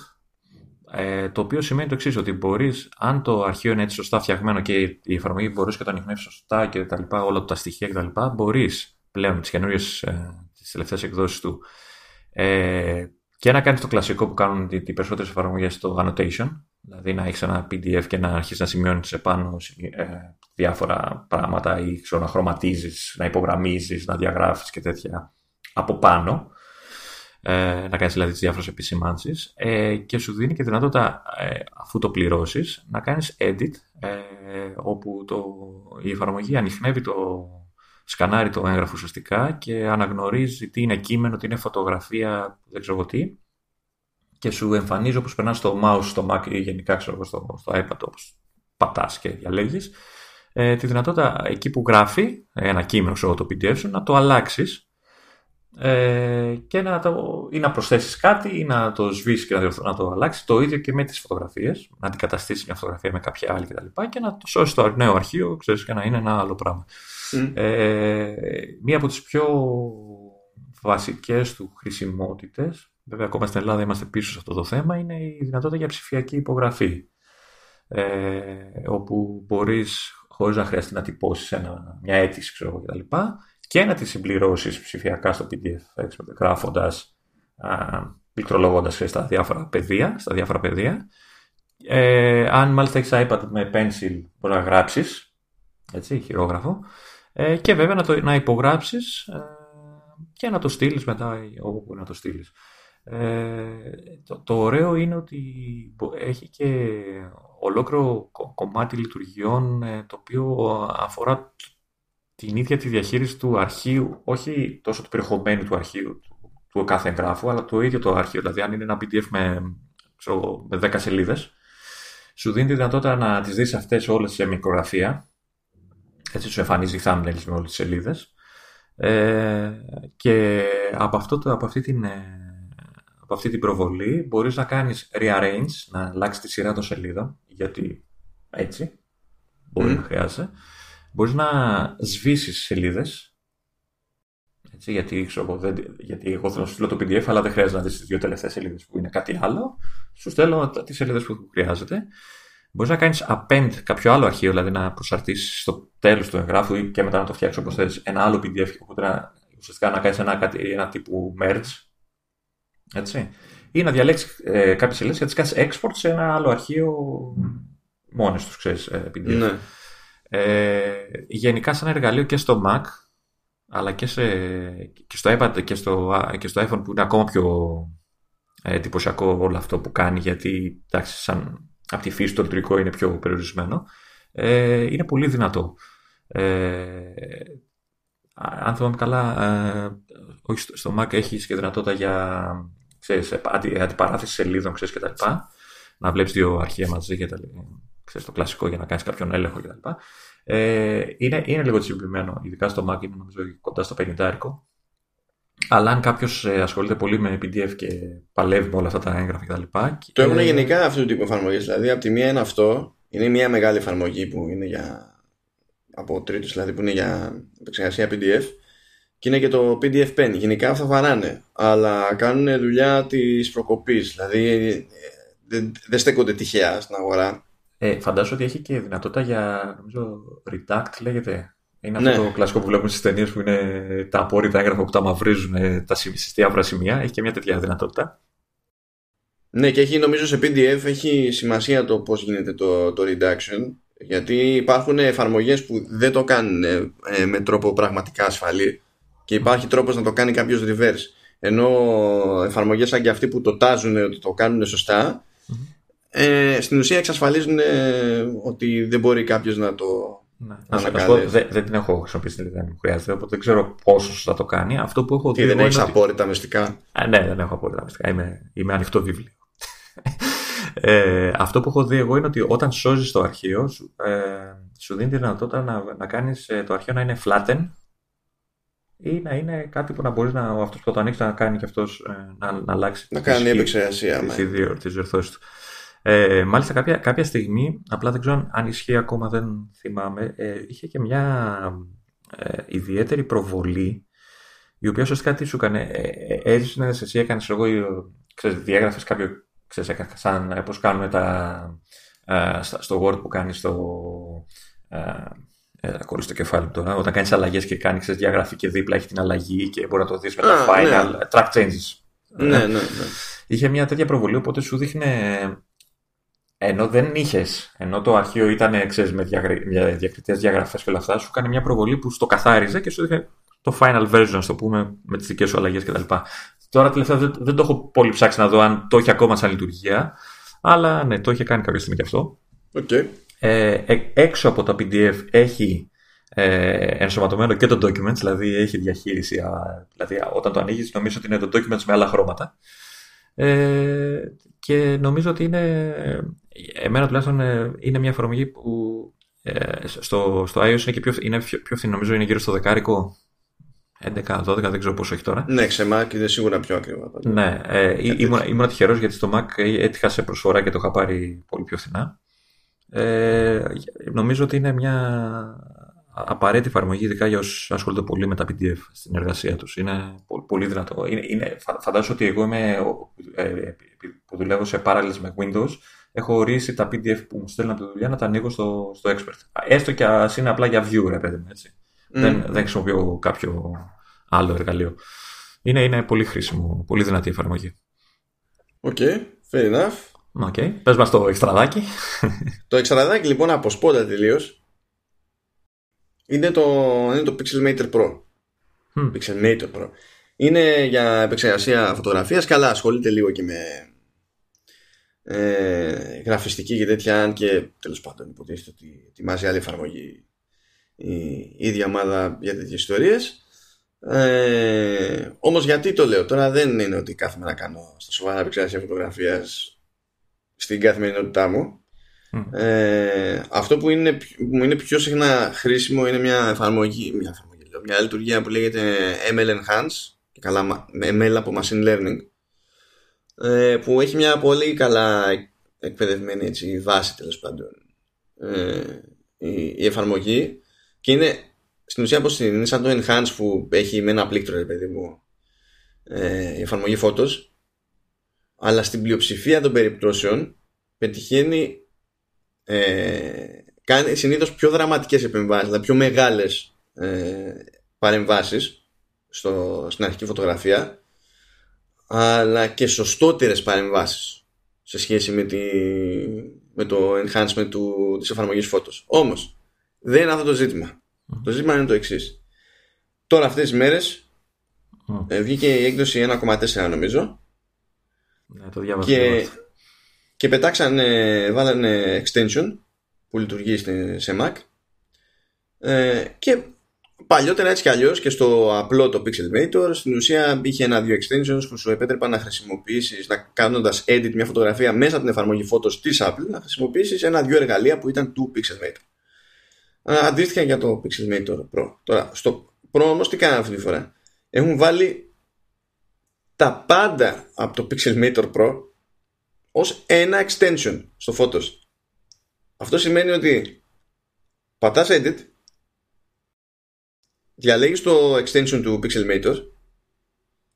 ε, το οποίο σημαίνει το εξής, ότι μπορείς, αν το αρχείο είναι έτσι σωστά φτιαγμένο και η εφαρμογή μπορείς και το ανοιχνεύσει σωστά και τα λοιπά, όλα τα στοιχεία κτλ., μπορείς πλέον τις καινούριες, ε, τις τελευταίες εκδόσεις του ε, και να κάνεις το κλασικό που κάνουν οι, οι περισσότερες εφαρμογές στο annotation, δηλαδή να έχεις ένα PDF και να αρχίσεις να σημειώνεις επάνω ε, διάφορα πράγματα ή ξέρω, να χρωματίζεις, να υπογραμμίζεις, να διαγράφεις και τέτοια από πάνω. Ε, να κάνεις δηλαδή τις διάφορες επισημάνσεις ε, και σου δίνει και δυνατότητα, ε, αφού το πληρώσεις, να κάνεις edit, ε, όπου το, η εφαρμογή ανοιχνεύει το, σκανάρει το έγγραφο ουσιαστικά και αναγνωρίζει τι είναι κείμενο, τι είναι φωτογραφία, δεν ξέρω τι και σου εμφανίζει όπως περνάς στο mouse, στο Mac ή γενικά ξέρω, στο, στο iPad όπως πατάς και διαλέγεις ε, τη δυνατότητα εκεί που γράφει ένα κείμενο ξέρω, το PDF σου να το αλλάξεις ε, και να το, ή να προσθέσεις κάτι ή να το σβήσεις και να, να το αλλάξεις το ίδιο και με τις φωτογραφίες να αντικαταστήσεις μια φωτογραφία με κάποια άλλη κτλ. Και, και να το σώσεις το νέο αρχείο ξέρεις, και να είναι ένα άλλο πράγμα. Ε, μία από τις πιο βασικές του χρησιμότητες, βέβαια ακόμα στην Ελλάδα είμαστε πίσω σε αυτό το θέμα, είναι η δυνατότητα για ψηφιακή υπογραφή. Ε, όπου μπορείς, χωρίς να χρειαστεί να τυπώσεις ένα, μια αίτηση ξέρω, κτλ. Και να τη συμπληρώσεις ψηφιακά στο PDF, γράφοντας, πληκτρολογώντας στα διάφορα πεδία, στα διάφορα πεδία. Ε, αν μάλιστα έχεις iPad με pencil, μπορεί να γράψεις, έτσι, χειρόγραφο, ε, και βέβαια να, το, να υπογράψεις ε, και να το στείλεις μετά όπου να το στείλεις. Ε, το, το ωραίο είναι ότι έχει και ολόκληρο κομμάτι λειτουργιών ε, το οποίο αφορά την ίδια τη διαχείριση του αρχείου, όχι τόσο του περιεχομένου του αρχείου του, του κάθε εγγράφου, αλλά το ίδιο το αρχείο. Δηλαδή, αν είναι ένα PDF με, ξέρω, με 10 σελίδες, σου δίνει τη δυνατότητα να τις δεις αυτές όλες σε μικρογραφία έτσι σου εμφανίζει thumbnails με όλες τις σελίδες. Ε, και από, αυτό, από, αυτή την, ε, από αυτή την προβολή μπορείς να κάνεις rearrange, να αλλάξεις τη σειρά των σελίδων, γιατί έτσι μπορεί να χρειάζεται. Μπορείς να σβήσεις σελίδες, έτσι, γιατί, ξέρω, δεν, γιατί εγώ θέλω να σου στείλω το PDF, αλλά δεν χρειάζεται να δεις τις δύο τελευταίες σελίδες που είναι κάτι άλλο. Σου στέλνω τις σελίδες που χρειάζεται. Μπορείς να κάνεις append κάποιο άλλο αρχείο, δηλαδή να προσαρτήσεις στο τέλος του εγγράφου ή και μετά να το φτιάξεις όπως θες ένα άλλο PDF. Οπότε να, ουσιαστικά να κάνεις ένα, ένα τύπου merge. Έτσι. Ή να διαλέξεις ε, κάποιες σελίδες και να τις κάνεις export σε ένα άλλο αρχείο μόνες τους, ξέρεις, ε, PDF. Ναι. Ε, γενικά, σαν εργαλείο και στο Mac, αλλά και, σε, και στο iPad και στο, και στο iPhone που είναι ακόμα πιο ε, εντυπωσιακό όλο αυτό που κάνει, γιατί εντάξει, σαν από τη φύση το λειτουργικό είναι πιο περιορισμένο, ε, είναι πολύ δυνατό. Ε, αν θυμάμαι καλά, ε, όχι στο Mac έχεις και δυνατότητα για ξέρεις, αντιπαράθεση σελίδων ξέρεις, και τα λοιπά. Να βλέπεις δύο αρχεία μαζί και τα ξέρεις, το κλασικό για να κάνεις κάποιον έλεγχο και τα λοιπά. Ε, είναι, είναι λίγο τσιμπημένο, ειδικά στο Mac είναι νομίζω κοντά στο 50 αλλά αν κάποιος ε, ασχολείται πολύ με PDF και παλεύει με όλα αυτά τα έγγραφα κτλ. Το έχουν γενικά αυτού του τύπου εφαρμογές. Δηλαδή, από τη μία είναι αυτό, είναι μια μεγάλη εφαρμογή που είναι για. από τρίτους, δηλαδή που είναι για επεξεργασία PDF. Και είναι και το PDF Pen. Γενικά αυτά βαράνε. Αλλά κάνουν δουλειά της προκοπής. Δηλαδή ε, δεν, δεν στέκονται τυχαία στην αγορά. Ε, φαντάζομαι ότι έχει και δυνατότητα για νομίζω Redact λέγεται είναι ναι. αυτό το κλασικό που βλέπουμε στις ταινίες που είναι τα απόρριτα έγγραφα που τα μαυρίζουν ε, τα διάφορα σημεία. Έχει και μια τέτοια δυνατότητα. Ναι, και έχει νομίζω σε PDF έχει σημασία το πώς γίνεται το, το reduction. Γιατί υπάρχουν εφαρμογές που δεν το κάνουν ε, με τρόπο πραγματικά ασφαλή και υπάρχει τρόπος να το κάνει κάποιος reverse. Ενώ εφαρμογές σαν και αυτή που το τάζουν ότι το κάνουν ε, στην ουσία εξασφαλίζουν ότι δεν μπορεί κάποιος να το ναι. Να σου πω, δεν, δεν την έχω χρησιμοποιήσει δεν μου χρειάζεται, οπότε δεν ξέρω πόσο θα το κάνει. Αυτό που έχω δει. δεν έχεις απόρριτα μυστικά. Α, ναι, δεν έχω απόρριτα μυστικά. Είμαι, είμαι ανοιχτό βιβλίο. ε, αυτό που έχω δει εγώ είναι ότι όταν σώζεις το αρχείο, σου, ε, σου δίνει τη δυνατότητα να, να κάνεις ε, το αρχείο να είναι flatten ή να είναι κάτι που να μπορείς να, αυτός που το ανοίξει να κάνει και αυτός ε, να, να αλλάξει. Να κάνει επεξεργασία. Τις διορθώσεις του. Ε, μάλιστα κάποια, κάποια στιγμή, απλά δεν ξέρω αν ισχύει ακόμα, δεν θυμάμαι, ε, είχε και μια ε, ιδιαίτερη προβολή η οποία ουσιαστικά τι σου έκανε, ε, έζησε εσύ έκανες εγώ, ξέρεις, διέγραφες κάποιο, ξέρεις, σαν πώς κάνουμε τα, στο Word που κάνεις το, ε, κόλλει το κεφάλι τώρα. Όταν κάνεις αλλαγές και κάνει διαγραφή και δίπλα έχει την αλλαγή και μπορεί να το δεις με τα final ναι. track changes. Ναι, ναι, ναι. Είχε μια τέτοια προβολή, οπότε σου δείχνε. Ενώ δεν είχες, ενώ το αρχείο ήταν ξέρεις, με διακριτές διαγραφές και όλα αυτά, σου έκανε μια προβολή που στο καθάριζε και σου δείχνε το final version, ας το πούμε, με τις δικές σου αλλαγές κτλ. Τώρα τελευταία δεν, δεν το έχω πολύ ψάξει να δω αν το έχει ακόμα σαν λειτουργία, αλλά ναι, το είχε κάνει κάποια στιγμή και αυτό. Okay. Ε, έξω από τα PDF έχει ε, ενσωματωμένο και το document, δηλαδή έχει διαχείριση. Δηλαδή, όταν το ανοίγεις, νομίζω ότι είναι το document με άλλα χρώματα. Ε, και νομίζω ότι είναι, εμένα τουλάχιστον ε, είναι μια εφαρμογή που ε, στο, στο iOS είναι και πιο, είναι πιο, πιο φθηνή, νομίζω είναι γύρω στο δεκάρικο 11-12, δεν ξέρω πόσο έχει τώρα. Ναι, σε Mac είναι σίγουρα πιο ακριβά. Ναι, ε, ήμουν, ήμουν τυχερός γιατί στο Mac έτυχα σε προσφορά και το είχα πάρει πολύ πιο φθηνά. Ε, νομίζω ότι είναι μια απαραίτητη εφαρμογή, ειδικά για όσους ασχολούνται πολύ με τα PDF στην εργασία τους. Είναι πολύ, δυνατό. Είναι, είναι, φαντάζομαι ότι εγώ είμαι, ε, που δουλεύω σε Parallels με Windows, έχω ορίσει τα PDF που μου στέλνουν από τη δουλειά να τα ανοίγω στο, στο Expert. Έστω και ας είναι απλά για view, ρε παιδί μου, έτσι. Mm. Δεν, δεν χρησιμοποιώ κάποιο άλλο εργαλείο. Είναι, είναι πολύ χρήσιμο, πολύ δυνατή εφαρμογή. OK, okay, fair enough. OK. Okay. Πες μας το εξτραδάκι. το εξτραδάκι λοιπόν από σπόντα τελείως. Είναι το, είναι το Pixelmator Pro. Mm. Pixelmator Pro. Είναι για επεξεργασία φωτογραφίας. Καλά ασχολείται λίγο και με ε, γραφιστική και τέτοια αν και τέλος πάντων υποτίθεται ότι ετοιμάζει άλλη εφαρμογή η, η ίδια ομάδα για τέτοιες ιστορίες. Ε, όμως γιατί το λέω τώρα δεν είναι ότι κάθομαι να κάνω στα σοβαρά επεξεργασία φωτογραφίας στην καθημερινότητά μου. Ε, αυτό που, είναι, μου είναι πιο συχνά χρήσιμο είναι μια εφαρμογή, μια, εφαρμογή, μια λειτουργία που λέγεται ML Enhance και καλά ML από Machine Learning ε, που έχει μια πολύ καλά εκπαιδευμένη έτσι, βάση τέλος πάντων ε, η, η, εφαρμογή. Και είναι στην ουσία πως είναι σαν το Enhance που έχει με ένα πλήκτρο παιδί μου ε, η εφαρμογή Photos αλλά στην πλειοψηφία των περιπτώσεων πετυχαίνει ε, κάνει συνήθως πιο δραματικές επεμβάσεις δηλαδή πιο μεγάλες ε, παρεμβάσεις στο, στην αρχική φωτογραφία αλλά και σωστότερες παρεμβάσεις σε σχέση με, τη, με το enhancement του, της εφαρμογής Photos όμως δεν είναι αυτό το ζήτημα. Το ζήτημα είναι το εξής. τώρα αυτές τις μέρες ε, βγήκε η έκδοση 1.4 νομίζω. Ναι, το και, και πετάξανε, βάλανε extension που λειτουργεί σε Mac. Ε, και παλιότερα έτσι κι αλλιώς και στο απλό το Pixelmator στην ουσία είχε ένα-δύο extensions που σου επέτρεπαν να χρησιμοποιήσεις να κάνοντας edit μια φωτογραφία μέσα από την εφαρμογή Photos της Apple να χρησιμοποιήσεις ένα-δύο εργαλεία που ήταν του Pixelmator αντίστοιχα για το Pixelmator Pro τώρα στο Pro όμως τι κάνανε αυτή τη φορά; Έχουν βάλει τα πάντα από το Pixelmator Pro ως ένα extension στο Photos. Αυτό σημαίνει ότι πατάς edit διαλέγεις το extension του Pixelmator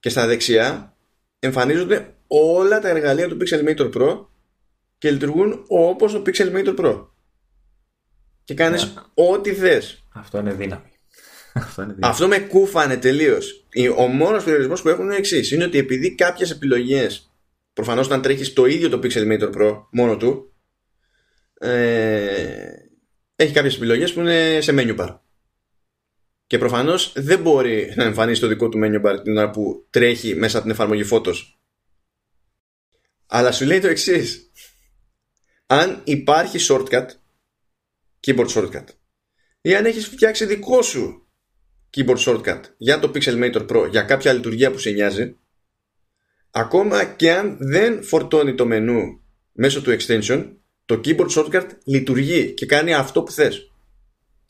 και στα δεξιά εμφανίζονται όλα τα εργαλεία του Pixelmator Pro και λειτουργούν όπως το Pixelmator Pro. Και κάνεις yeah. Ναι. ό,τι θες. Αυτό είναι δύναμη. Αυτό, με κούφανε τελείως. Ο μόνος περιορισμός που έχουν είναι ο εξής. Είναι ότι επειδή κάποιες επιλογές, προφανώς όταν τρέχεις το ίδιο το Pixelmator Pro μόνο του, ε, έχει κάποιες επιλογές που είναι σε menu bar. Και προφανώς δεν μπορεί να εμφανίσει το δικό του menu bar την ώρα που τρέχει μέσα από την εφαρμογή Photos. Αλλά σου λέει το εξής. Αν υπάρχει shortcut, keyboard shortcut, ή αν έχεις φτιάξει δικό σου keyboard shortcut για το Pixelmator Pro για κάποια λειτουργία που σε νοιάζει ακόμα και αν δεν φορτώνει το μενού μέσω του extension το keyboard shortcut λειτουργεί και κάνει αυτό που θες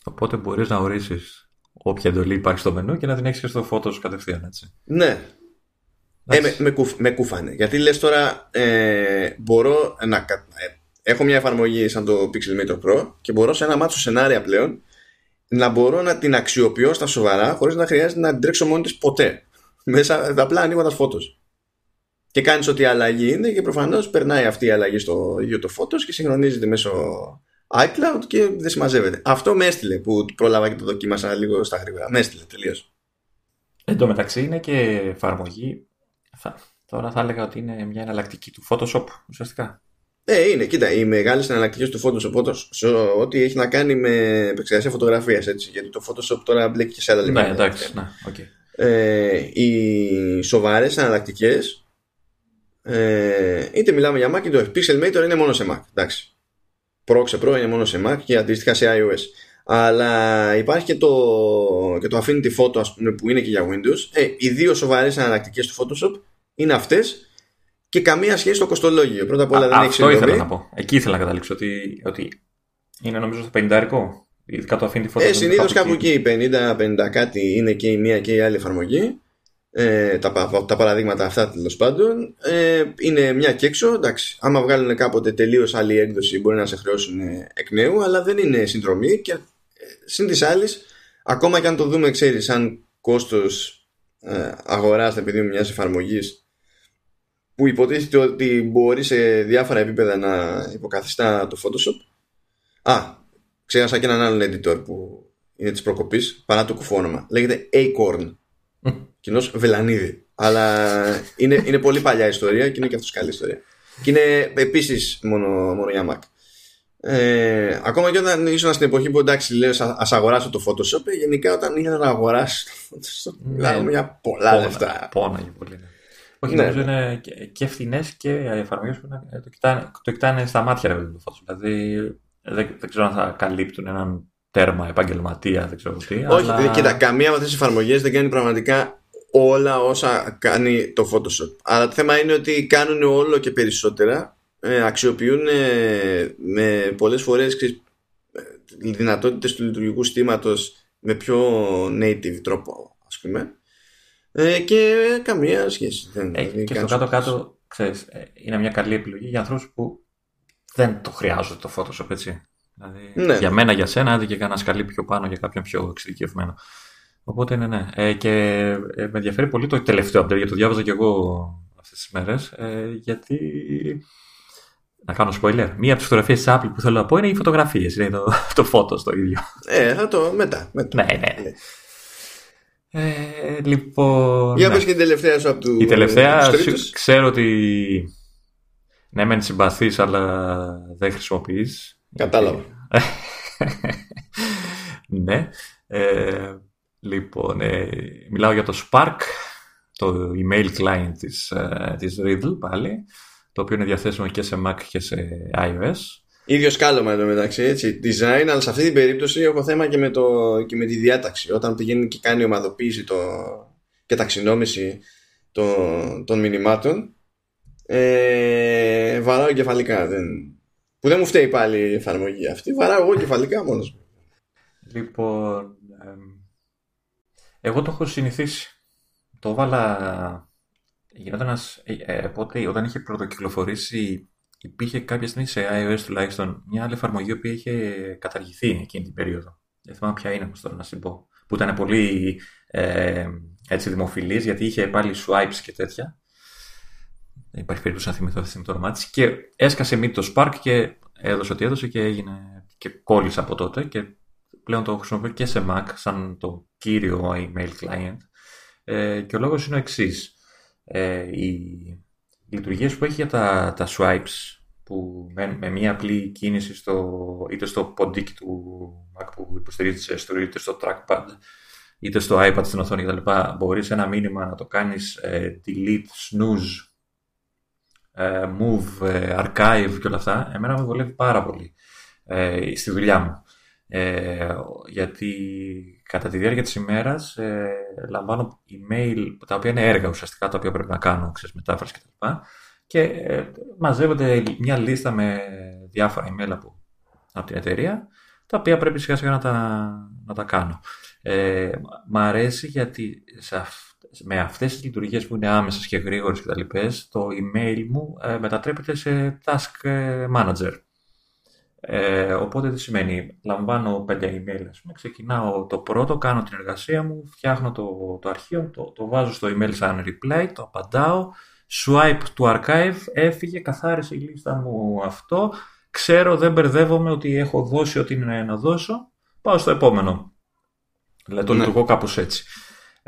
οπότε μπορείς να ορίσεις όποια εντολή υπάρχει στο μενού και να την έχεις και στο Photos κατευθείαν έτσι ναι Ε, με, με, κουφ, με κούφανε. Γιατί λες τώρα ε, μπορώ να... Ε, έχω μια εφαρμογή σαν το Pixelmator Pro και μπορώ σε ένα μάτσο σενάρια πλέον να μπορώ να την αξιοποιώ στα σοβαρά χωρίς να χρειάζεται να την τρέξω μόνη της ποτέ. Μέσα απλά ανοίγοντα φώτος. Και κάνεις ό,τι αλλαγή είναι και προφανώς περνάει αυτή η αλλαγή στο ίδιο το φώτος και συγχρονίζεται μέσω iCloud και δεν συμμαζεύεται. Αυτό με έστειλε που πρόλαβα και το δοκίμασα λίγο στα γρήγορα. Με έστειλε τελείως. Εν τω μεταξύ είναι και εφαρμογή. Θα, τώρα θα έλεγα ότι είναι μια εναλλακτική του Photoshop ουσιαστικά. Ε, είναι, κοίτα, οι μεγάλες εναλλακτικές του Photoshop, ό,τι έχει να κάνει με επεξεργασία φωτογραφίας. Γιατί το Photoshop τώρα μπλέκει και σε άλλα λεπτά. Ναι, εντάξει, ναι, okay. ε, οι σοβαρές εναλλακτικές, ε, είτε μιλάμε για Mac είτε όχι. Pixelmator είναι μόνο σε Mac. Εντάξει. Pro Pro είναι μόνο σε Mac και αντίστοιχα σε iOS. Αλλά υπάρχει και το, και το Affinity Photo ας πούμε, που είναι και για Windows. Ε, οι δύο σοβαρές εναλλακτικέ του Photoshop είναι αυτές και καμία σχέση στο κοστολόγιο. Πρώτα απ' όλα δεν έχει Αυτό ήθελα να πω. Εκεί ήθελα να καταλήξω ότι, ότι είναι νομίζω στο 50 αρικό. Ειδικά το Affinity Photo. Ε, Συνήθως κάπου εκεί, 50-50 κάτι είναι και η μία και η άλλη εφαρμογή. Ε, τα, τα παραδείγματα αυτά τέλος πάντων ε, είναι μια και έξω εντάξει, άμα βγάλουν κάποτε τελείως άλλη έκδοση μπορεί να σε χρεώσουν εκ νέου αλλά δεν είναι συνδρομή και Συν της άλλης, ακόμα και αν το δούμε, ξέρεις, σαν κόστος ε, αγοράς επειδή μιας εφαρμογής που υποτίθεται ότι μπορεί σε διάφορα επίπεδα να υποκαθιστά το Photoshop. Α, ξέχασα και έναν άλλον editor που είναι της προκοπής παρά το κουφό όνομα. Λέγεται Acorn. Κοινώ βελανίδι. Αλλά είναι, είναι πολύ παλιά ιστορία και είναι και αυτός καλή ιστορία. Και είναι επίσης μόνο, μόνο για Mac. Ε, ακόμα και όταν ήσουν στην εποχή που εντάξει λέω ας αγοράσω το Photoshop ε, γενικά όταν ήθελα να αγοράσει το Photoshop ναι, μιλάμε για πολλά πόνα, λεφτά πόνα για πολύ ναι. όχι ναι, νομίζω ναι. είναι και, και φθηνές και εφαρμογές που είναι, το, κοιτάνε, το κοιτάνε στα μάτια ρε, το Photoshop δηλαδή δεν, δεν ξέρω αν θα καλύπτουν έναν τέρμα επαγγελματία δεν ξέρω τι όχι αλλά... κοίτα καμία από αυτές τις εφαρμογές δεν κάνει πραγματικά όλα όσα κάνει το Photoshop. Αλλά το θέμα είναι ότι κάνουν όλο και περισσότερα ε, αξιοποιούν ε, με πολλές φορές ε, δυνατότητες του λειτουργικού στήματος με πιο native τρόπο ας πούμε. Ε, και καμία σχέση δεν, ε, και στο κάτω κάτω ξέρεις, ε, είναι μια καλή επιλογή για ανθρώπους που δεν το χρειάζονται το Photoshop έτσι δηλαδή, ναι. για μένα, για σένα, άντε και κανένα σκαλί πιο πάνω για κάποιον πιο εξειδικευμένο οπότε ναι, ναι. Ε, και με ενδιαφέρει πολύ το τελευταίο update γιατί το διάβαζα και εγώ αυτές τις μέρες γιατί να κάνω spoiler. Μία από τις φωτογραφίες της Apple που θέλω να πω είναι οι φωτογραφίες. Είναι το, το φώτο το ίδιο. Ε, θα το μετά. μετά. Ναι, ναι. ναι. Ε, λοιπόν. Για ναι. πες και την τελευταία σου από του. Η τελευταία ξέρω ότι. Ναι, μεν συμπαθείς, αλλά δεν χρησιμοποιείς. Κατάλαβα. ναι. Ε, λοιπόν, ε, μιλάω για το Spark, το email client της, ε, της Riddle πάλι το οποίο είναι διαθέσιμο και σε Mac και σε iOS. Ίδιο σκάλωμα εδώ μεταξύ, έτσι. Design, αλλά σε αυτή την περίπτωση έχω θέμα και με, το, και με τη διάταξη. Όταν πηγαίνει και κάνει ομαδοποίηση το, και ταξινόμηση των, των μηνυμάτων, ε, βαράω κεφαλικά. Δεν, που δεν μου φταίει πάλι η εφαρμογή αυτή. Βαράω εγώ κεφαλικά μόνος μου. Λοιπόν, εγώ το έχω συνηθίσει. Το έβαλα γινόταν ένας, ε, ε, πότε, όταν είχε πρωτοκυκλοφορήσει υπήρχε κάποια στιγμή σε iOS τουλάχιστον μια άλλη εφαρμογή που είχε καταργηθεί εκείνη την περίοδο. Δεν θυμάμαι ποια είναι όμως τώρα να σου πω. Που ήταν πολύ ε, έτσι δημοφιλής γιατί είχε πάλι swipes και τέτοια. Δεν υπάρχει περίπτωση να θυμηθώ αυτή το όνομά της. Και έσκασε μύτη το Spark και έδωσε ό,τι έδωσε και έγινε και κόλλησε από τότε. Και πλέον το χρησιμοποιώ και σε Mac σαν το κύριο email client. Ε, και ο λόγος είναι ο εξής ε, οι λειτουργίες που έχει για τα, τα swipes που με, με μία απλή κίνηση στο, είτε στο ποντίκι του Mac που υποστηρίζεται στο είτε στο trackpad είτε στο iPad στην οθόνη κτλ. Μπορείς ένα μήνυμα να το κάνεις ε, delete, snooze, ε, move, ε, archive και όλα αυτά. Εμένα με βολεύει πάρα πολύ ε, στη δουλειά μου. Ε, γιατί κατά τη διάρκεια της ημέρας ε, λαμβάνω email τα οποία είναι έργα ουσιαστικά τα οποία πρέπει να κάνω, ξέρεις, μετάφραση κτλ. Και ε, μαζεύονται μια λίστα με διάφορα email από, από την εταιρεία τα οποία πρέπει σιγά σιγά να τα, να τα κάνω. Ε, μ' αρέσει γιατί σε με αυτές τις λειτουργίες που είναι άμεσες και γρήγορες και τα λοιπές, το email μου ε, μετατρέπεται σε task ε, manager. Ε, οπότε τι σημαίνει, λαμβάνω πέντε email, ας πούμε, ξεκινάω το πρώτο, κάνω την εργασία μου, φτιάχνω το, το αρχείο, το, το βάζω στο email σαν reply, το απαντάω, swipe του archive, έφυγε, καθάρισε η λίστα μου αυτό, ξέρω, δεν μπερδεύομαι ότι έχω δώσει ό,τι είναι να δώσω, πάω στο επόμενο. Δηλαδή το ναι. λειτουργώ κάπως έτσι.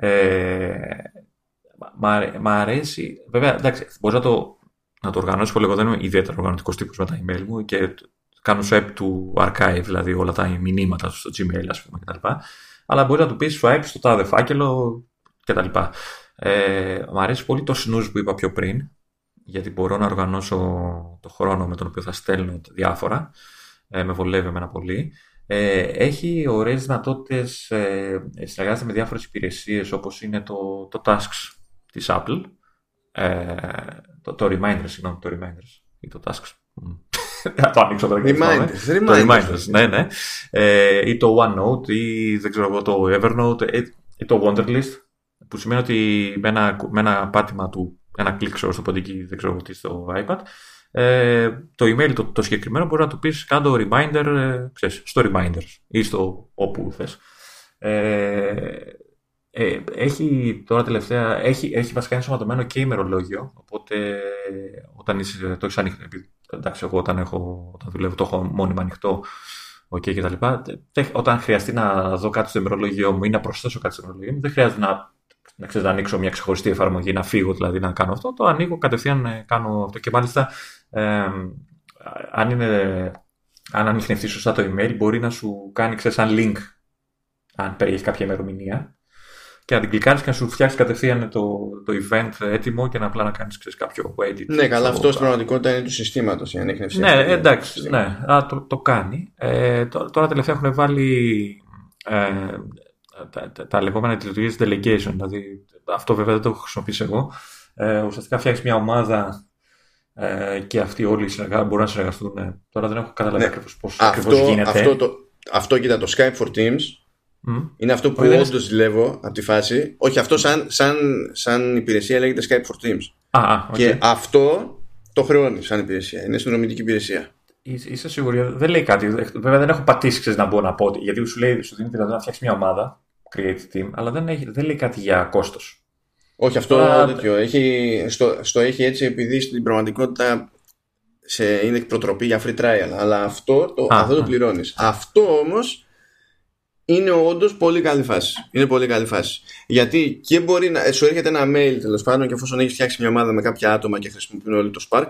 Ε, μ' αρέσει, βέβαια, εντάξει, μπορείς να το, να το οργανώσεις πολύ, εγώ δεν είμαι ιδιαίτερα οργανωτικός τύπος με τα email μου και κάνω swipe του archive, δηλαδή όλα τα μηνύματα στο Gmail, ας πούμε, κτλ. Αλλά μπορείς να του πεις swipe στο τάδε φάκελο κτλ. Ε, μ' αρέσει πολύ το snooze που είπα πιο πριν, γιατί μπορώ να οργανώσω το χρόνο με τον οποίο θα στέλνω διάφορα. Ε, με βολεύει εμένα πολύ. Ε, έχει ωραίες δυνατότητες, ε, συνεργάζεται με διάφορες υπηρεσίες όπως είναι το, το Tasks της Apple, ε, το, το Reminders, συγγνώμη, το Reminders ή το Tasks. Θα το ανοίξω τώρα και reminders, reminders, το Reminders, ναι, ναι. Ε, ή το OneNote ή δεν ξέρω εγώ το Evernote ε, ή το Wonderlist που σημαίνει ότι με ένα, με ένα πάτημα του, ένα κλικ στο ποντίκι, δεν ξέρω τι στο iPad, ε, το email το, το συγκεκριμένο μπορεί να του πεις κάντο reminder ε, ξέρεις, στο reminders ή στο όπου θες. Ε, ε, έχει τώρα τελευταία, έχει, έχει βασικά ενσωματωμένο και ημερολόγιο, οπότε όταν είσαι, το έχεις ανοιχτό, εντάξει εγώ όταν, έχω, όταν δουλεύω το έχω μόνιμα ανοιχτό okay, και τα λοιπά, όταν χρειαστεί να δω κάτι στο ημερολόγιο μου ή να προσθέσω κάτι στο ημερολόγιο μου, δεν χρειάζεται να να, ξέρεις, να ανοίξω μια ξεχωριστή εφαρμογή, να φύγω δηλαδή να κάνω αυτό, το ανοίγω κατευθείαν ε, κάνω αυτό και μάλιστα ε, αν, είναι, αν ανοιχνευτεί σωστά το email μπορεί να σου κάνει ξέρεις, ένα link αν περιέχει κάποια ημερομηνία και να την κλικάρεις και να σου φτιάξει κατευθείαν το, το event έτοιμο και να απλά να κάνεις ξέρεις, κάποιο edit. Ναι, καλά, αυτό στην πραγματικότητα είναι του συστήματος η ανείχνευση. Ναι, εντάξει, ναι, α, το, το κάνει. Ε, τώρα τελευταία έχουν βάλει ε, τα, τα, τα λεγόμενα λειτουργίε delegation. Δηλαδή, αυτό βέβαια δεν το έχω χρησιμοποιήσει εγώ. Ε, ουσιαστικά φτιάξεις μια ομάδα ε, και αυτοί όλοι οι συνεργάτε μπορούν να συνεργαστούν. Ε, τώρα δεν έχω καταλάβει ναι. πώς ακριβώς γίνεται. Αυτό, το, αυτό κοίτα, το Skype for Teams mm. είναι αυτό που όντως ζηλεύω από τη φάση. Όχι, αυτό σαν, σαν, σαν υπηρεσία λέγεται Skype for Teams. Α, okay. Και αυτό το χρεώνει σαν υπηρεσία. Είναι συνδρομητική υπηρεσία. Είσαι σίγουρη, δεν λέει κάτι. Βέβαια δεν έχω πατήσει ξέρεις, να μπω να πω. Γιατί σου λέει, σου δίνει δηλαδή να φτιάξεις μια ομάδα create team, αλλά δεν, έχει, δεν λέει κάτι για κόστος. Όχι, αυτό Τώρα... τέτοιο. Έχει, στο, στο έχει έτσι επειδή στην πραγματικότητα σε, είναι προτροπή για free trial. Αλλά αυτό το, α, αυτό το πληρώνεις. Αυτό όμως είναι όντως πολύ καλή φάση. Είναι πολύ καλή φάση. Γιατί και μπορεί να. Σου έρχεται ένα mail τέλος πάντων και εφόσον έχεις φτιάξει μια ομάδα με κάποια άτομα και χρησιμοποιούν όλοι το Spark,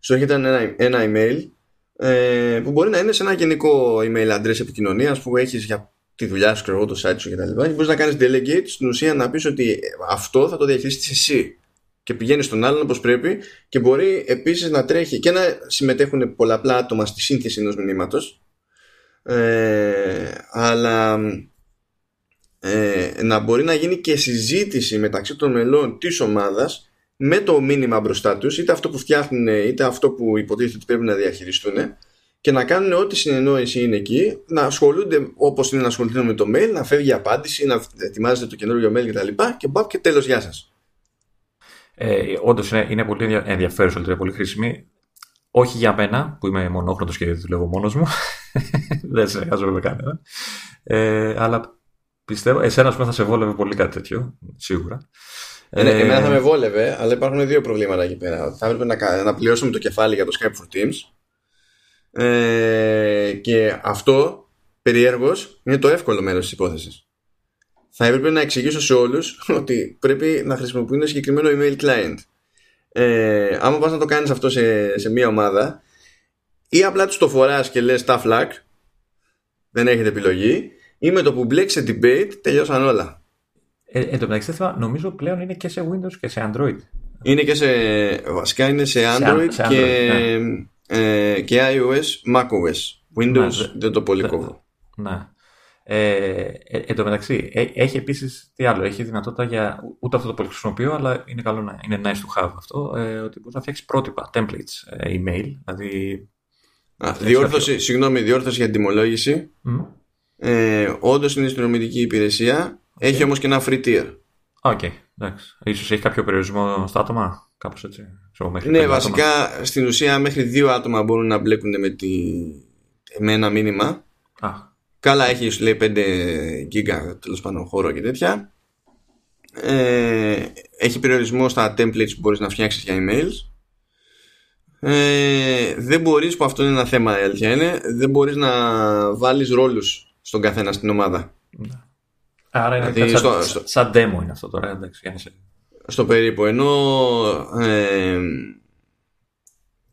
σου έρχεται ένα, ένα email ε, που μπορεί να είναι σε ένα γενικό email address επικοινωνίας που έχεις για τη δουλειά σου, ξέρω το site σου κτλ. Και μπορείς να κάνεις delegate στην ουσία να πεις ότι αυτό θα το διαχειριστείς εσύ. Και πηγαίνει στον άλλον όπως πρέπει και μπορεί επίσης να τρέχει και να συμμετέχουν πολλαπλά άτομα στη σύνθεση ενός μηνύματος. Ε, αλλά ε, να μπορεί να γίνει και συζήτηση μεταξύ των μελών της ομάδας με το μήνυμα μπροστά τους, είτε αυτό που φτιάχνουν, είτε αυτό που υποτίθεται ότι πρέπει να διαχειριστούν και να κάνουν ό,τι συνεννόηση είναι εκεί, να ασχολούνται όπως είναι να ασχοληθούν με το mail, να φεύγει η απάντηση, να ετοιμάζεται το καινούργιο mail κτλ. Και, και μπαπ και τέλος, γεια σας. Ε, Όντως είναι, είναι πολύ ενδιαφέρουσα, είναι πολύ χρήσιμη. Όχι για μένα, που είμαι μονόχρονο και δουλεύω μόνος μου. Δεν συνεργάζομαι με κανένα. Ε, αλλά πιστεύω, εσένα θα σε βόλευε πολύ κάτι τέτοιο, σίγουρα. Ε, ε, εμένα θα με βόλευε, αλλά υπάρχουν δύο προβλήματα εκεί πέρα. Θα έπρεπε να, να πληρώσουμε το κεφάλι για το Skype for Teams ε, και αυτό, περιέργως, είναι το εύκολο μέρος της υπόθεσης. Θα έπρεπε να εξηγήσω σε όλους ότι πρέπει να χρησιμοποιούν συγκεκριμένο email client. Ε, άμα πας να το κάνεις αυτό σε, σε μία ομάδα, ή απλά τους το φοράς και λες tough luck, δεν έχετε επιλογή, ή με το που μπλέξει σε debate τελειώσαν όλα. Ε, εν τω μεταξύ, νομίζω πλέον είναι και σε Windows και σε Android. Είναι και σε. Βασικά είναι σε Android, σε, Android, και. Ναι ε, και iOS, macOS. Windows ναι, δεν το πολύ κόβω. Ναι. Ε, ε, εν τω μεταξύ, ε, έχει επίσης τι άλλο. Έχει δυνατότητα για. Ούτε αυτό το πολύ χρησιμοποιώ, αλλά είναι καλό να είναι nice to have αυτό. Ε, ότι μπορεί να φτιάξεις πρότυπα, templates, ε, email. Δηλαδή. Α, διόρθωση, συγγνώμη, διόρθωση για την τιμολόγηση. Mm. Ε, Όντως είναι συνδρομητική υπηρεσία. Έχει όμως και ένα free tier. OK, okay, εντάξει. Ίσως έχει κάποιο περιορισμό στα άτομα, κάπως έτσι. Ναι, βασικά στην ουσία μέχρι δύο άτομα μπορούν να μπλέκουν με, τη... με ένα μήνυμα. Α. Καλά, έχει σου λέει 5 γίγκα τέλος πάντων χώρο και τέτοια. Ε, έχει περιορισμό στα templates που μπορείς να φτιάξεις για emails ε, δεν μπορείς που αυτό είναι ένα θέμα η αλήθεια είναι δεν μπορείς να βάλεις ρόλους στον καθένα στην ομάδα ναι. Άρα είναι δηλαδή, σαν, στο, σαν demo είναι αυτό τώρα εντάξει, στο περίπου ενώ ε,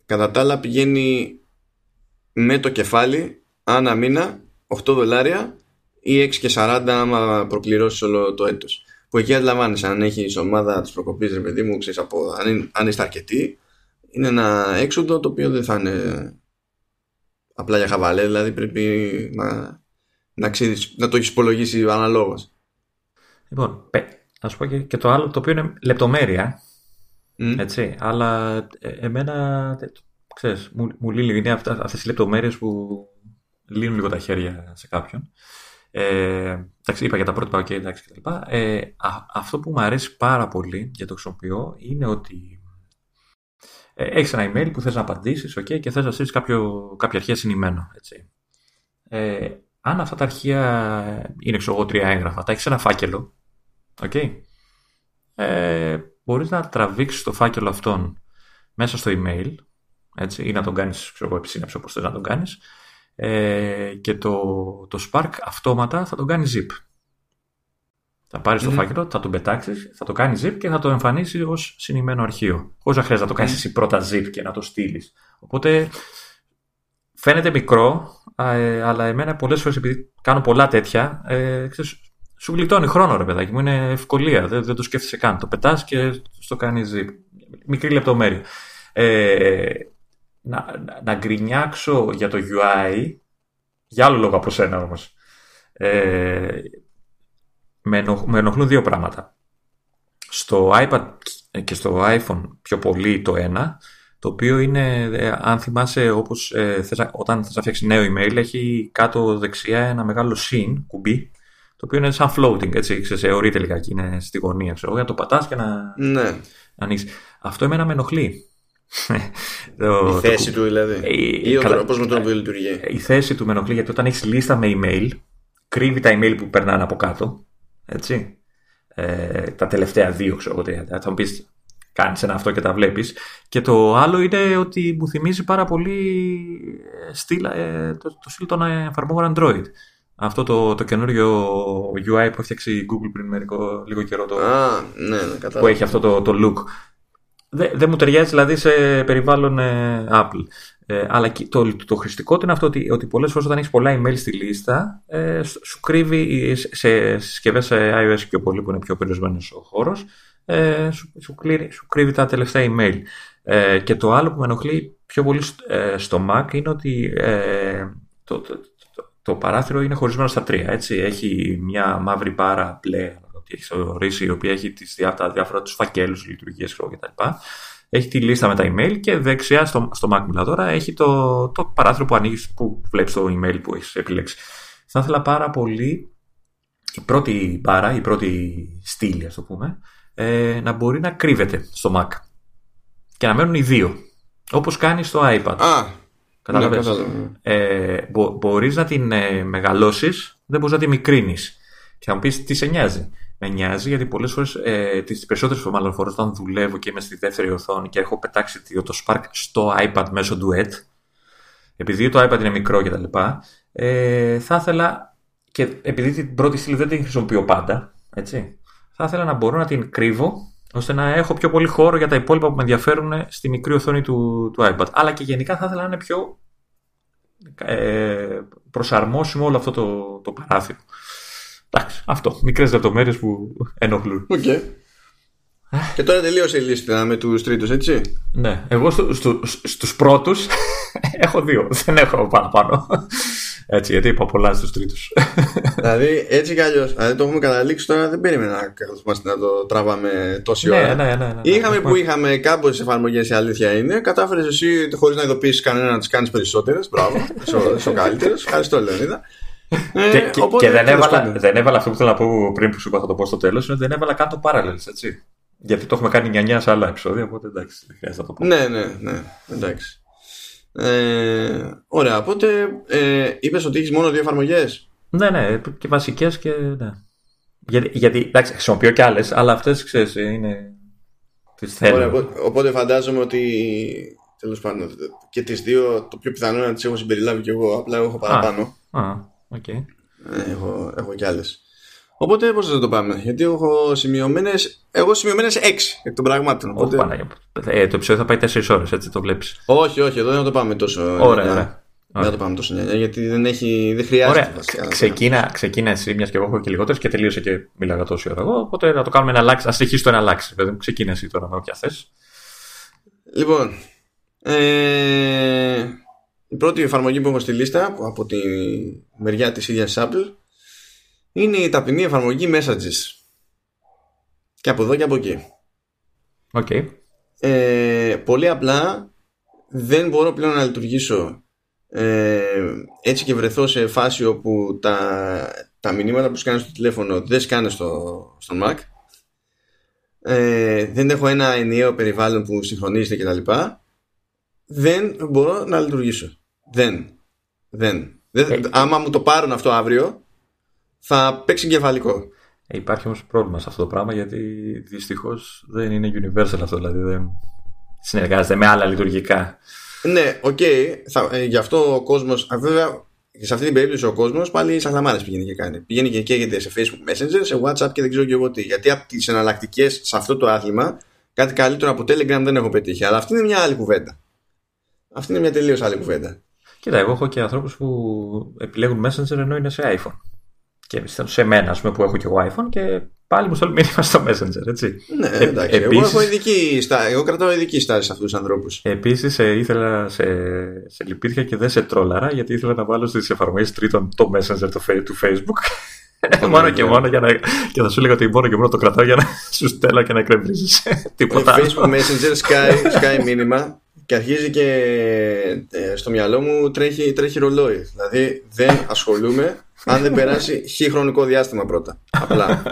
κατά τα άλλα πηγαίνει με το κεφάλι ανά μήνα 8 δολάρια ή 6 και 40 άμα προκληρώσεις όλο το έτος που εκεί αντιλαμβάνεσαι αν έχεις ομάδα της προκοπής, ρε παιδί μου, ξέρεις από αν, αν είστε αρκετοί, είναι ένα έξοδο το οποίο δεν θα είναι απλά για χαβαλές, δηλαδή πρέπει να, να, ξέρεις, να το έχεις υπολογίσει αναλόγως. Λοιπόν, να σου πω και, το άλλο το οποίο είναι λεπτομέρεια. Έτσι, αλλά ε, εμένα, ξέρεις, μου, μου λύνει είναι αυτές οι λεπτομέρειες που λύνουν λίγο τα χέρια σε κάποιον. Ε, εντάξει, είπα για τα πρότυπα, okay, εντάξει κτλ. Ε, αυτό που μου αρέσει πάρα πολύ και το χρησιμοποιώ είναι ότι ε, έχεις ένα email που θες να απαντήσεις okay, και θες να στείλεις κάποια αρχεία συνημένο. Έτσι. Ε, αν αυτά τα αρχεία είναι ξέρω εγώ τρία έγγραφα, τα έχεις ένα φάκελο, okay, ε, μπορείς να τραβήξεις το φάκελο αυτόν μέσα στο email έτσι, ή να τον κάνεις ξέρω εγώ, επισύναψη όπως θες να τον κάνεις ε, και το, το Spark αυτόματα θα τον κάνει zip. Θα πάρεις το φάκελο, θα τον πετάξεις, θα το κάνει zip και θα το εμφανίσει ως συνημένο αρχείο. Χωρίς να χρειάζεται να το κάνεις εσύ πρώτα zip και να το στείλεις. Οπότε φαίνεται μικρό, ε, αλλά εμένα πολλές φορές επειδή κάνω πολλά τέτοια, ε, ξέρεις, σου γλιτώνει χρόνο ρε παιδάκι μου, είναι ευκολία. Δεν, δεν το σκέφτεσαι καν. Το πετάς και στο κάνεις zip. Μικρή λεπτομέρεια. Ε, να, να γκρινιάξω για το UI, για άλλο λόγο από σένα όμως. Ε, με, ενοχλούν δύο πράγματα. Στο iPad και στο iPhone πιο πολύ το ένα, το οποίο είναι, ε, αν θυμάσαι, όπως ε, θες, όταν θες να φτιάξεις νέο email, έχει κάτω δεξιά ένα μεγάλο συν, κουμπί, το οποίο είναι σαν floating, έτσι, ξέρεις, αιωρείται λιγάκι, είναι στη γωνία, ξέρω, για να το πατάς και να, ναι. να ανοίξεις. Αυτό εμένα με ενοχλεί. η θέση του δηλαδή. Ε, ή ο τρόπος με τον οποίο λειτουργεί. Η θέση του με ενοχλεί γιατί όταν έχεις λίστα με email, κρύβει τα email που περνάνε από κάτω. Έτσι. Ε, τα τελευταία δύο, ξέρω εγώ. Θα μου πεις, κάνεις ένα αυτό και τα βλέπεις. Και το άλλο είναι ότι μου θυμίζει πάρα πολύ ε, στυλ, ε, το, το στυλ των εφαρμόγων Android. Αυτό το, το καινούριο UI που έφτιαξε η Google πριν μερικό, λίγο καιρό. Το, ναι, ναι, που έχει αυτό το, το look. Δεν δε μου ταιριάζει δηλαδή σε περιβάλλον ε, Apple. Ε, αλλά το, το χρηστικό είναι αυτό ότι, ότι πολλές φορές όταν έχεις πολλά email στη λίστα ε, σου κρύβει σε συσκευές iOS και πολύ που είναι πιο περιορισμένος ο χώρος ε, σου, σου, σου, κρύβει τα τελευταία email. Ε, και το άλλο που με ενοχλεί πιο πολύ ε, στο Mac είναι ότι το, το, το, παράθυρο είναι χωρισμένο στα τρία. Έτσι. Έχει μια μαύρη μπάρα μπλε ότι έχει ορίσει, η οποία έχει τις, τα διάφορα τους φακέλους, λειτουργίες κτλ. Έχει τη λίστα με τα email και δεξιά στο, στο Mac μιλά τώρα έχει το, το παράθυρο που ανοίγεις που βλέπεις το email που έχεις επιλέξει. Θα ήθελα πάρα πολύ η πρώτη μπάρα, η πρώτη στήλη, ας το πούμε, ε, να μπορεί να κρύβεται στο Mac και να μένουν οι δύο. Όπως κάνεις στο iPad. Α, Κατάλαβες. Ναι, ε, μπο, μπορείς να την ε, μεγαλώσεις, δεν μπορείς να την μικρύνεις. Και θα μου πεις τι σε νοιάζει; Με νοιάζει γιατί πολλές φορές, ε, τις περισσότερες μάλλον φορές, όταν δουλεύω και είμαι στη δεύτερη οθόνη και έχω πετάξει το Spark στο iPad μέσω Duet, επειδή το iPad είναι μικρό κτλ., ε, θα ήθελα, και επειδή την πρώτη στήλη δεν την χρησιμοποιώ πάντα, έτσι, θα ήθελα να μπορώ να την κρύβω ώστε να έχω πιο πολύ χώρο για τα υπόλοιπα που με ενδιαφέρουν στη μικρή οθόνη του, του iPad. Αλλά και γενικά θα ήθελα να είναι πιο ε, προσαρμόσιμο όλο αυτό το, το παράθυρο. Εντάξει, αυτό. Μικρές λεπτομέρειες που ενοχλούν. Okay. Και τώρα τελείωσε η λίστα με τους τρίτους, έτσι; Ναι. Εγώ στου, στου, στους πρώτους έχω δύο. Δεν έχω παραπάνω. Έτσι, γιατί είπα πολλά στους τρίτους. δηλαδή, έτσι κι αλλιώς. Δηλαδή, το έχουμε καταλήξει τώρα, δεν περίμενα να καθόμαστε να το τράβαμε τόση ναι, ώρα. Ναι, ναι, ναι, είχαμε που είχαμε κάμποσε εφαρμογές, η αλήθεια είναι. Κατάφερες εσύ, χωρίς να ειδοποιήσεις κανένα, να τις κάνεις περισσότερες. Μπράβο. Είσαι ο καλύτερος. Ευχαριστώ, Λεωνίδα. Ε, και, και, οπότε, και δεν, έβαλα, δεν έβαλα αυτό που θέλω να πω πριν που σου είπα θα το πω στο τέλος, είναι ότι δεν έβαλα καν το Parallels, έτσι. Γιατί το έχουμε κάνει 9 σε άλλα επεισόδια, οπότε εντάξει, δεν χρειάζεται να το πω. Ναι, ναι, ναι, εντάξει. Ε, ωραία, οπότε ε, είπες ότι έχεις μόνο δύο εφαρμογές; Ναι, ναι, και βασικές και. Ναι. Γιατί, γιατί εντάξει, χρησιμοποιώ και άλλες, αλλά αυτές ξέρεις είναι. Τις θέλω. Ωραία, οπότε φαντάζομαι ότι τέλος πάντων και τις δύο το πιο πιθανό είναι να τις έχω συμπεριλάβει κι εγώ. Απλά έχω παραπάνω. Α, α okay. ε, έχω, έχω κι άλλες. Οπότε πώς θα το πάμε, Γιατί έχω σημειωμένε. Εγώ σημειωμένες 6 εκ των πραγμάτων. Οπότε... Όχι, ε, το επεισόδιο θα πάει 4 ώρες, έτσι το βλέπεις. Όχι, όχι, εδώ δεν θα το πάμε τόσο. Ωραία, ωραία. Δεν θα το πάμε τόσο νέα, γιατί δεν, έχει, δεν χρειάζεται. Ωραία. ξεκίνα, ξεκίνα εσύ, μιας και εγώ έχω και λιγότερες και τελείωσε και μιλάγα τόση ώρα εγώ. Οπότε να το κάνουμε ένα αλλάξει. Α συνεχίσει το ένα αλλάξει. Ξεκίνα εσύ τώρα με όποια θες. Λοιπόν, ε, η πρώτη εφαρμογή που έχω στη λίστα από τη μεριά της ίδιας Apple είναι η ταπεινή εφαρμογή Messages. Και από εδώ και από εκεί. Okay. Ε, πολύ απλά δεν μπορώ πλέον να λειτουργήσω ε, έτσι και βρεθώ σε φάση όπου τα, τα μηνύματα που σκάνε στο τηλέφωνο δεν σκάνε στο, στο Mac. Ε, δεν έχω ένα ενιαίο περιβάλλον που συγχρονίζεται κτλ. Δεν μπορώ να λειτουργήσω. Δεν. Δεν. δεν ε, άμα μου το πάρουν αυτό αύριο, θα πέσει κεφαλικό. Ε, υπάρχει όμως πρόβλημα σε αυτό το πράγμα γιατί δυστυχώς δεν είναι universal αυτό. Δηλαδή δεν συνεργάζεται με άλλα λειτουργικά. Ναι, οκ. Okay, ε, γι' αυτό ο κόσμος. Βέβαια, σε αυτή την περίπτωση ο κόσμος πάλι σαχλαμάρες πηγαίνει και κάνει. Πηγαίνει και καίγεται σε Facebook Messenger, σε WhatsApp και δεν ξέρω και εγώ τι. Γιατί από τις εναλλακτικές σε αυτό το άθλημα, κάτι καλύτερο από Telegram δεν έχω πετύχει. Αλλά αυτή είναι μια άλλη κουβέντα. Αυτή είναι μια τελείως άλλη κουβέντα. Κοίτα, εγώ έχω και ανθρώπους που επιλέγουν Messenger ενώ είναι σε iPhone. Και σε μένα, ας πούμε, που έχω και εγώ iPhone και πάλι μου στέλνουν μήνυμα στο Messenger, έτσι. Ναι, ε, εντάξει. Επίσης, εγώ, έχω ειδική στάση, εγώ κρατάω ειδική στάση σε αυτούς τους ανθρώπους. Επίσης, ε, ήθελα σε, σε λυπήθηκα και δεν σε τρόλαρα, γιατί ήθελα να βάλω στις εφαρμογές τρίτων το Messenger του, του Facebook. μόνο και μόνο για να. και θα σου έλεγα ότι μόνο και μόνο το κρατάω για να σου στέλνω και να εκνευρίζει. Τίποτα. Facebook Messenger sky, sky μήνυμα και αρχίζει και ε, στο μυαλό μου τρέχει, τρέχει ρολόι. Δηλαδή δεν ασχολούμαι αν δεν περάσει χι χρονικό διάστημα πρώτα. Απλά.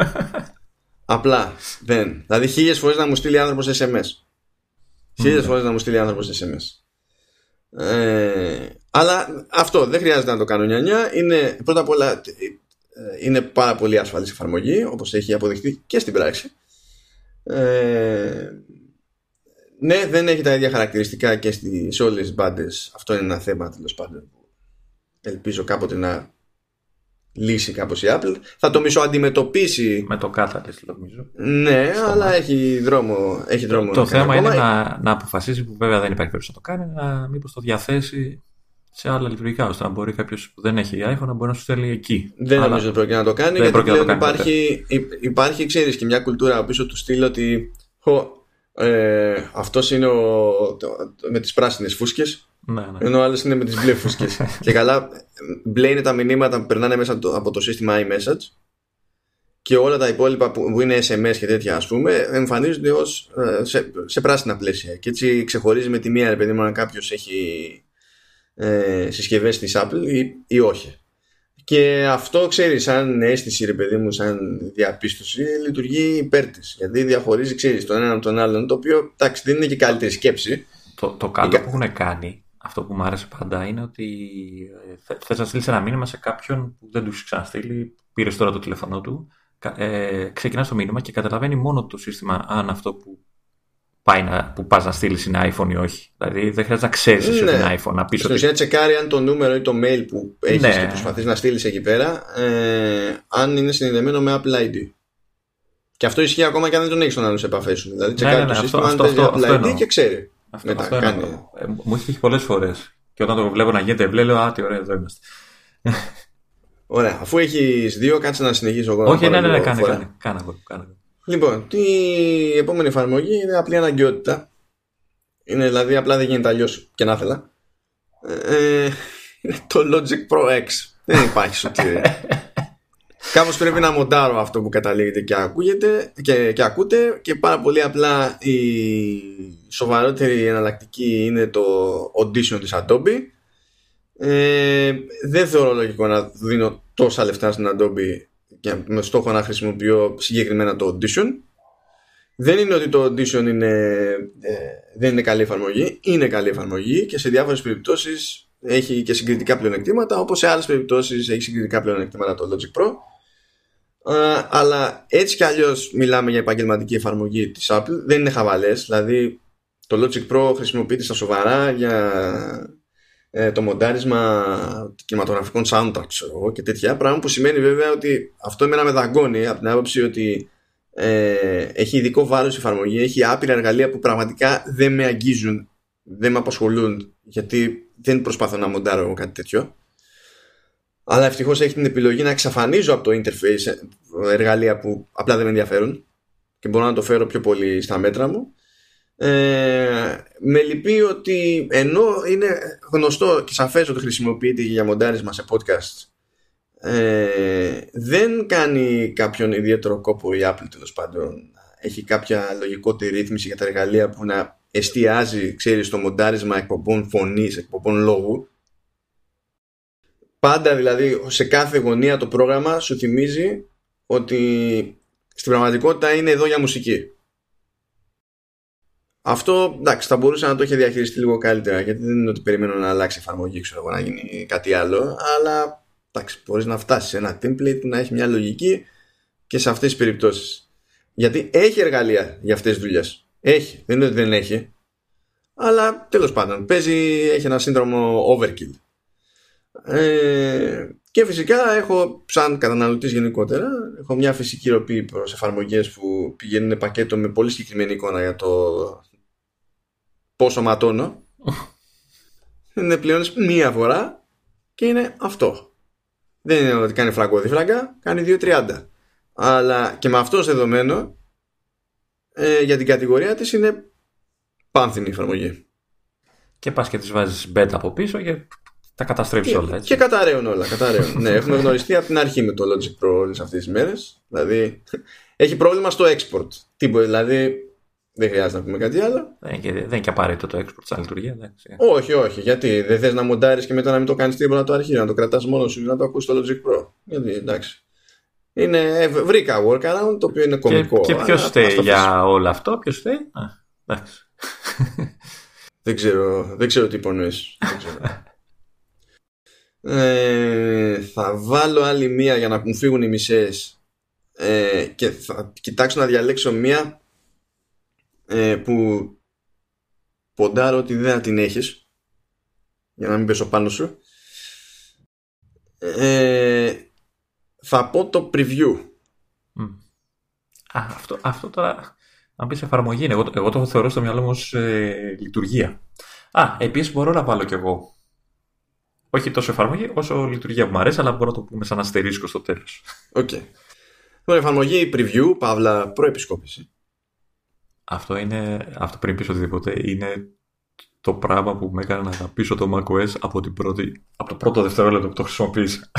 Απλά. Δεν. Δηλαδή χίλιες φορές να μου στείλει άνθρωπος SMS. Χίλιες mm. φορές να μου στείλει άνθρωπος SMS. Ε, αλλά αυτό δεν χρειάζεται να το κάνω νιανιά. Είναι πρώτα απ' όλα ε, είναι πάρα πολύ ασφαλής εφαρμογή όπως έχει αποδειχθεί και στην πράξη. Ε, ναι, δεν έχει τα ίδια χαρακτηριστικά και στις όλες τις μπάντες. Αυτό είναι ένα θέμα τέλος πάντων. Ελπίζω κάποτε να λύσει κάπως η Apple. Θα το μισοαντιμετωπίσει. Με το Catalyst νομίζω. Ναι, αλλά έχει δρόμο. Έχει δρόμο το θέμα είναι να, να αποφασίσει που βέβαια δεν υπάρχει περίπτωση να το κάνει, να μήπως το διαθέσει σε άλλα λειτουργικά, ώστε να μπορεί κάποιος που δεν έχει iPhone να μπορεί να σου στέλνει εκεί. Δεν Αλλά νομίζω ότι πρόκειται να το κάνει, γιατί πλέον υπάρχει, υπάρχει, ξέρεις, και μια κουλτούρα πίσω του στυλ ότι ε, αυτός είναι ο, το, με τις πράσινες φούσκες ναι, ναι. ενώ ο άλλος είναι με τις μπλε φούσκες και καλά μπλε είναι τα μηνύματα που περνάνε μέσα από το σύστημα iMessage και όλα τα υπόλοιπα που, είναι SMS και τέτοια ας πούμε εμφανίζονται ως, ε, σε, σε πράσινα πλαίσια και έτσι ξεχωρίζει με τη μία επειδή αν κάποιος έχει ε, συσκευές της Apple ή, ή όχι και αυτό ξέρεις, σαν αίσθηση, ρε παιδί μου, σαν διαπίστωση, λειτουργεί υπέρ της. Γιατί διαχωρίζει, ξέρεις, τον έναν από τον άλλον, το οποίο εντάξει, δεν είναι και καλύτερη σκέψη. Το, το καλό που έχουν κάνει, αυτό που μου άρεσε πάντα, είναι ότι ε, θε να στείλεις ένα μήνυμα σε κάποιον που δεν τους έχει ξαναστείλει, πήρες τώρα το τηλέφωνό του, ε, ξεκινάς το μήνυμα και καταλαβαίνει μόνο το σύστημα αν αυτό που πάει να, που πας να στείλεις είναι iPhone ή όχι. Δηλαδή δεν χρειάζεται να ξέρεις ναι. ότι είναι iPhone. Να πεις Στην ουσία τσεκάρει αν το νούμερο ή το mail που έχεις ναι. και προσπαθείς να στείλεις εκεί πέρα, ε, αν είναι συνδεδεμένο με Apple ID. Και αυτό ισχύει ακόμα και αν δεν τον έχεις τον άλλο σε επαφές σου. Δηλαδή τσεκάρει ναι, ναι, το ναι, σύστημα αυτό, αν αυτό, Apple ID και ξέρει. Αυτό, Μετά, αυτό κάνει... ε, μου έχει τύχει πολλές φορές. Και όταν το βλέπω να γίνεται ευλέ, λέω Α, τι ωραία, εδώ είμαστε. Ωραία. Αφού έχεις δύο, κάτσε να συνεχίσω εγώ. Όχι, ναι, ναι, ναι, κάνε, κάνε, κάνε, Λοιπόν, η επόμενη εφαρμογή είναι απλή αναγκαιότητα. Είναι δηλαδή απλά δεν γίνεται αλλιώς και να ήθελα. Ε, είναι το Logic Pro X. Δεν υπάρχει σωτήρια. Κάπως πρέπει να μοντάρω αυτό που καταλήγεται και ακούγεται και, και ακούτε και πάρα πολύ απλά η σοβαρότερη εναλλακτική είναι το Audition της Adobe. Ε, δεν θεωρώ λογικό να δίνω τόσα λεφτά στην Adobe και με στόχο να χρησιμοποιώ συγκεκριμένα το Audition. Δεν είναι ότι το Audition είναι, ε, δεν είναι καλή εφαρμογή. Είναι καλή εφαρμογή και σε διάφορες περιπτώσεις έχει και συγκριτικά πλεονεκτήματα όπως σε άλλες περιπτώσεις έχει συγκριτικά πλεονεκτήματα το Logic Pro. Ε, αλλά έτσι κι αλλιώς μιλάμε για επαγγελματική εφαρμογή της Apple. Δεν είναι χαβαλές. Δηλαδή το Logic Pro χρησιμοποιείται στα σοβαρά για ε, το μοντάρισμα κινηματογραφικών soundtracks ξέρω, και τέτοια πράγμα που σημαίνει βέβαια ότι αυτό εμένα με δαγκώνει από την άποψη ότι ε, έχει ειδικό βάρος η εφαρμογή έχει άπειρα εργαλεία που πραγματικά δεν με αγγίζουν δεν με απασχολούν γιατί δεν προσπαθώ να μοντάρω κάτι τέτοιο αλλά ευτυχώς έχει την επιλογή να εξαφανίζω από το interface εργαλεία που απλά δεν με ενδιαφέρουν και μπορώ να το φέρω πιο πολύ στα μέτρα μου. Ε, με λυπεί ότι ενώ είναι γνωστό και σαφές ότι χρησιμοποιείται για μοντάρισμα σε podcast ε, δεν κάνει κάποιον ιδιαίτερο κόπο η Apple τέλος πάντων. Έχει κάποια λογικότερη ρύθμιση για τα εργαλεία που να εστιάζει ξέρεις στο μοντάρισμα εκπομπών φωνής, εκπομπών λόγου πάντα δηλαδή σε κάθε γωνία το πρόγραμμα σου θυμίζει ότι στην πραγματικότητα είναι εδώ για μουσική αυτό εντάξει, θα μπορούσε να το είχε διαχειριστεί λίγο καλύτερα γιατί δεν είναι ότι περιμένω να αλλάξει εφαρμογή, ξέρω εγώ, να γίνει κάτι άλλο. Αλλά εντάξει, μπορείς να φτάσεις σε ένα template που να έχει μια λογική και σε αυτές τις περιπτώσεις. Γιατί έχει εργαλεία για αυτές τις δουλειές. Έχει, δεν είναι ότι δεν έχει. Αλλά τέλος πάντων, παίζει, έχει ένα σύνδρομο overkill. Ε, και φυσικά έχω, σαν καταναλωτής γενικότερα, έχω μια φυσική ροπή προς εφαρμογές που πηγαίνουν πακέτο με πολύ συγκεκριμένη εικόνα για το πόσο ματώνω. είναι πλέον μία φορά και είναι αυτό. Δεν είναι ότι κάνει φραγκό φράγκα, κάνει 2.30. Αλλά και με αυτό δεδομένο ε, για την κατηγορία της είναι πάνθινη η εφαρμογή. Και πας και τις βάζεις beta από πίσω και τα καταστρέψει όλα. Έτσι. Και καταραίουν όλα. Καταραίουν. ναι, έχουμε γνωριστεί από την αρχή με το Logic Pro όλες αυτές τις μέρες. Δηλαδή έχει πρόβλημα στο export. Τίποτα. Δηλαδή δεν χρειάζεται να πούμε κάτι άλλο. Δεν, δεν είναι και απαραίτητο το export σαν λειτουργία. Εντάξει. Όχι, όχι. Γιατί δεν θες να μοντάρεις και μετά να μην το κάνεις τίποτα το αρχείο, να το κρατάς μόνος σου να το ακούσει το Logic Pro. Γιατί εντάξει. Είναι, ε, βρήκα workaround το οποίο είναι κομικό. Και, και ποιος φταίει για όλο αυτό, ποιος φταίει; δεν, ξέρω, δεν ξέρω τι υπονοείς. ε, θα βάλω άλλη μία για να μου φύγουν οι μισές ε, και θα κοιτάξω να διαλέξω μία ε, που ποντάρω ότι δεν θα την έχεις για να μην πέσω πάνω σου ε, θα πω το preview Α, αυτό, αυτό τώρα αν πεις εφαρμογή είναι. Εγώ, εγώ το θεωρώ στο μυαλό μου ως ε, λειτουργία. Α, επίσης μπορώ να βάλω κι εγώ όχι τόσο εφαρμογή όσο λειτουργία που μου αρέσει, αλλά μπορώ να το πούμε σαν αστερίσκο στο τέλος. Οκ. Okay. εφαρμογή preview, παύλα προεπισκόπηση αυτό είναι, αυτό πριν πεις οτιδήποτε, είναι το πράγμα που με έκανε να αγαπήσω το macOS από, την πρώτη, από το πρώτο δευτερόλεπτο που το χρησιμοποίησα.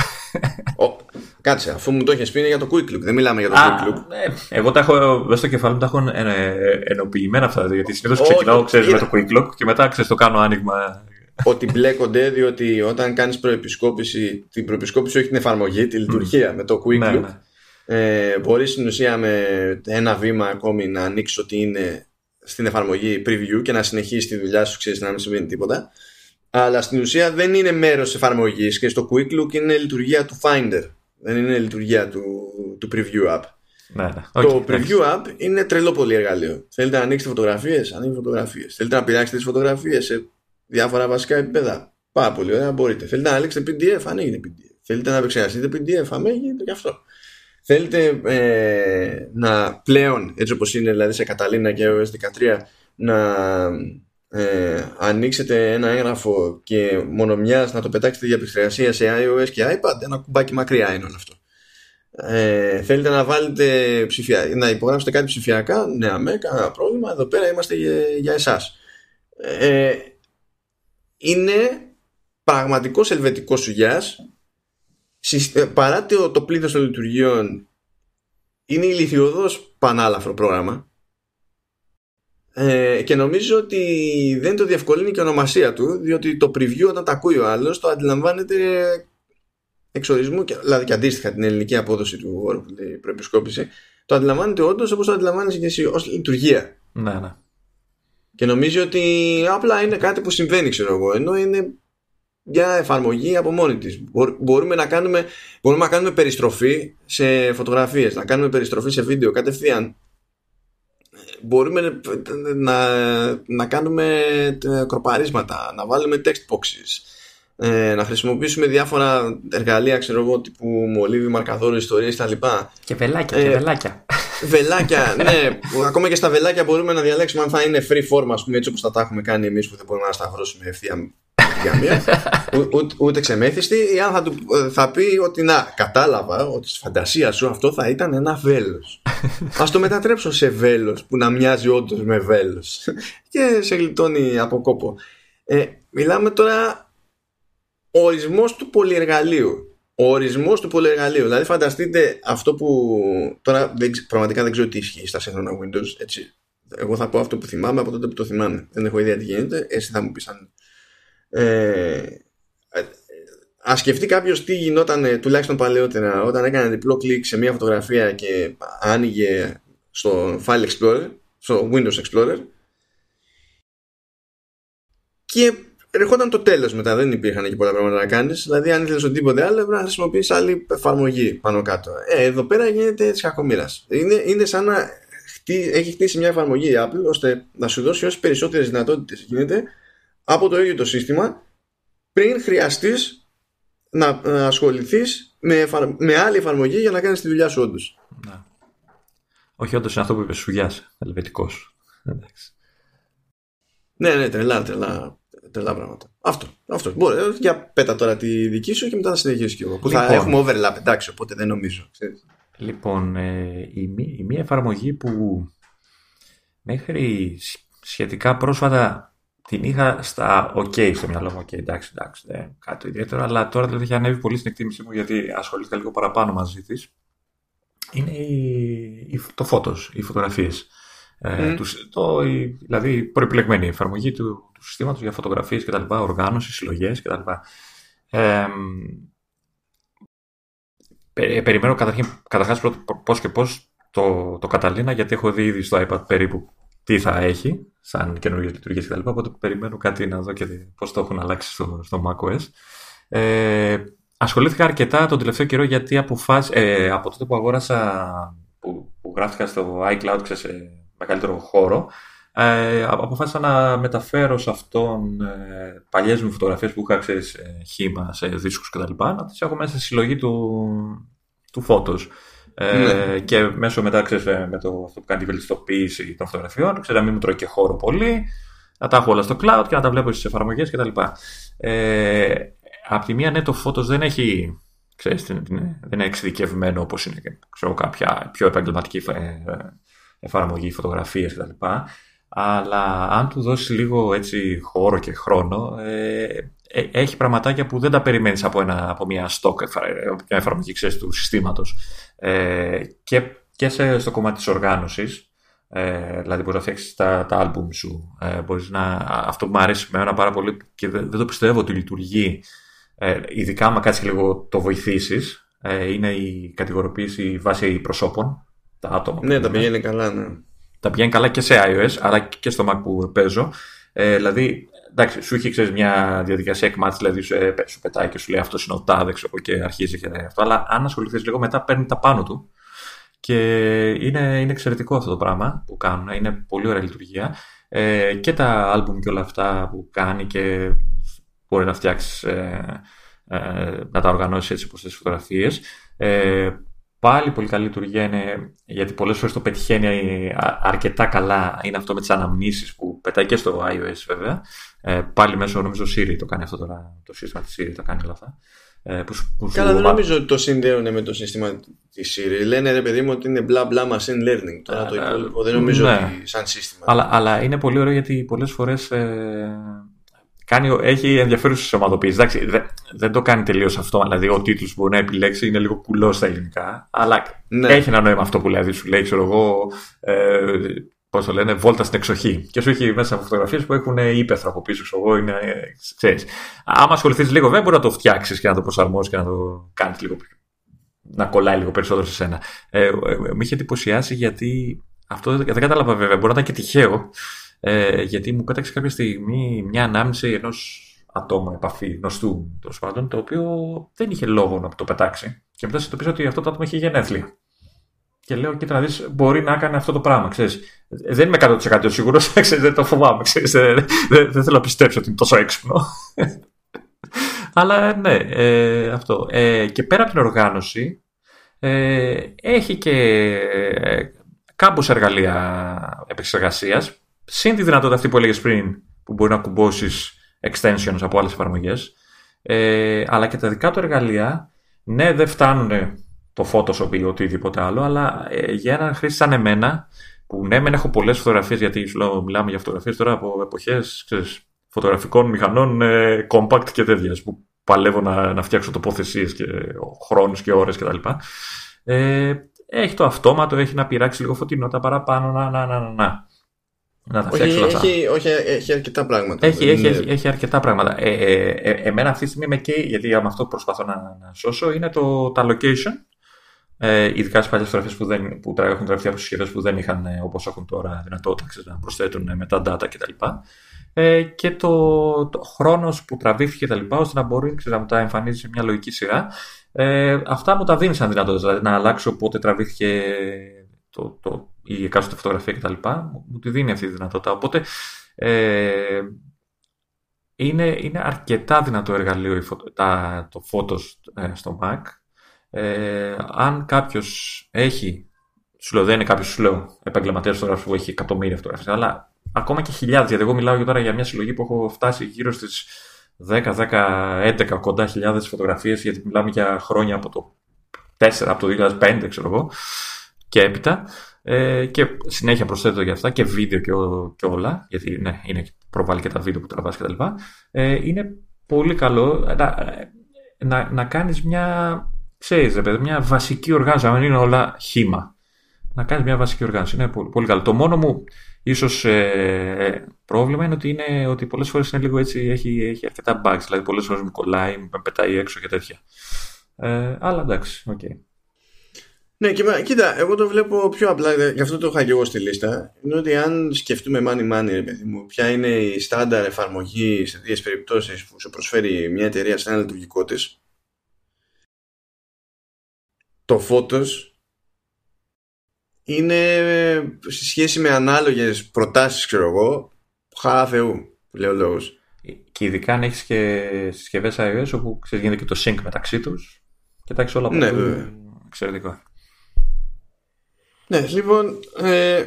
Oh, κάτσε, αφού μου το έχεις πει είναι για το Quick Look. Δεν μιλάμε για το Quick Look. Ναι, εγώ τα έχω, μέσα στο κεφάλι μου τα έχω ενοποιημένα αυτά. Γιατί συνήθως ξεκινάω ξέρεις, με το Quick Look και μετά ξέρεις, το κάνω άνοιγμα. Ότι μπλέκονται, διότι όταν κάνεις προεπισκόπηση, την προεπισκόπηση όχι την εφαρμογή, τη λειτουργία με το Quick ναι, Look. Ναι ε, μπορείς στην ουσία με ένα βήμα ακόμη να ανοίξεις ότι είναι στην εφαρμογή preview και να συνεχίσεις τη δουλειά σου, ξέρεις να μην συμβαίνει τίποτα. Αλλά στην ουσία δεν είναι μέρος της εφαρμογής και στο Quick Look είναι λειτουργία του Finder. Δεν είναι λειτουργία του, του Preview App. Ναι, ναι. το Preview App είναι τρελό πολύ εργαλείο. Θέλετε να ανοίξετε φωτογραφίες, ανοίγετε φωτογραφίες. Θέλετε να πειράξετε τις φωτογραφίες σε διάφορα βασικά επίπεδα. Πάρα πολύ ωραία, μπορείτε. Θέλετε να ανοίξετε PDF, ανοίγετε PDF. Θέλετε να επεξεργαστείτε PDF, ανοίγετε και αυτό. Θέλετε ε, να πλέον, έτσι όπως είναι δηλαδή σε Καταλήνα και iOS 13, να ε, ανοίξετε ένα έγγραφο και μόνο μιας να το πετάξετε για επεξεργασία σε iOS και iPad, ένα κουμπάκι μακριά είναι όλο αυτό. Ε, θέλετε να βάλετε ψηφια... να υπογράψετε κάτι ψηφιακά, ναι, αμέ, κανένα πρόβλημα, εδώ πέρα είμαστε για, για εσάς. Ε, είναι πραγματικός ελβετικός σουγιάς ε, παρά το, το πλήθος των λειτουργιών είναι ηλικιωδώς πανάλαφρο πρόγραμμα ε, και νομίζω ότι δεν το διευκολύνει και η ονομασία του διότι το preview όταν τα ακούει ο άλλος το αντιλαμβάνεται εξορισμού, δηλαδή και αντίστοιχα την ελληνική απόδοση του όρου που λέει προεπισκόπηση, το αντιλαμβάνεται όντως όπως το αντιλαμβάνεσαι και εσύ, ως λειτουργία. Ναι, ναι. Και νομίζει ότι απλά είναι κάτι που συμβαίνει, ξέρω εγώ, ενώ είναι μια εφαρμογή από μόνη της. Μπορούμε να κάνουμε, μπορούμε να κάνουμε περιστροφή σε φωτογραφίες, να κάνουμε περιστροφή σε βίντεο κατευθείαν. Μπορούμε να, να κάνουμε κροπαρίσματα, να βάλουμε text boxes, ε, να χρησιμοποιήσουμε διάφορα εργαλεία, ξέρω εγώ, τύπου μολύβι, μαρκαδόρο, ιστορίες τα λοιπά. Και βελάκια, ε, και βελάκια. Βελάκια, ναι. ακόμα και στα βελάκια μπορούμε να διαλέξουμε αν θα είναι free form, ας πούμε, έτσι όπως θα τα έχουμε κάνει εμείς που δεν μπορούμε να σταυρώσουμε ευθεία για μία, ούτε, ούτε ξεμέθιστη, ή αν θα, του, θα πει ότι να, κατάλαβα ότι στη φαντασίας σου αυτό θα ήταν ένα βέλος. Α το μετατρέψω σε βέλος που να μοιάζει όντως με βέλος. και σε γλιτώνει από κόπο. Ε, μιλάμε τώρα ο ορισμός του πολυεργαλείου. Ο ορισμός του πολυεργαλείου. Δηλαδή φανταστείτε αυτό που τώρα δεν, πραγματικά δεν ξέρω τι ισχύει στα σύγχρονα Windows. Έτσι. Εγώ θα πω αυτό που θυμάμαι από τότε που το θυμάμαι. Δεν έχω ιδέα τι γίνεται. Εσύ θα μου πεις αν... Ε, Α σκεφτεί κάποιος τι γινόταν τουλάχιστον παλαιότερα όταν έκανε διπλό κλικ σε μια φωτογραφία και άνοιγε στο File Explorer, στο Windows Explorer και ερχόταν το τέλος μετά. Δεν υπήρχαν εκεί πολλά πράγματα να κάνεις. Δηλαδή, αν ήθελες οτιδήποτε άλλο, έπρεπε να χρησιμοποιήσει άλλη εφαρμογή πάνω κάτω. Ε, εδώ πέρα γίνεται τη κακομοίρας. Είναι, είναι σαν να χτί, έχει χτίσει μια εφαρμογή η Apple ώστε να σου δώσει όσε περισσότερες δυνατότητες γίνεται από το ίδιο το σύστημα πριν χρειαστείς να ασχοληθείς με, με άλλη εφαρμογή για να κάνεις τη δουλειά σου όντως. Όχι, όντως είναι αυτό που είπες Σουγιά, ελβετικός. Ναι, ναι, τρελά, τρελά τρελά πράγματα. Αυτό. αυτό. Μπορεί, για πέτα τώρα τη δική σου και μετά θα συνεχίσει και εγώ. Που λοιπόν, θα έχουμε overlap, εντάξει, οπότε δεν νομίζω. Λοιπόν, ε, η, η μία εφαρμογή που μέχρι σχετικά πρόσφατα την είχα στα OK στο μυαλό μου. OK, εντάξει, εντάξει, δεν κάτι ιδιαίτερο, αλλά τώρα δηλαδή έχει ανέβει πολύ στην εκτίμησή μου γιατί ασχολήθηκα λίγο παραπάνω μαζί της. Είναι η, το φώτος, οι φωτογραφίες. Ε, το, δηλαδή η προεπιλεγμένη εφαρμογή του, του συστήματος για φωτογραφίες κτλ, οργάνωσης, συλλογές κτλ. Ε, περιμένω καταρχήν, καταρχάς πώς και πώς το, το Καταλήνα γιατί έχω δει ήδη στο iPad περίπου τι θα έχει σαν καινούργιες λειτουργίες κτλ. Οπότε περιμένω κάτι να δω και πώς το έχουν αλλάξει στο, στο macOS. Ε, ασχολήθηκα αρκετά τον τελευταίο καιρό γιατί αποφάσι, ε, από τότε που αγόρασα, που, που γράφτηκα στο iCloud, ξέρεις, μεγαλύτερο χώρο, ε, αποφάσισα να μεταφέρω σε αυτόν ε, παλιές μου φωτογραφίες που είχα ξέρεις, ε, χήμα σε δίσκους κτλ. Να τις έχω μέσα στη συλλογή του, του Photos. Ε, ναι. Και μέσω μετά, ξέρεις, ε, με το, αυτό που κάνει τη βελτιστοποίηση των φωτογραφιών, ξέρω να μην μου τρώει και χώρο πολύ, να τα έχω όλα στο cloud και να τα βλέπω στις εφαρμογές κτλ. Ε, απ' τη μία, ναι, το Photos δεν έχει ξέρεις, δεν είναι εξειδικευμένο όπως είναι ξέρω, κάποια πιο επαγγελματική ε, εφαρμογή, φωτογραφίες κτλ. Αλλά αν του δώσεις λίγο έτσι χώρο και χρόνο, ε, ε, έχει πραγματάκια που δεν τα περιμένεις από, από μια stock εφαρμογή ξέρεις, του συστήματος. Ε, και, και σε, στο κομμάτι της οργάνωσης, ε, δηλαδή μπορείς να φτιάξεις τα, τα άλμπουμ σου. Ε, μπορείς να, αυτό που μου αρέσει με ένα πάρα πολύ και δεν, δεν το πιστεύω ότι λειτουργεί, ε, ειδικά άμα κάτσεις λίγο το βοηθήσεις, ε, είναι η κατηγοροποίηση βάσει προσώπων τα άτομα. Ναι, τα πηγαίνει καλά, ναι. Τα πηγαίνει καλά και σε iOS, αλλά και στο Mac που παίζω. Ε, δηλαδή, εντάξει, σου έχει ξέρεις, μια διαδικασία εκμάθησης, δηλαδή σου, ε, σου πετάει και σου λέει αυτός είναι ο τάδε, ξέρω και αρχίζει και αυτό. Αλλά αν ασχοληθείς λίγο μετά, παίρνει τα πάνω του. Και είναι, είναι εξαιρετικό αυτό το πράγμα που κάνουν. Είναι πολύ ωραία λειτουργία. Ε, και τα άλμπουμ και όλα αυτά που κάνει και μπορεί να φτιάξεις, ε, ε, να τα οργανώσεις έτσι όπως τις φωτογραφίες. Ε, πάλι πολύ καλή λειτουργία είναι, γιατί πολλές φορές το πετυχαίνει αρκετά καλά, είναι αυτό με τις αναμνήσεις που πετάει και στο iOS βέβαια. Ε, πάλι μέσω νομίζω Siri το κάνει αυτό τώρα, το σύστημα της Siri το κάνει όλα αυτά. Ε, που, που Καλά, δεν νομίζω ότι το συνδέουν με το σύστημα της Siri. Λένε ρε παιδί μου ότι είναι μπλα μπλα machine learning. Τώρα το υπόλοιπο δεν νομίζω ναι. ότι σαν σύστημα. Αλλά, αλλά είναι πολύ ωραίο γιατί πολλές φορές ε, κάνει, έχει ενδιαφέρουσες ομαδοποιήσει. Εντάξει, δεν, δεν το κάνει τελείως αυτό. Δηλαδή, ο τίτλος που μπορεί να επιλέξει είναι λίγο κουλός στα ελληνικά. Αλλά ναι. έχει ένα νόημα αυτό που λέει. Σου λέει, ξέρω εγώ, ε, Πώς το λένε, βόλτα στην εξοχή. Και σου έχει μέσα από φωτογραφίες που έχουν ύπεθρο από πίσω. Ξέρω είναι, ξέρεις. Άμα ασχοληθείς λίγο, δεν μπορεί να το φτιάξεις και να το προσαρμόσεις και να το κάνεις λίγο. να κολλάει λίγο περισσότερο σε σένα. Ε, ε, με είχε εντυπωσιάσει γιατί. Αυτό δεν κατάλαβα βέβαια. Μπορεί να ήταν και τυχαίο. Ε, γιατί μου πέταξε κάποια στιγμή μια ανάμνηση ενός ατόμου επαφή γνωστού τέλος πάντων, το οποίο δεν είχε λόγο να το πετάξει. Και μετά συνειδητοποίησα ότι αυτό το άτομο είχε γενέθλια. Και λέω, κοίτα να δεις, μπορεί να κάνει αυτό το πράγμα, ξέρεις. Δεν είμαι 100% σίγουρος, δεν το φοβάμαι, ξέρεις. Δεν, δεν, δεν θέλω να πιστέψω ότι είναι τόσο έξυπνο. Αλλά ναι, ε, αυτό. Ε, και πέρα από την οργάνωση, ε, έχει και ε, κάμπους εργαλεία επεξεργασίας, συν τη δυνατότητα αυτή που έλεγες πριν, που μπορεί να κουμπώσεις extensions από άλλες εφαρμογές, ε, αλλά και τα δικά του εργαλεία, ναι, δεν φτάνουν το Photoshop ή οτιδήποτε άλλο, αλλά ε, για έναν χρήστη σαν εμένα, που ναι, μεν έχω πολλές φωτογραφίες, γιατί σου λέω, μιλάμε για φωτογραφίες τώρα από εποχές φωτογραφικών μηχανών ε, compact και τέτοια, που παλεύω να, να φτιάξω τοποθεσίες και χρόνους και ώρες κτλ. Ε, έχει το αυτόματο, έχει να πειράξει λίγο φωτεινότητα παραπάνω, να, να, να, να. Να τα όχι, όλα έχει, όχι, έχει αρκετά πράγματα. Έχει, έχει, έχει, έχει αρκετά πράγματα. Ε, ε, ε, εμένα αυτή τη στιγμή με καίει, γιατί με αυτό προσπαθώ να, να σώσω, είναι το, τα location ε, ειδικά στις παλιές φωτογραφίε που, δεν, που έχουν τραβηχθεί από συσκευές που δεν είχαν ε, όπως έχουν τώρα δυνατότητα ξέρεις, να προσθέτουν ε, μετά data κτλ. Ε, και το, το χρόνος που τραβήθηκε κτλ. ώστε να μπορεί ξέρεις, να μου τα εμφανίζει σε μια λογική σειρά. Ε, αυτά μου τα δίνεις σαν δυνατότητα. Δηλαδή να αλλάξω πότε τραβήθηκε το, το, η εκάστοτε φωτογραφία κτλ. Μου τη δίνει αυτή τη δυνατότητα. Οπότε ε, είναι, είναι αρκετά δυνατό εργαλείο τα, το Photos ε, στο Mac ε, αν κάποιος έχει, σου λέω, δεν είναι κάποιος σου λέω επαγγελματίας φωτογράφος που έχει εκατομμύρια φωτογραφίες, αλλά ακόμα και χιλιάδες. Γιατί εγώ μιλάω τώρα για μια συλλογή που έχω φτάσει γύρω στις 10, 10, 11 κοντά χιλιάδες φωτογραφίες, γιατί μιλάμε για χρόνια από το 4, από το 2005, ξέρω εγώ, και έπειτα. Ε, και συνέχεια προσθέτω για αυτά και βίντεο και, και όλα, γιατί ναι, είναι, προβάλλει και τα βίντεο που τραβάς και τα λοιπά. Ε, είναι πολύ καλό να, να, να κάνεις μια ξέρεις, ρε παιδί, μια βασική οργάνωση. Αν είναι όλα χύμα. Να κάνεις μια βασική οργάνωση. Είναι πολύ, πολύ καλό. Το μόνο μου ίσως ε, πρόβλημα είναι ότι, είναι, ότι πολλές φορές είναι λίγο έτσι, έχει, έχει αρκετά bugs. Δηλαδή, πολλές φορές μου κολλάει, με πετάει έξω και τέτοια. Ε, αλλά εντάξει, οκ. Okay. Ναι, και, κοίτα, εγώ το βλέπω πιο απλά, γι' αυτό το είχα και εγώ στη λίστα. Είναι ότι αν σκεφτούμε money money, ρε παιδί μου, ποια είναι η στάνταρ εφαρμογή σε τέτοιες περιπτώσεις που σου προσφέρει μια εταιρεία σε ένα λειτουργικό της, το φώτος είναι σε σχέση με ανάλογες προτάσεις ξέρω εγώ χαρά Θεού που λέει ο λόγος και ειδικά αν έχεις και συσκευές iOS όπου ξέρεις γίνεται και το sync μεταξύ τους και τα έχεις όλα ναι, βέβαια. εξαιρετικό ναι λοιπόν ε,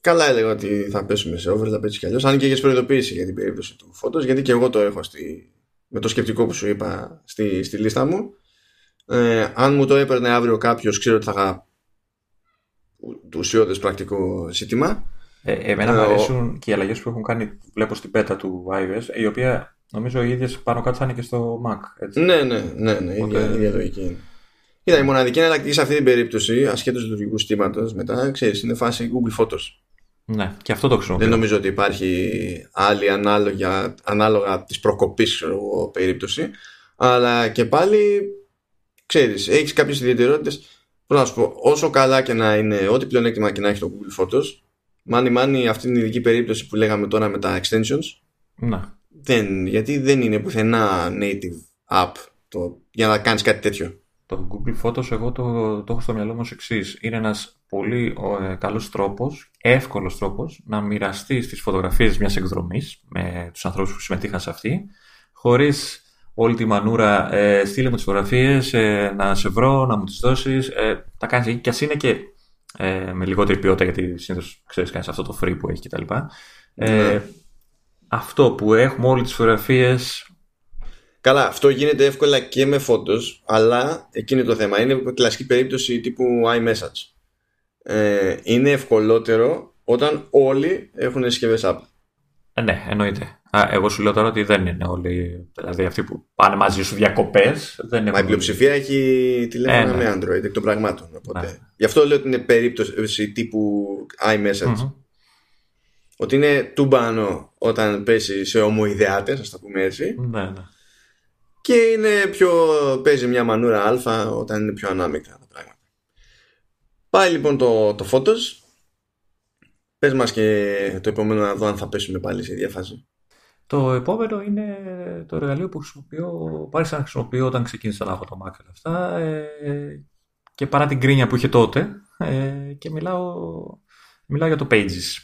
καλά έλεγα ότι θα πέσουμε σε overlap έτσι κι αλλιώς αν και έχεις προειδοποίηση για την περίπτωση του φώτος γιατί και εγώ το έχω στη, με το σκεπτικό που σου είπα στη, στη λίστα μου ε, αν μου το έπαιρνε αύριο κάποιος, ξέρω ότι θα είχα ουσιώδες πρακτικό ζήτημα. Ε, εμένα μου ε, αρέσουν και οι αλλαγές που έχουν κάνει, βλέπω στην πέτα του iOS, η οποία νομίζω οι ίδιες πάνω κάτω θα είναι και στο Mac. Έτσι. Ναι, ναι, ναι, ναι, Οπότε... ίδια, ίδια λογική είναι. Κοίτα, η μοναδική εναλλακτική σε αυτή την περίπτωση, ασχέτως λειτουργικού συστήματος, μετά ξέρεις, είναι φάση Google Photos. Ναι, και αυτό το χρησιμοποιώ. Δεν νομίζω ότι υπάρχει άλλη ανάλογα, ανάλογα της προκοπής περίπτωση. Αλλά και πάλι ξέρεις, έχεις κάποιες ιδιαιτερότητες Πώς να σου πω, όσο καλά και να είναι, ό,τι πλεονέκτημα και να έχει το Google Photos, μάνι μάνι αυτή είναι η ειδική περίπτωση που λέγαμε τώρα με τα extensions. Να. Δεν, γιατί δεν είναι πουθενά native app το, για να κάνεις κάτι τέτοιο. Το Google Photos εγώ το, το έχω στο μυαλό μου εξής. Είναι ένας πολύ ε, καλός τρόπος, εύκολος τρόπος να μοιραστεί τις φωτογραφίες μιας εκδρομής με τους ανθρώπους που συμμετείχαν σε αυτή, χωρίς όλη τη μανούρα, ε, στείλε μου τις φωτογραφίες, ε, να σε βρω, να μου τις δώσεις. Ε, τα κάνεις εκεί και ας είναι και ε, με λιγότερη ποιότητα, γιατί συνήθως ξέρεις κάνεις αυτό το free που έχει κτλ. Ε, ναι. Αυτό που έχουμε όλες τις φωτογραφίες... Καλά, αυτό γίνεται εύκολα και με φώτος, αλλά εκείνη το θέμα. Είναι κλασική περίπτωση τύπου iMessage. Ε, είναι ευκολότερο όταν όλοι έχουν συσκευές Apple. Ε, ναι, εννοείται. Α, εγώ σου λέω τώρα ότι δεν είναι όλοι. Δηλαδή αυτοί που πάνε μαζί σου διακοπές. Μα η πλειοψηφία έχει τηλέφωνα ε, ναι. με Android εκ των πραγμάτων. Οπότε. Ναι. Γι' αυτό λέω ότι είναι περίπτωση τύπου iMessage. Mm-hmm. ότι είναι τούμπανο όταν πέσει σε ομοειδεάτες, ας το πούμε έτσι. Ναι, ναι. Και είναι πιο, παίζει μια μανούρα άλφα όταν είναι πιο ανάμεικτα τα πράγματα. Πάει λοιπόν το, το Photos. Πες μας και το επόμενο να δω αν θα πέσουμε πάλι σε διαφάση. Το επόμενο είναι το εργαλείο που χρησιμοποιώ, πάλι σαν να χρησιμοποιώ όταν ξεκίνησα να έχω το Mac και αυτά ε, και παρά την γκρίνια που είχε τότε ε, και μιλάω, μιλάω για το Pages.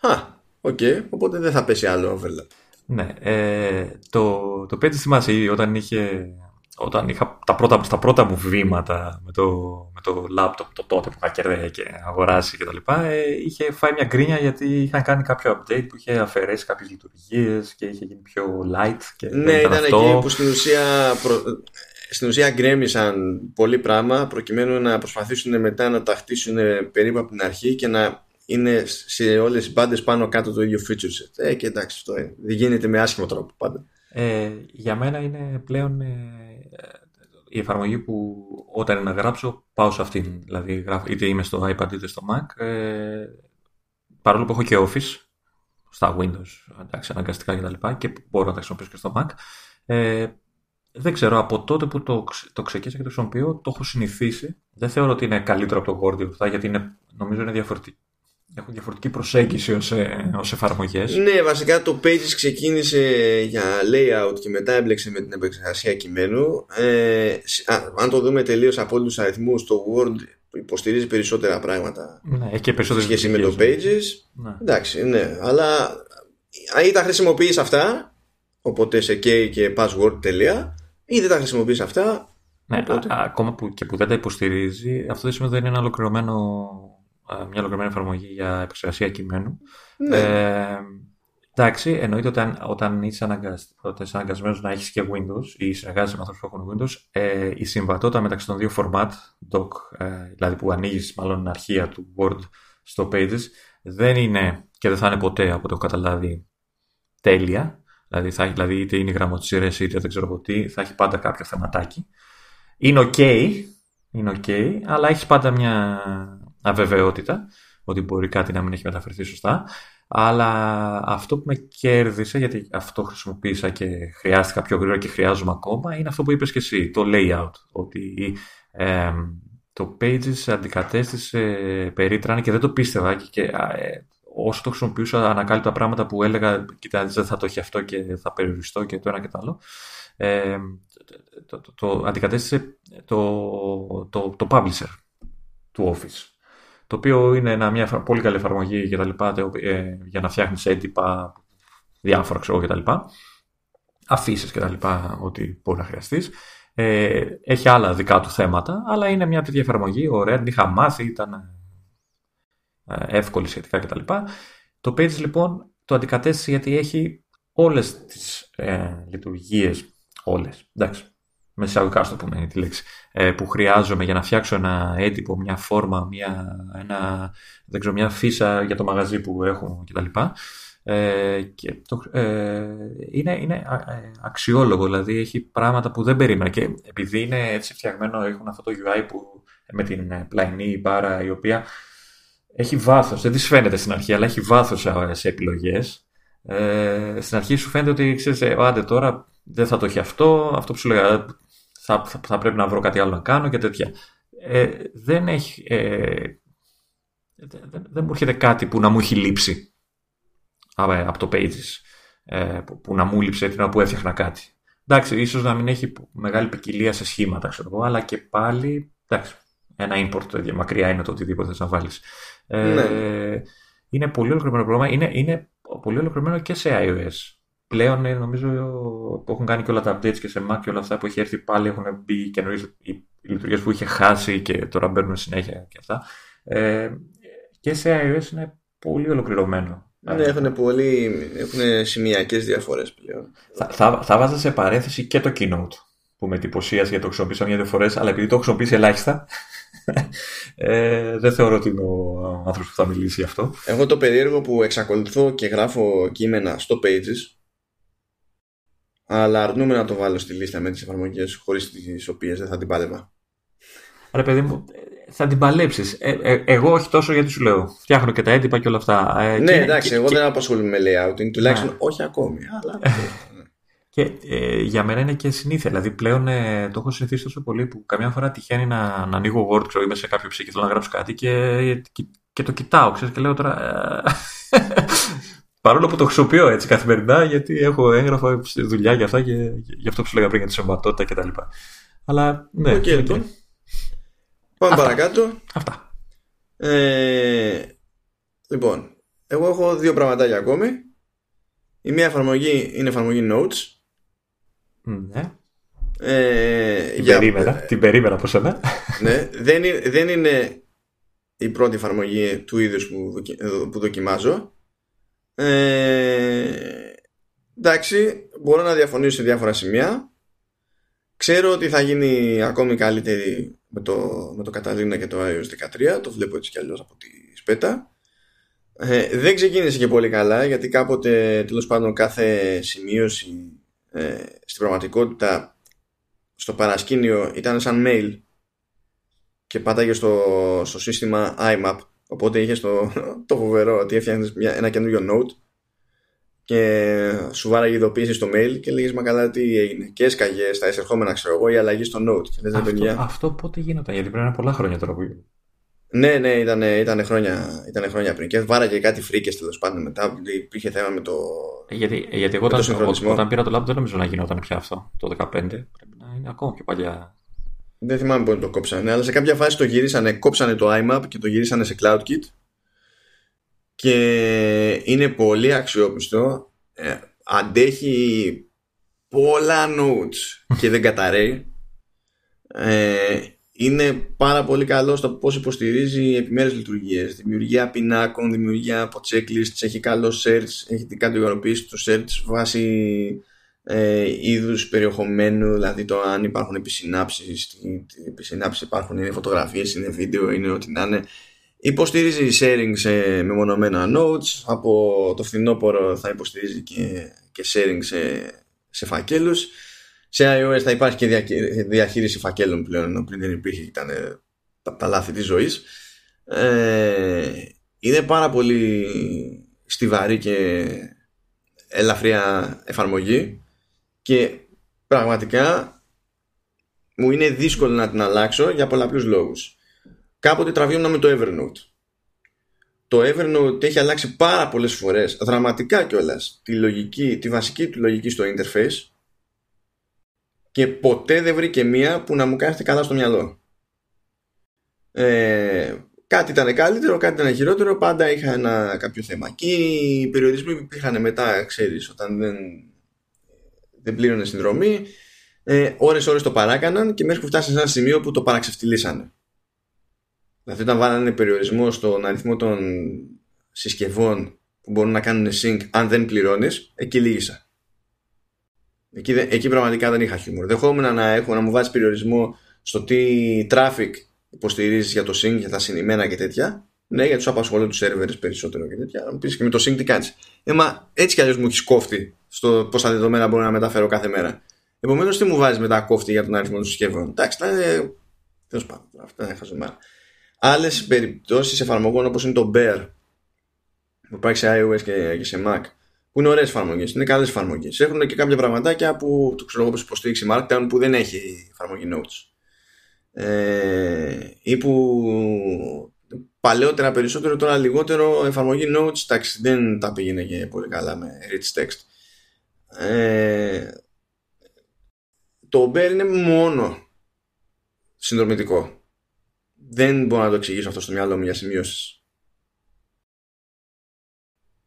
Α, οκ, okay, οπότε δεν θα πέσει άλλο overlap. Ναι, ε, το, το Pages θυμάσαι όταν είχε όταν είχα τα πρώτα, τα πρώτα μου βήματα με το, με το laptop το τότε που είχα κερδίσει και αγοράσει και τα λοιπά, ε, είχε φάει μια γκρίνια γιατί είχαν κάνει κάποιο update που είχε αφαιρέσει κάποιες λειτουργίες και είχε γίνει πιο light. Και ναι, ήταν, ήταν εκεί που στην ουσία, προ... στην ουσία γκρέμισαν πολύ πράγμα προκειμένου να προσπαθήσουν μετά να τα χτίσουν περίπου από την αρχή και να είναι σε όλες τις μπάντες πάνω κάτω το ίδιο feature set. Ε, και εντάξει, αυτό ε, δεν γίνεται με άσχημο τρόπο πάντα. Ε, για μένα είναι πλέον ε, η εφαρμογή που όταν είναι να γράψω πάω σε αυτήν. Δηλαδή είτε είμαι στο iPad είτε στο Mac. Ε, παρόλο που έχω και Office στα Windows, εντάξει, αναγκαστικά κτλ. Και, και μπορώ να τα χρησιμοποιήσω και στο Mac. Ε, δεν ξέρω, από τότε που το, το ξεκίνησα και το χρησιμοποιώ, το έχω συνηθίσει. Δεν θεωρώ ότι είναι καλύτερο από το Word αυτά, γιατί είναι, νομίζω είναι διαφορετικό έχουν διαφορετική προσέγγιση ως, ε, ως εφαρμογές. Ναι, βασικά το Pages ξεκίνησε για layout και μετά έμπλεξε με την επεξεργασία κειμένου. Ε, αν το δούμε τελείως από όλους τους αριθμούς, το Word υποστηρίζει περισσότερα πράγματα ναι, και περισσότερες σχέση με το Pages. Ναι. Εντάξει, ναι, αλλά ή τα χρησιμοποιείς αυτά, οπότε σε key και password τελεία, ή δεν τα χρησιμοποιείς αυτά, ναι, ακόμα που, και που δεν τα υποστηρίζει, αυτό δεν σημαίνει ότι δεν είναι ένα ολοκληρωμένο μια ολοκληρωμένη εφαρμογή για επεξεργασία κειμένου. Ναι. Ε, εντάξει, εννοείται ότι όταν είσαι, αναγκασμένος να έχεις και Windows ή συνεργάζεσαι με ανθρώπους που έχουν Windows, ε, η συμβατότητα μεταξύ των δύο format, doc, ε, δηλαδή που ανοίγεις μάλλον την αρχεία του Word στο Pages, δεν είναι και δεν θα είναι ποτέ από το έχω καταλάβει τέλεια. Δηλαδή, θα, δηλαδή είτε είναι γραμματοσύρε είτε δεν ξέρω τι, θα έχει πάντα κάποιο θεματάκι. Είναι ok, είναι ok, αλλά έχει πάντα μια αβεβαιότητα ότι μπορεί κάτι να μην έχει μεταφερθεί σωστά. Αλλά αυτό που με κέρδισε, γιατί αυτό χρησιμοποίησα και χρειάστηκα πιο γρήγορα και χρειάζομαι ακόμα, είναι αυτό που είπες και εσύ, το layout. Ότι ε, το Pages αντικατέστησε περίτρανα και δεν το πίστευα και, ε, όσο το χρησιμοποιούσα ανακάλυπτα πράγματα που έλεγα κοίτα δεν θα το έχει αυτό και θα περιοριστώ και το ένα και το άλλο. Ε, το, το, το, αντικατέστησε το, το, το publisher του Office το οποίο είναι μια πολύ καλή εφαρμογή για, τα λοιπά, ε, για να φτιάχνεις έντυπα, διάφορα ξέρω και τα λοιπά. Αφήσεις και τα λοιπά, ό,τι μπορεί να χρειαστείς. Ε, έχει άλλα δικά του θέματα, αλλά είναι μια τέτοια εφαρμογή, ωραία, την είχα μάθει, ήταν ε, εύκολη σχετικά κτλ. Το Pages λοιπόν το αντικατέστησε γιατί έχει όλες τις ε, λειτουργίες, όλες, εντάξει, με εισαγωγικά στο πούμε τη λέξη, ε, που χρειάζομαι για να φτιάξω ένα έντυπο, μια φόρμα, μια, ένα, δεν ξέρω, μια φύσα για το μαγαζί που έχω κτλ. Ε, και το, ε, είναι, είναι ε, αξιόλογο, δηλαδή έχει πράγματα που δεν περίμενα και επειδή είναι έτσι φτιαγμένο, έχουν αυτό το UI που με την ε, πλαϊνή μπάρα η οποία έχει βάθος, δεν της φαίνεται στην αρχή, αλλά έχει βάθος σε επιλογές. Ε, στην αρχή σου φαίνεται ότι ξέρεις, άντε τώρα δεν θα το έχει αυτό, αυτό που σου λέγα, θα, θα, πρέπει να βρω κάτι άλλο να κάνω και τέτοια. Ε, δεν έχει... Ε, δεν, δεν μου έρχεται κάτι που να μου έχει λείψει από το Pages. Ε, που, να μου λείψε την που έφτιαχνα κάτι. Εντάξει, ίσως να μην έχει μεγάλη ποικιλία σε σχήματα, ξέρω εγώ, αλλά και πάλι, εντάξει, ένα import μακριά είναι το οτιδήποτε θες να βάλεις. Ε, ναι. Είναι πολύ ολοκληρωμένο πρόγραμμα, είναι, είναι πολύ ολοκληρωμένο και σε iOS πλέον ε, νομίζω που έχουν κάνει και όλα τα updates και σε Mac και όλα αυτά που έχει έρθει πάλι έχουν μπει καινούριες οι λειτουργίες που είχε χάσει και τώρα μπαίνουν συνέχεια και αυτά. Ε, και σε iOS είναι πολύ ολοκληρωμένο. Ναι, έχουν, πολύ, έχουν σημειακές διαφορές πλέον. Θα, θα, θα βάζα σε παρέθεση και το Keynote που με εντυπωσίασε γιατί το χρησιμοποίησα μια-δύο φορές, αλλά επειδή το χρησιμοποιήσει ελάχιστα, ε, δεν θεωρώ ότι είναι ο άνθρωπος που θα μιλήσει γι' αυτό. Εγώ το περίεργο που εξακολουθώ και γράφω κείμενα στο Pages αλλά αρνούμε να το βάλω στη λίστα με τις εφαρμογές χωρίς τις οποίες δεν θα την πάλευα. Άρα παιδί μου, θα την παλέψεις. Ε, ε, εγώ όχι τόσο γιατί σου λέω. Φτιάχνω και τα έντυπα και όλα αυτά. Ε, ναι, και, εντάξει, και, εγώ και... δεν απασχολούμαι με layouting, τουλάχιστον ναι. όχι ακόμη. Αλλά... και ε, για μένα είναι και συνήθεια. Δηλαδή πλέον ε, το έχω συνηθίσει τόσο πολύ που καμιά φορά τυχαίνει να, να ανοίγω Word, ξέρω, είμαι σε κάποιο ψυχή και θέλω να γράψω κάτι και, και, και το κοιτάω, ξέρεις, και λέω τώρα. Παρόλο που το χρησιμοποιώ έτσι καθημερινά, γιατί έχω έγγραφα στη δουλειά για αυτά και για αυτό που σου λέγα πριν για τη σωματότητα κτλ. Αλλά ναι. Okay, λοιπόν. Πάμε παρακάτω. Αυτά. Ε, λοιπόν, εγώ έχω δύο πραγματάκια ακόμη. Η μία εφαρμογή είναι εφαρμογή Notes. Ναι. Ε, την, για... περίμενα, την περίμενα από σένα. Ναι, δεν, είναι, δεν είναι η πρώτη εφαρμογή του είδους που, που δοκιμάζω. Ε, εντάξει, μπορώ να διαφωνήσω σε διάφορα σημεία. Ξέρω ότι θα γίνει ακόμη καλύτερη με το, με το Καταλήνα και το iOS 13. Το βλέπω έτσι κι αλλιώς από τη σπέτα. Ε, δεν ξεκίνησε και πολύ καλά γιατί κάποτε τέλος πάντων κάθε σημείωση ε, στην πραγματικότητα στο παρασκήνιο ήταν σαν mail και πάταγε στο, στο σύστημα IMAP οπότε είχε το, το φοβερό ότι έφτιαχνες ένα καινούριο note και σου βάραγε ειδοποίηση στο mail και λέγεις μα καλά τι έγινε και έσκαγες στα εισερχόμενα ξέρω εγώ η αλλαγή στο note και λες, αυτό, αυτό πότε γίνονταν γιατί πρέπει να είναι πολλά χρόνια τώρα που ναι, ναι, ήταν, ήταν, χρόνια, ήταν χρόνια πριν. Και βάραγε κάτι φρίκες τέλος πάντων μετά. Υπήρχε θέμα με το. Ε, γιατί, ε, γιατί εγώ όταν, όταν πήρα το λάπτο δεν νομίζω να γινόταν πια αυτό το 2015. Πρέπει να είναι ακόμα πιο παλιά. Δεν θυμάμαι πότε το κόψανε, αλλά σε κάποια φάση το γυρίσανε, κόψανε το iMap και το γυρίσανε σε CloudKit. Και είναι πολύ αξιόπιστο. Ε, αντέχει πολλά notes και δεν καταραίει. Ε, είναι πάρα πολύ καλό στο πώς υποστηρίζει επιμέρους λειτουργίες δημιουργία πινάκων, δημιουργία από checklists έχει καλό search, έχει την κατηγοροποίηση του search βάσει ε, είδους περιεχομένου δηλαδή το αν υπάρχουν επισυνάψεις τι επισυνάψεις υπάρχουν, είναι φωτογραφίες, είναι βίντεο, είναι ό,τι να είναι. Υποστηρίζει sharing σε μεμονωμένα notes. Από το φθινόπωρο θα υποστηρίζει και, και sharing σε, σε φακέλους. Σε iOS θα υπάρχει και διαχείριση φακέλων πλέον, ενώ πριν δεν υπήρχε, ήταν τα, τα λάθη της ζωής. Ε, είναι πάρα πολύ στιβαρή και ελαφριά εφαρμογή και πραγματικά μου είναι δύσκολο να την αλλάξω για πολλαπλούς λόγους. Κάποτε τραβήμουν με το Evernote. Το Evernote έχει αλλάξει πάρα πολλές φορές, δραματικά κιόλας, τη, λογική, τη βασική του λογική στο interface και ποτέ δεν βρήκε μία που να μου κάθεται καλά στο μυαλό. Ε, κάτι ήταν καλύτερο, κάτι ήταν χειρότερο, πάντα είχα ένα κάποιο θέμα. Και οι περιορισμοί που υπήρχαν μετά, ξέρεις, όταν δεν, δεν πλήρωνε συνδρομή, ε, ώρες ώρες το παράκαναν και μέχρι που φτάσει σε ένα σημείο που το παραξευτιλίσανε. Δηλαδή όταν βάλανε περιορισμό στον αριθμό των συσκευών που μπορούν να κάνουν sync αν δεν πληρώνεις, εκεί λύγησα. Εκεί, εκεί πραγματικά δεν είχα χιούμορ. Δεχόμουν να, έχω, να μου βάζεις περιορισμό στο τι traffic υποστηρίζεις για το sync, για τα συνημένα και τέτοια. Ναι, για του απασχολούν τους servers περισσότερο και τέτοια. Να μου πεις και με το sync τι κάνεις. Ε, μα έτσι κι αλλιώς μου έχεις κόφτη στο πόσα δεδομένα μπορώ να μεταφέρω κάθε μέρα. Επομένως, τι μου βάζεις μετά κόφτη για τον αριθμό των συσκευών; Εντάξει, θα είναι. Τέλος πάντων, αυτά είναι χαζομάρα. Άλλες περιπτώσεις εφαρμογών όπως είναι το Bear που υπάρχει σε iOS και σε Mac που είναι ωραίες εφαρμογές, είναι καλές εφαρμογές. Έχουν και κάποια πραγματάκια που το ξέρω εγώ πώς υποστήριξει Markdown που δεν έχει εφαρμογή Notes. Ε, ή που παλαιότερα περισσότερο, τώρα λιγότερο εφαρμογή Notes, εντάξει, δεν τα πήγαινε και πολύ καλά με rich text. Ε, το Bear είναι μόνο συνδρομητικό. Δεν μπορώ να το εξηγήσω αυτό στο μυαλό μου για σημειώσεις.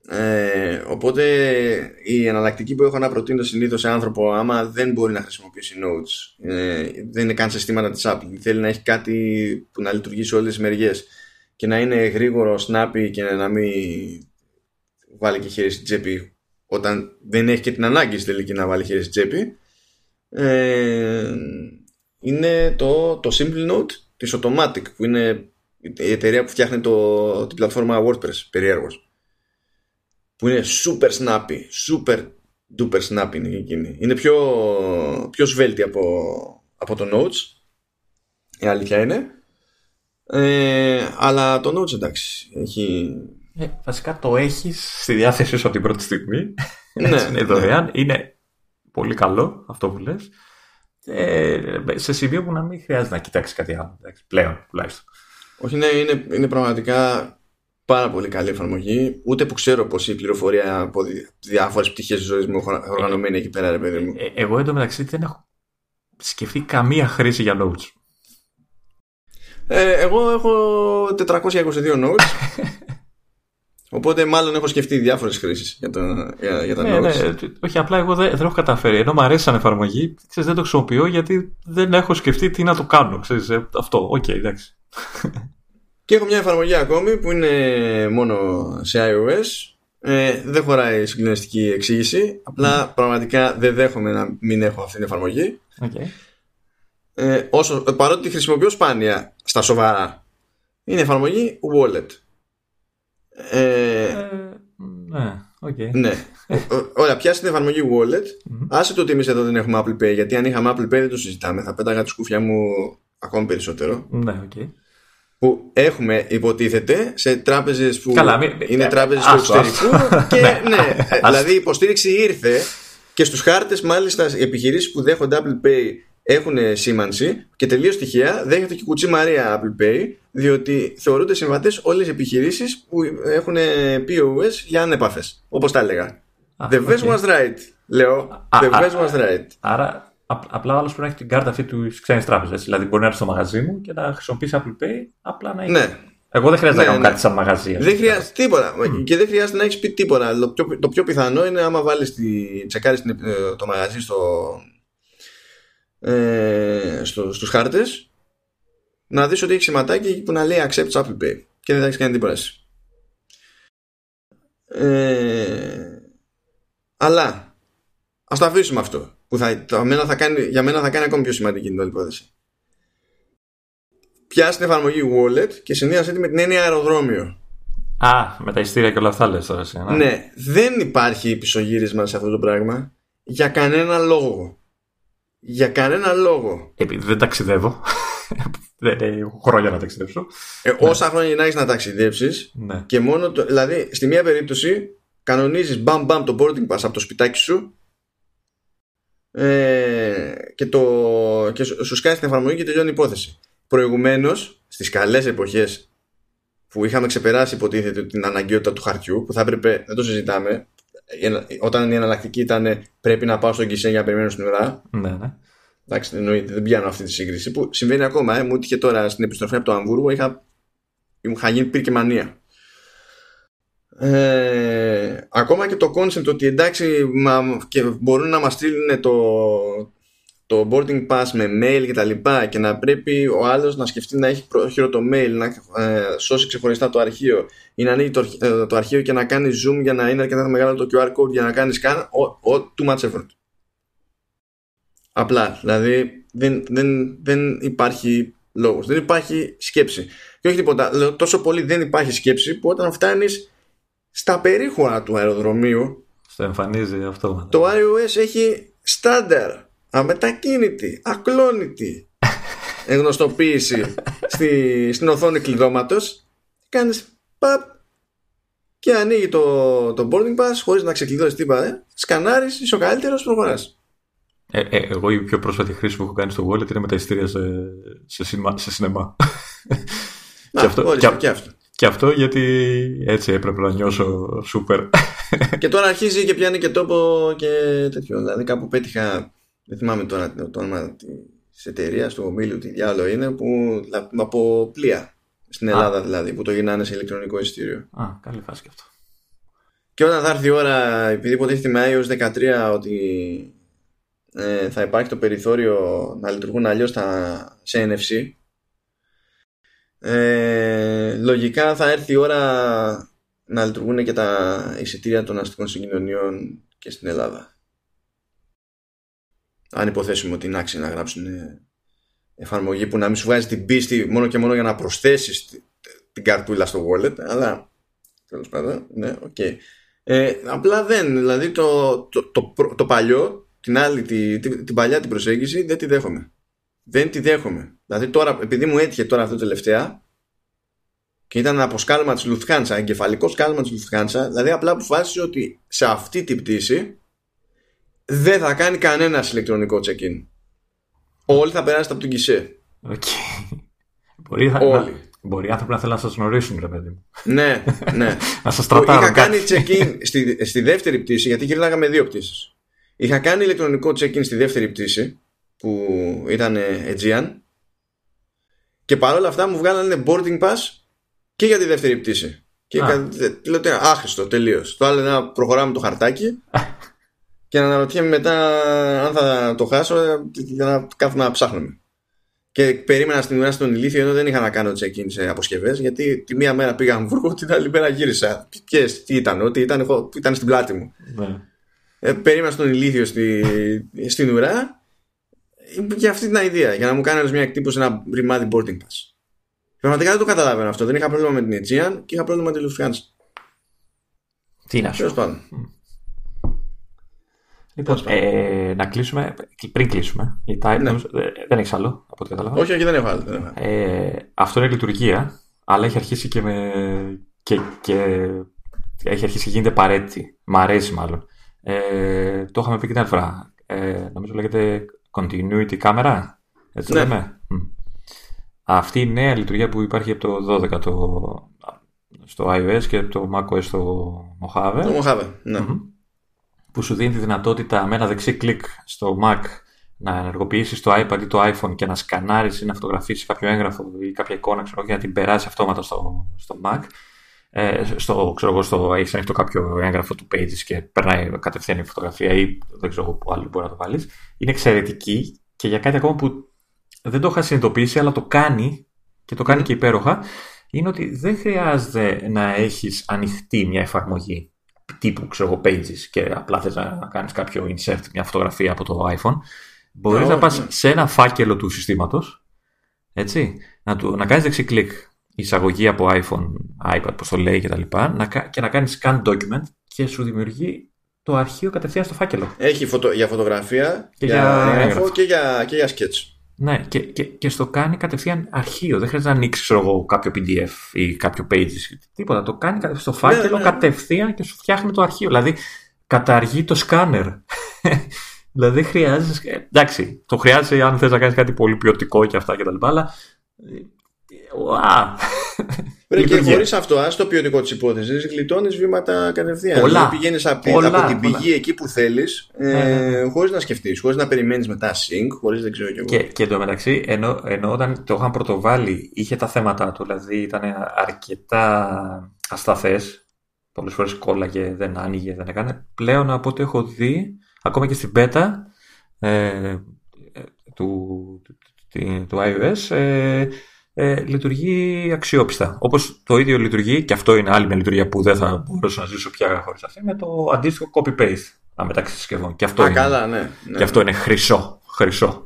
Ε, οπότε η εναλλακτική που έχω να προτείνω συνήθως σε άνθρωπο άμα δεν μπορεί να χρησιμοποιήσει notes ε, δεν είναι καν συστήματα της Apple θέλει να έχει κάτι που να λειτουργεί σε όλες τις μεριές και να είναι γρήγορο, snappy και να μην βάλει και χέρι στην τσέπη όταν δεν έχει και την ανάγκη στη τελική να βάλει χέρι στην τσέπη ε, είναι το, το Simple Note της Automatic που είναι η εταιρεία που φτιάχνει το, την πλατφόρμα WordPress περιέργως που είναι super snappy, super duper snappy είναι εκείνη. Είναι πιο, πιο σβέλτη από, από το Notes, η αλήθεια είναι. Ε, αλλά το Notes εντάξει. Έχει... Ε, βασικά το έχεις στη διάθεσή σου από την πρώτη στιγμή. Ναι, Έτσι, είναι ναι. δωρεάν. Είναι πολύ καλό αυτό που λες. Ε, σε σημείο που να μην χρειάζεται να κοιτάξεις κάτι άλλο. Εντάξει, πλέον τουλάχιστον. Όχι, ναι, είναι, είναι πραγματικά πάρα πολύ καλή εφαρμογή. Ούτε που ξέρω πως η πληροφορία από διάφορες πτυχές της ζωής μου είναι οργανωμένη εκεί πέρα, ρε παιδί μου. Ε, εγώ εντωμεταξύ δεν έχω σκεφτεί καμία χρήση για notes. Ε, εγώ έχω 422 notes. Οπότε μάλλον έχω σκεφτεί διάφορες χρήσεις για, τα- για, για τα Ναι, notes. ναι, όχι, απλά εγώ δεν, δεν έχω καταφέρει. Ενώ μου αρέσει σαν εφαρμογή, ξέρεις, δεν το χρησιμοποιώ γιατί δεν έχω σκεφτεί τι να το κάνω. Ξέρεις, ε, αυτό, οκ, εντάξει. Και έχω μια εφαρμογή ακόμη που είναι μόνο σε iOS. Ε, δεν χωράει συγκλονιστική εξήγηση. Απλά πραγματικά δεν δέχομαι να μην έχω αυτή την εφαρμογή. Okay. Ε, όσο, παρότι τη χρησιμοποιώ σπάνια στα σοβαρά. Είναι εφαρμογή wallet. Ε, ναι, οκ. ναι. Ο- ο- Ωραία, πιάσε την εφαρμογή wallet. Μμμ. Άσε το ότι εμείς εδώ δεν έχουμε Apple Pay. Γιατί αν είχαμε Apple Pay δεν το συζητάμε. Θα πέταγα τη σκούφια μου ακόμη περισσότερο. Ναι, οκ. που έχουμε υποτίθεται σε τράπεζες που Καλά, μην- είναι ε, τράπεζες του άστο, εξωτερικού άστο. και Ναι. ναι, ε, δηλαδή η υποστήριξη ήρθε και στους χάρτες μάλιστα οι επιχειρήσεις που δέχονται Apple Pay έχουν σήμανση και τελείως τυχαία δέχεται και η κουτσή Μαρία Apple Pay διότι θεωρούνται συμβατές όλες οι επιχειρήσεις που έχουν POS για ανέπαφες όπως τα έλεγα Α, The best οκ. was right λέω Α, The α, best was right Άρα, απ- απλά ο άλλος πρέπει να έχει την κάρτα αυτή του ξένης τράπεζας. Δηλαδή, μπορεί να έρθει στο μαγαζί μου και να χρησιμοποιήσει Apple Pay, απλά να έχει. Ναι Εγώ δεν χρειάζεται Ναι, να κάνω ναι. κάτι σαν μαγαζί. ας Δεν πούμε. χρειάζεται τίποτα. Και δεν χρειάζεται να έχεις πει τίποτα. Το πιο, το πιο πιθανό είναι άμα βάλεις τη. τσεκάρεις το μαγαζί στο. Ε, στο, στους χάρτες να δεις ότι έχει σηματάκι εκεί που να λέει accept Apple Pay και δεν θα έχεις κάνει τίποτα εσύ. Ε, αλλά ας το αφήσουμε αυτό που θα, το, μένα θα κάνει, για μένα θα κάνει ακόμη πιο σημαντική την όλη υπόθεση πιάσει την εφαρμογή wallet και συνδύασε τη με την έννοια αεροδρόμιο Α, με τα ειστήρια και όλα αυτά λες τώρα εσύ. ναι. ναι, δεν υπάρχει πισωγύρισμα σε αυτό το πράγμα για κανένα λόγο. Για κανένα λόγο. Επειδή δεν ταξιδεύω. δεν έχω χρόνια να ταξιδέψω. Ε, Όσα χρόνια να έχει να ταξιδέψεις Ναι. και μόνο. Το, δηλαδή, στη μία περίπτωση κανονίζεις μπαμ μπαμ το boarding pass από το σπιτάκι σου ε, και, το, και σου σου σκάει την εφαρμογή και τελειώνει η υπόθεση. Προηγουμένως, στις καλές εποχές που είχαμε ξεπεράσει υποτίθεται την αναγκαιότητα του χαρτιού, που θα έπρεπε, δεν το συζητάμε, η ενα- όταν η εναλλακτική ήταν πρέπει να πάω στον Κισέ για να περιμένω στην ουρά. Ναι, ναι. Εντάξει, εννοείται, δεν πιάνω αυτή τη σύγκριση. Που συμβαίνει ακόμα. Ε, μου έτυχε τώρα στην επιστροφή από το Αμβούργο, είχα, μου είχα γίνει πυρ και μανία. Ε, ακόμα και το concept ότι εντάξει μα, και μπορούν να μας στείλουν το, το boarding pass με mail και τα λοιπά και να πρέπει ο άλλος να σκεφτεί να έχει πρόχειρο το mail να ε, σώσει ξεχωριστά το αρχείο ή να ανοίγει το, αρχ- ε, το αρχείο και να κάνει zoom για να είναι αρκετά μεγάλο το QR code για να κάνεις scan ο, ο, too much effort Απλά, δηλαδή δεν, δεν, δεν υπάρχει λόγος, δεν υπάρχει σκέψη. Και όχι τίποτα, λέω, τόσο πολύ δεν υπάρχει σκέψη που όταν φτάνεις στα περίχωρα του αεροδρομίου Στο εμφανίζει αυτό. το iOS έχει στάνταρ, αμετακίνητη, ακλόνητη εγνωστοποίηση στη, στην οθόνη κλειδώματος κάνεις παπ και ανοίγει το, το boarding pass χωρίς να ξεκλειδώσεις τίποτα ε. σκανάρεις, είσαι ο καλύτερος, προχωράς Ε, ε, εγώ η πιο πρόσφατη χρήση που έχω κάνει στο wallet είναι με τα ειστήρια σε, σε, σινεμά, σε σινεμά. Να, και, αυτό, ορίστε, και, και αυτό. και αυτό γιατί έτσι έπρεπε να νιώσω σούπερ. και τώρα αρχίζει και πιάνει και τόπο και τέτοιο. Δηλαδή κάπου πέτυχα, δεν θυμάμαι τώρα το όνομα της εταιρείας, του ομίλου, τι διάλογο είναι, που από πλοία. Στην Ελλάδα δηλαδή, που το γυρνάνε σε ηλεκτρονικό εισιτήριο. Α, καλή φάση και αυτό. Και όταν θα έρθει η ώρα, επειδή υποτίθεται με iOS 13 ότι ε, θα υπάρχει το περιθώριο να λειτουργούν αλλιώς τα, σε NFC, ε, λογικά θα έρθει η ώρα να λειτουργούν και τα εισιτήρια των αστικών συγκοινωνιών και στην Ελλάδα. Αν υποθέσουμε ότι είναι άξιοι να γράψουν εφαρμογή που να μην σου βγάζει την πίστη μόνο και μόνο για να προσθέσεις την καρτούλα στο wallet, αλλά τέλος πάντων, ναι, οκ. Okay. Ε, απλά δεν, δηλαδή το, το, το, το, το παλιό, την άλλη, τη, την, την παλιά την προσέγγιση δεν τη δέχομαι. Δεν τη δέχομαι. Δηλαδή τώρα, επειδή μου έτυχε τώρα αυτό τελευταία, και ήταν από σκάλμα της Lufthansa, εγκεφαλικό σκάλμα της Lufthansa, δηλαδή απλά αποφάσισε ότι σε αυτή την πτήση δεν θα κάνει κανένας ηλεκτρονικό check-in. Όλοι θα περάσετε από την κισέ. Okay. Μπορεί, να, μπορεί οι άνθρωποι να θέλουν να σας γνωρίσουν, ρε παιδί μου. ναι, ναι. να σας τρατάρουν. Είχα κάνει check-in στη, στη δεύτερη πτήση, γιατί γυρνάγαμε με δύο πτήσεις. Είχα κάνει ηλεκτρονικό check-in στη δεύτερη πτήση, που ήταν Aegean, και παρόλα αυτά μου βγάλανε boarding pass και για τη δεύτερη πτήση. Και λέω ότι άχρηστο τελείως. Το άλλο να προχωράμε το χαρτάκι και να αναρωτιέμαι μετά αν θα το χάσω για να κάθομαι να ψάχνουμε. Και περίμενα στην ουρά στον ηλίθιο ενώ δεν είχα να κάνω check-in σε αποσκευές, γιατί τη μία μέρα πήγα Αμβούργο, την άλλη μέρα γύρισα. Και τι ήταν, ότι ήταν, ήταν στην πλάτη μου. Ναι. Ε, περίμενα στον ηλίθιο στη, στην ουρά για αυτή την ιδέα, για να μου κάνεις μια εκτύπωση ένα ρημάδι boarding pass. Πραγματικά δεν το καταλαβαίνω αυτό. Δεν είχα πρόβλημα με την Aegean και είχα πρόβλημα με τη Lufthansa. Τι να σου. πάντων. Λοιπόν, ε, να κλείσουμε, πριν κλείσουμε, η Type, ναι. δεν έχεις άλλο από ό,τι κατάλαβα. Όχι, όχι, δεν έχω άλλο. Ε, αυτό είναι λειτουργία, αλλά έχει αρχίσει και, με, και, και έχει αρχίσει και γίνεται παρέτη. Μ' αρέσει μάλλον. Ε, το είχαμε πει και την άλλη φορά. Ε, νομίζω λέγεται continuity camera. Έτσι ναι. λέμε. Αυτή η νέα λειτουργία που υπάρχει από το 12 το, στο iOS και από το macOS στο Mojave. Το Mojave, ναι. Που σου δίνει τη δυνατότητα με ένα δεξί κλικ στο Mac να ενεργοποιήσεις το iPad ή το iPhone και να σκανάρεις ή να φωτογραφίσεις κάποιο έγγραφο ή κάποια εικόνα ξέρω, και να την περάσει αυτόματα στο, στο Mac. Ε, στο, ξέρω εγώ, στο, έχεις ανοιχτό κάποιο έγγραφο του Pages και περνάει κατευθείαν η φωτογραφία ή δεν ξέρω πού άλλο μπορεί να το βάλεις. Είναι εξαιρετική και για κάτι ακόμα που δεν το είχα συνειδητοποιήσει, αλλά το κάνει και το κάνει και υπέροχα, είναι ότι δεν χρειάζεται να έχεις ανοιχτή μια εφαρμογή τύπου, ξέρω εγώ, pages και απλά θες να κάνεις κάποιο insert, μια φωτογραφία από το iPhone. Μπορείς να πας σε ένα φάκελο του συστήματος, έτσι, να, του, να κάνεις δεξί κλικ εισαγωγή από iPhone, iPad, πώς το λέει και τα λοιπά, να, και να κάνεις scan document και σου δημιουργεί το αρχείο κατευθείαν στο φάκελο. Έχει φωτο, για φωτογραφία, και για, για και για, και για sketch. Ναι, και, και, και στο κάνει κατευθείαν αρχείο. Δεν χρειάζεται να ανοίξει εγώ, κάποιο PDF ή κάποιο pages. Τίποτα. Το κάνει στο φάκελο ναι, ναι. κατευθείαν και σου φτιάχνει το αρχείο. Δηλαδή, καταργεί το σκάνερ. δηλαδή, χρειάζεσαι. Εντάξει, το χρειάζεσαι αν θες να κάνεις κάτι πολύ ποιοτικό και αυτά κτλ. Αλλά. Wow. και χωρί αυτό, α το ποιοτικό τη υπόθεση, γλιτώνει βήματα κατευθείαν. Πολλά. Δηλαδή πηγαίνει από, την πηγή εκεί που θέλει, ε, ναι, ναι, ναι. χωρί να σκεφτεί, χωρί να περιμένει μετά sync, χωρί δεν ξέρω κι εγώ. Και, και εντωμεταξύ, ενώ, ενώ όταν το είχαν πρωτοβάλει, είχε τα θέματα του, δηλαδή ήταν αρκετά ασταθέ. Πολλέ φορέ κόλλαγε, δεν άνοιγε, δεν έκανε. Πλέον από ό,τι έχω δει, ακόμα και στην πέτα ε, του, του, του iOS, ε, ε, λειτουργεί αξιόπιστα. Όπως το ίδιο λειτουργεί, και αυτό είναι άλλη μια λειτουργία που δεν θα μπορούσα να ζήσω πια χωρίς αυτή, με το αντίστοιχο copy-paste μεταξύ συσκευών. Και αυτό, Α, είναι, καλά, ναι, ναι. Και αυτό είναι χρυσό. χρυσό.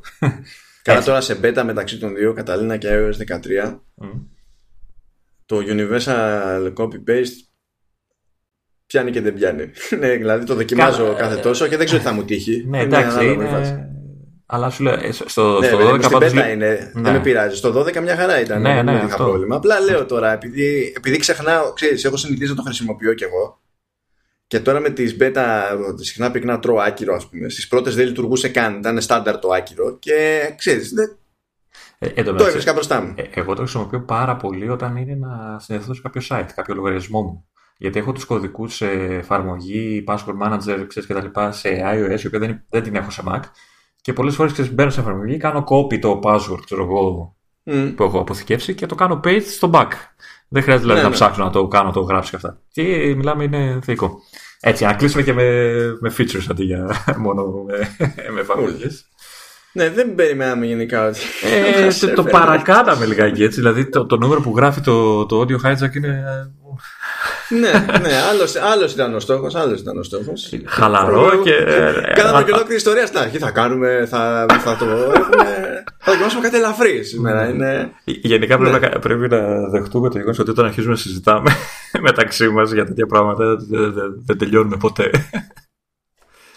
Καλά τώρα σε beta μεταξύ των δύο, Καταλήνα και iOS 13, το Universal Copy-Paste πιάνει και δεν πιάνει. ναι, δηλαδή το δοκιμάζω κάθε ε, τόσο και δεν ξέρω τι θα μου τύχει. Ναι, εντάξει, είναι, αλλά σου λέω, ε, στο, ναι, στο 12 στην πέτα είναι, ναι. δεν με πειράζει. Στο 12 μια χαρά ήταν. Ναι, ναι, δεν είχα πρόβλημα. Απλά λέω τώρα, επειδή, επειδή ξεχνάω, ξέρεις, έχω συνηθίσει να το χρησιμοποιώ κι εγώ. Και τώρα με τις beta συχνά πυκνά τρώω άκυρο, ας πούμε. Στις πρώτες δεν λειτουργούσε καν, ήταν στάνταρ το άκυρο. Και ξέρεις, δεν... Ε, το έβρισκα μπροστά μου. Ε, εγώ το χρησιμοποιώ πάρα πολύ όταν είναι να συνδεθώ σε κάποιο site, κάποιο λογαριασμό μου. Γιατί έχω τους κωδικούς σε εφαρμογή, password manager, ξέρεις κτλ. σε iOS, η οποία δεν, δεν την έχω σε Mac. Και πολλές φορές μπαίνω σε εφαρμογή, κάνω copy το password ξέρω εγώ, mm. που έχω αποθηκεύσει και το κάνω paste στο back. Δεν χρειάζεται δηλαδή, ναι, να ναι. ψάξω να το κάνω, να το γράψω και αυτά. Και μιλάμε, είναι θεϊκό. Έτσι, να κλείσουμε και με, με features αντί για μόνο με, με εφαρμογές. Ναι, δεν περιμέναμε γενικά ότι. Ε, το, το παρακάναμε λιγάκι έτσι. Δηλαδή το, το νούμερο που γράφει το, το audio hijack είναι ναι, ναι, άλλο ήταν ο στόχος. Άλλος ήταν ο στόχος. Χαλαρό και. Κάναμε και ολόκληρη ιστορία στα αρχή. Θα κάνουμε, θα, θα το έχουμε. Θα δοκιμάσουμε κάτι ελαφρύ σήμερα. Ναι. Είναι... Γενικά πρέπει, ναι. να, πρέπει να δεχτούμε το γεγονός ότι όταν αρχίζουμε να συζητάμε μεταξύ μας για τέτοια πράγματα δεν, δεν τελειώνουμε ποτέ.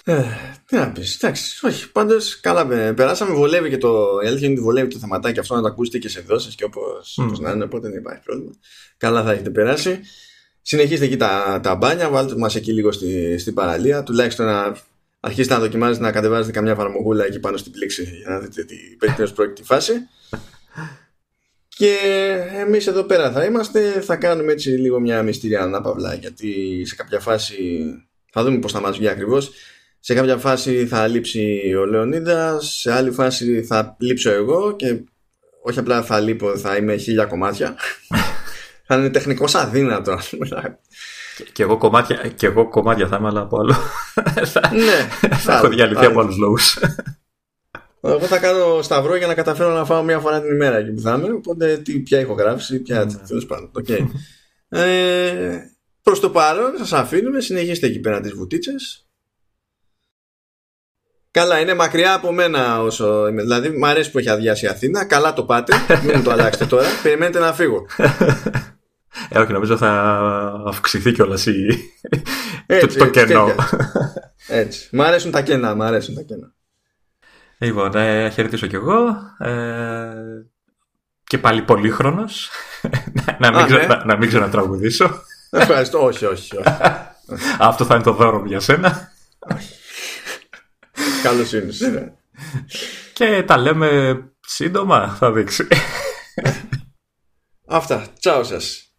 Ε, Τι να πεις, εντάξει, όχι. Πάντως καλά περάσαμε. Βολεύει και το. Η αλήθεια είναι ότι βολεύει το θεματάκι αυτό να το ακούσετε και σε δόσεις και όπω mm. να είναι, οπότε δεν υπάρχει πρόβλημα. Καλά θα έχετε περάσει. Συνεχίστε εκεί τα, τα μπάνια, βάλτε μας εκεί λίγο στη, στην παραλία. Τουλάχιστον να αρχίσετε να δοκιμάζετε να κατεβάζετε καμιά φαρμογούλα εκεί πάνω στην πλήξη για να δείτε τι περίπτωση πρόκειται φάση. Και εμείς εδώ πέρα θα είμαστε, θα κάνουμε έτσι λίγο μια μυστήρια ανάπαυλα γιατί σε κάποια φάση θα δούμε πώς θα μας βγει ακριβώς σε κάποια φάση θα λείψει ο Λεωνίδας, σε άλλη φάση θα λείψω εγώ και όχι απλά θα λείπω, θα είμαι χίλια κομμάτια. θα είναι τεχνικός αδύνατος. Και, εγώ κομμάτια, και εγώ κομμάτια θα είμαι, αλλά από άλλο. ναι, θα, έχω διαλυθεί από άλλους λόγους. Εγώ θα κάνω σταυρό για να καταφέρω να φάω μία φορά την ημέρα εκεί που θα είμαι. Οπότε τι, ποια ηχογράφηση, ποια. Ναι. Τέλος πάντων. Okay. ε, Προς το παρόν, σας αφήνουμε. Συνεχίστε εκεί πέρα τις βουτίτσες. Καλά, είναι μακριά από μένα όσο είμαι. Δηλαδή, μου αρέσει που έχει αδειάσει η Αθήνα. Καλά το πάτε. Μην μου το αλλάξετε τώρα. Περιμένετε να φύγω. Ε, όχι, νομίζω θα αυξηθεί κιόλας η... έτσι, το, το κενό. Έτσι. Μ' αρέσουν τα κενά, μ' αρέσουν τα κενά. Λοιπόν, ε, χαιρετήσω κι εγώ. Ε, και πάλι πολύχρονος. να, μην ναι. να, να μην ξανατραγουδήσω. Ευχαριστώ. όχι, όχι. όχι. Αυτό θα είναι το δώρο μου για σένα. Καλώς είναι. Και τα λέμε σύντομα, θα δείξει. Αυτά. Τσάου σας.